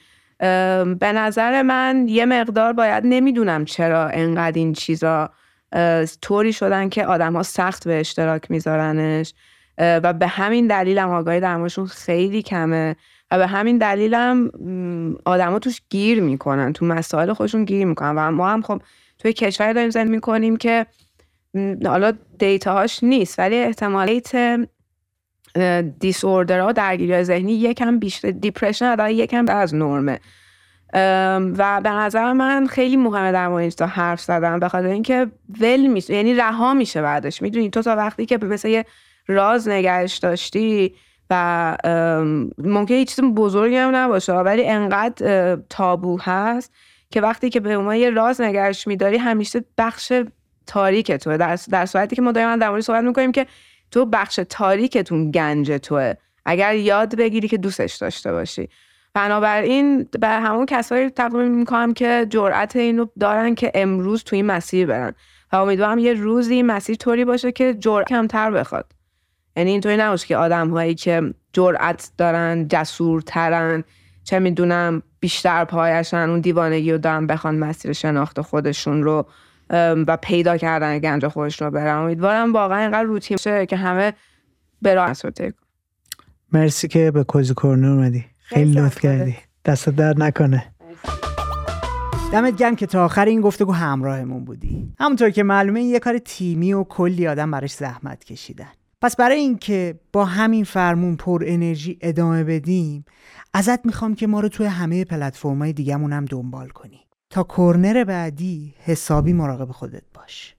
به نظر من یه مقدار باید نمی‌دونم چرا انقدر این چیزا طوری شدن که آدم ها سخت به اشتراک میذارنش. و به همین دلیل هم آگاهی درماشون خیلی کمه. و به همین دلیل هم آدما توش گیر می‌کنن تو مسائل خودشون گیر می‌کنن. و ما هم خب توی کشور داریم زندگی می‌کنیم که حالا دیتاهاش نیست ولی احتمالیت دیس ها درگیری ذهنی یکم بیشتر دیپرشن یکم از نرمه. و به نظر من خیلی مهمه در مورد تا حرف زدن. به خاطر اینکه ول میشه یعنی رها میشه بعدش. می‌دونی تو تا وقتی که مثل یه راز نگهش داشتی و ممکنه هیچ چیز بزرگی هم نباشه ولی انقدر تابو هست که وقتی که به ما یه راز نگهش میداری همیشه بخش تاریک توه در, در صورتی که ما دائما در مورد صحبت می‌کنیم که تو بخش تاریکتون گنج توه. اگر یاد بگیری که دوستش داشته باشی. بنابراین به همون کسایی تقدیم می‌کنم که جرأت اینو دارن که امروز توی این مسیر برن. و امیدوارم یه روزی مسیر طوری باشه که جرأت کمتر بخواد. یعنی اینطوری نباشه که آدم هایی که جرأت دارن جسورترن چه می‌دونم بیشتر پایشن اون دیوانگی رو دارن بخوان مسیر شناخت خودشون رو و پیدا کردن گنج خودش رو برن. امیدوارم واقعا اینقدر روتین باشه که همه به راه مرسی که به کوزی کورنر اومدی. خیلی لطف کردی. دست درد نکنه. دمت گرم که تا آخر این گفتگو همراهمون بودی. همونطور که معلومه این یه کار تیمی و کلی آدم براش زحمت کشیدن. پس برای اینکه با همین فرمون پر انرژی ادامه بدیم ازت می‌خوام که ما رو توی همه پلتفرم‌های دیگه‌مون هم دنبال کنی. تا کورنر بعدی حسابی مراقب خودت باش.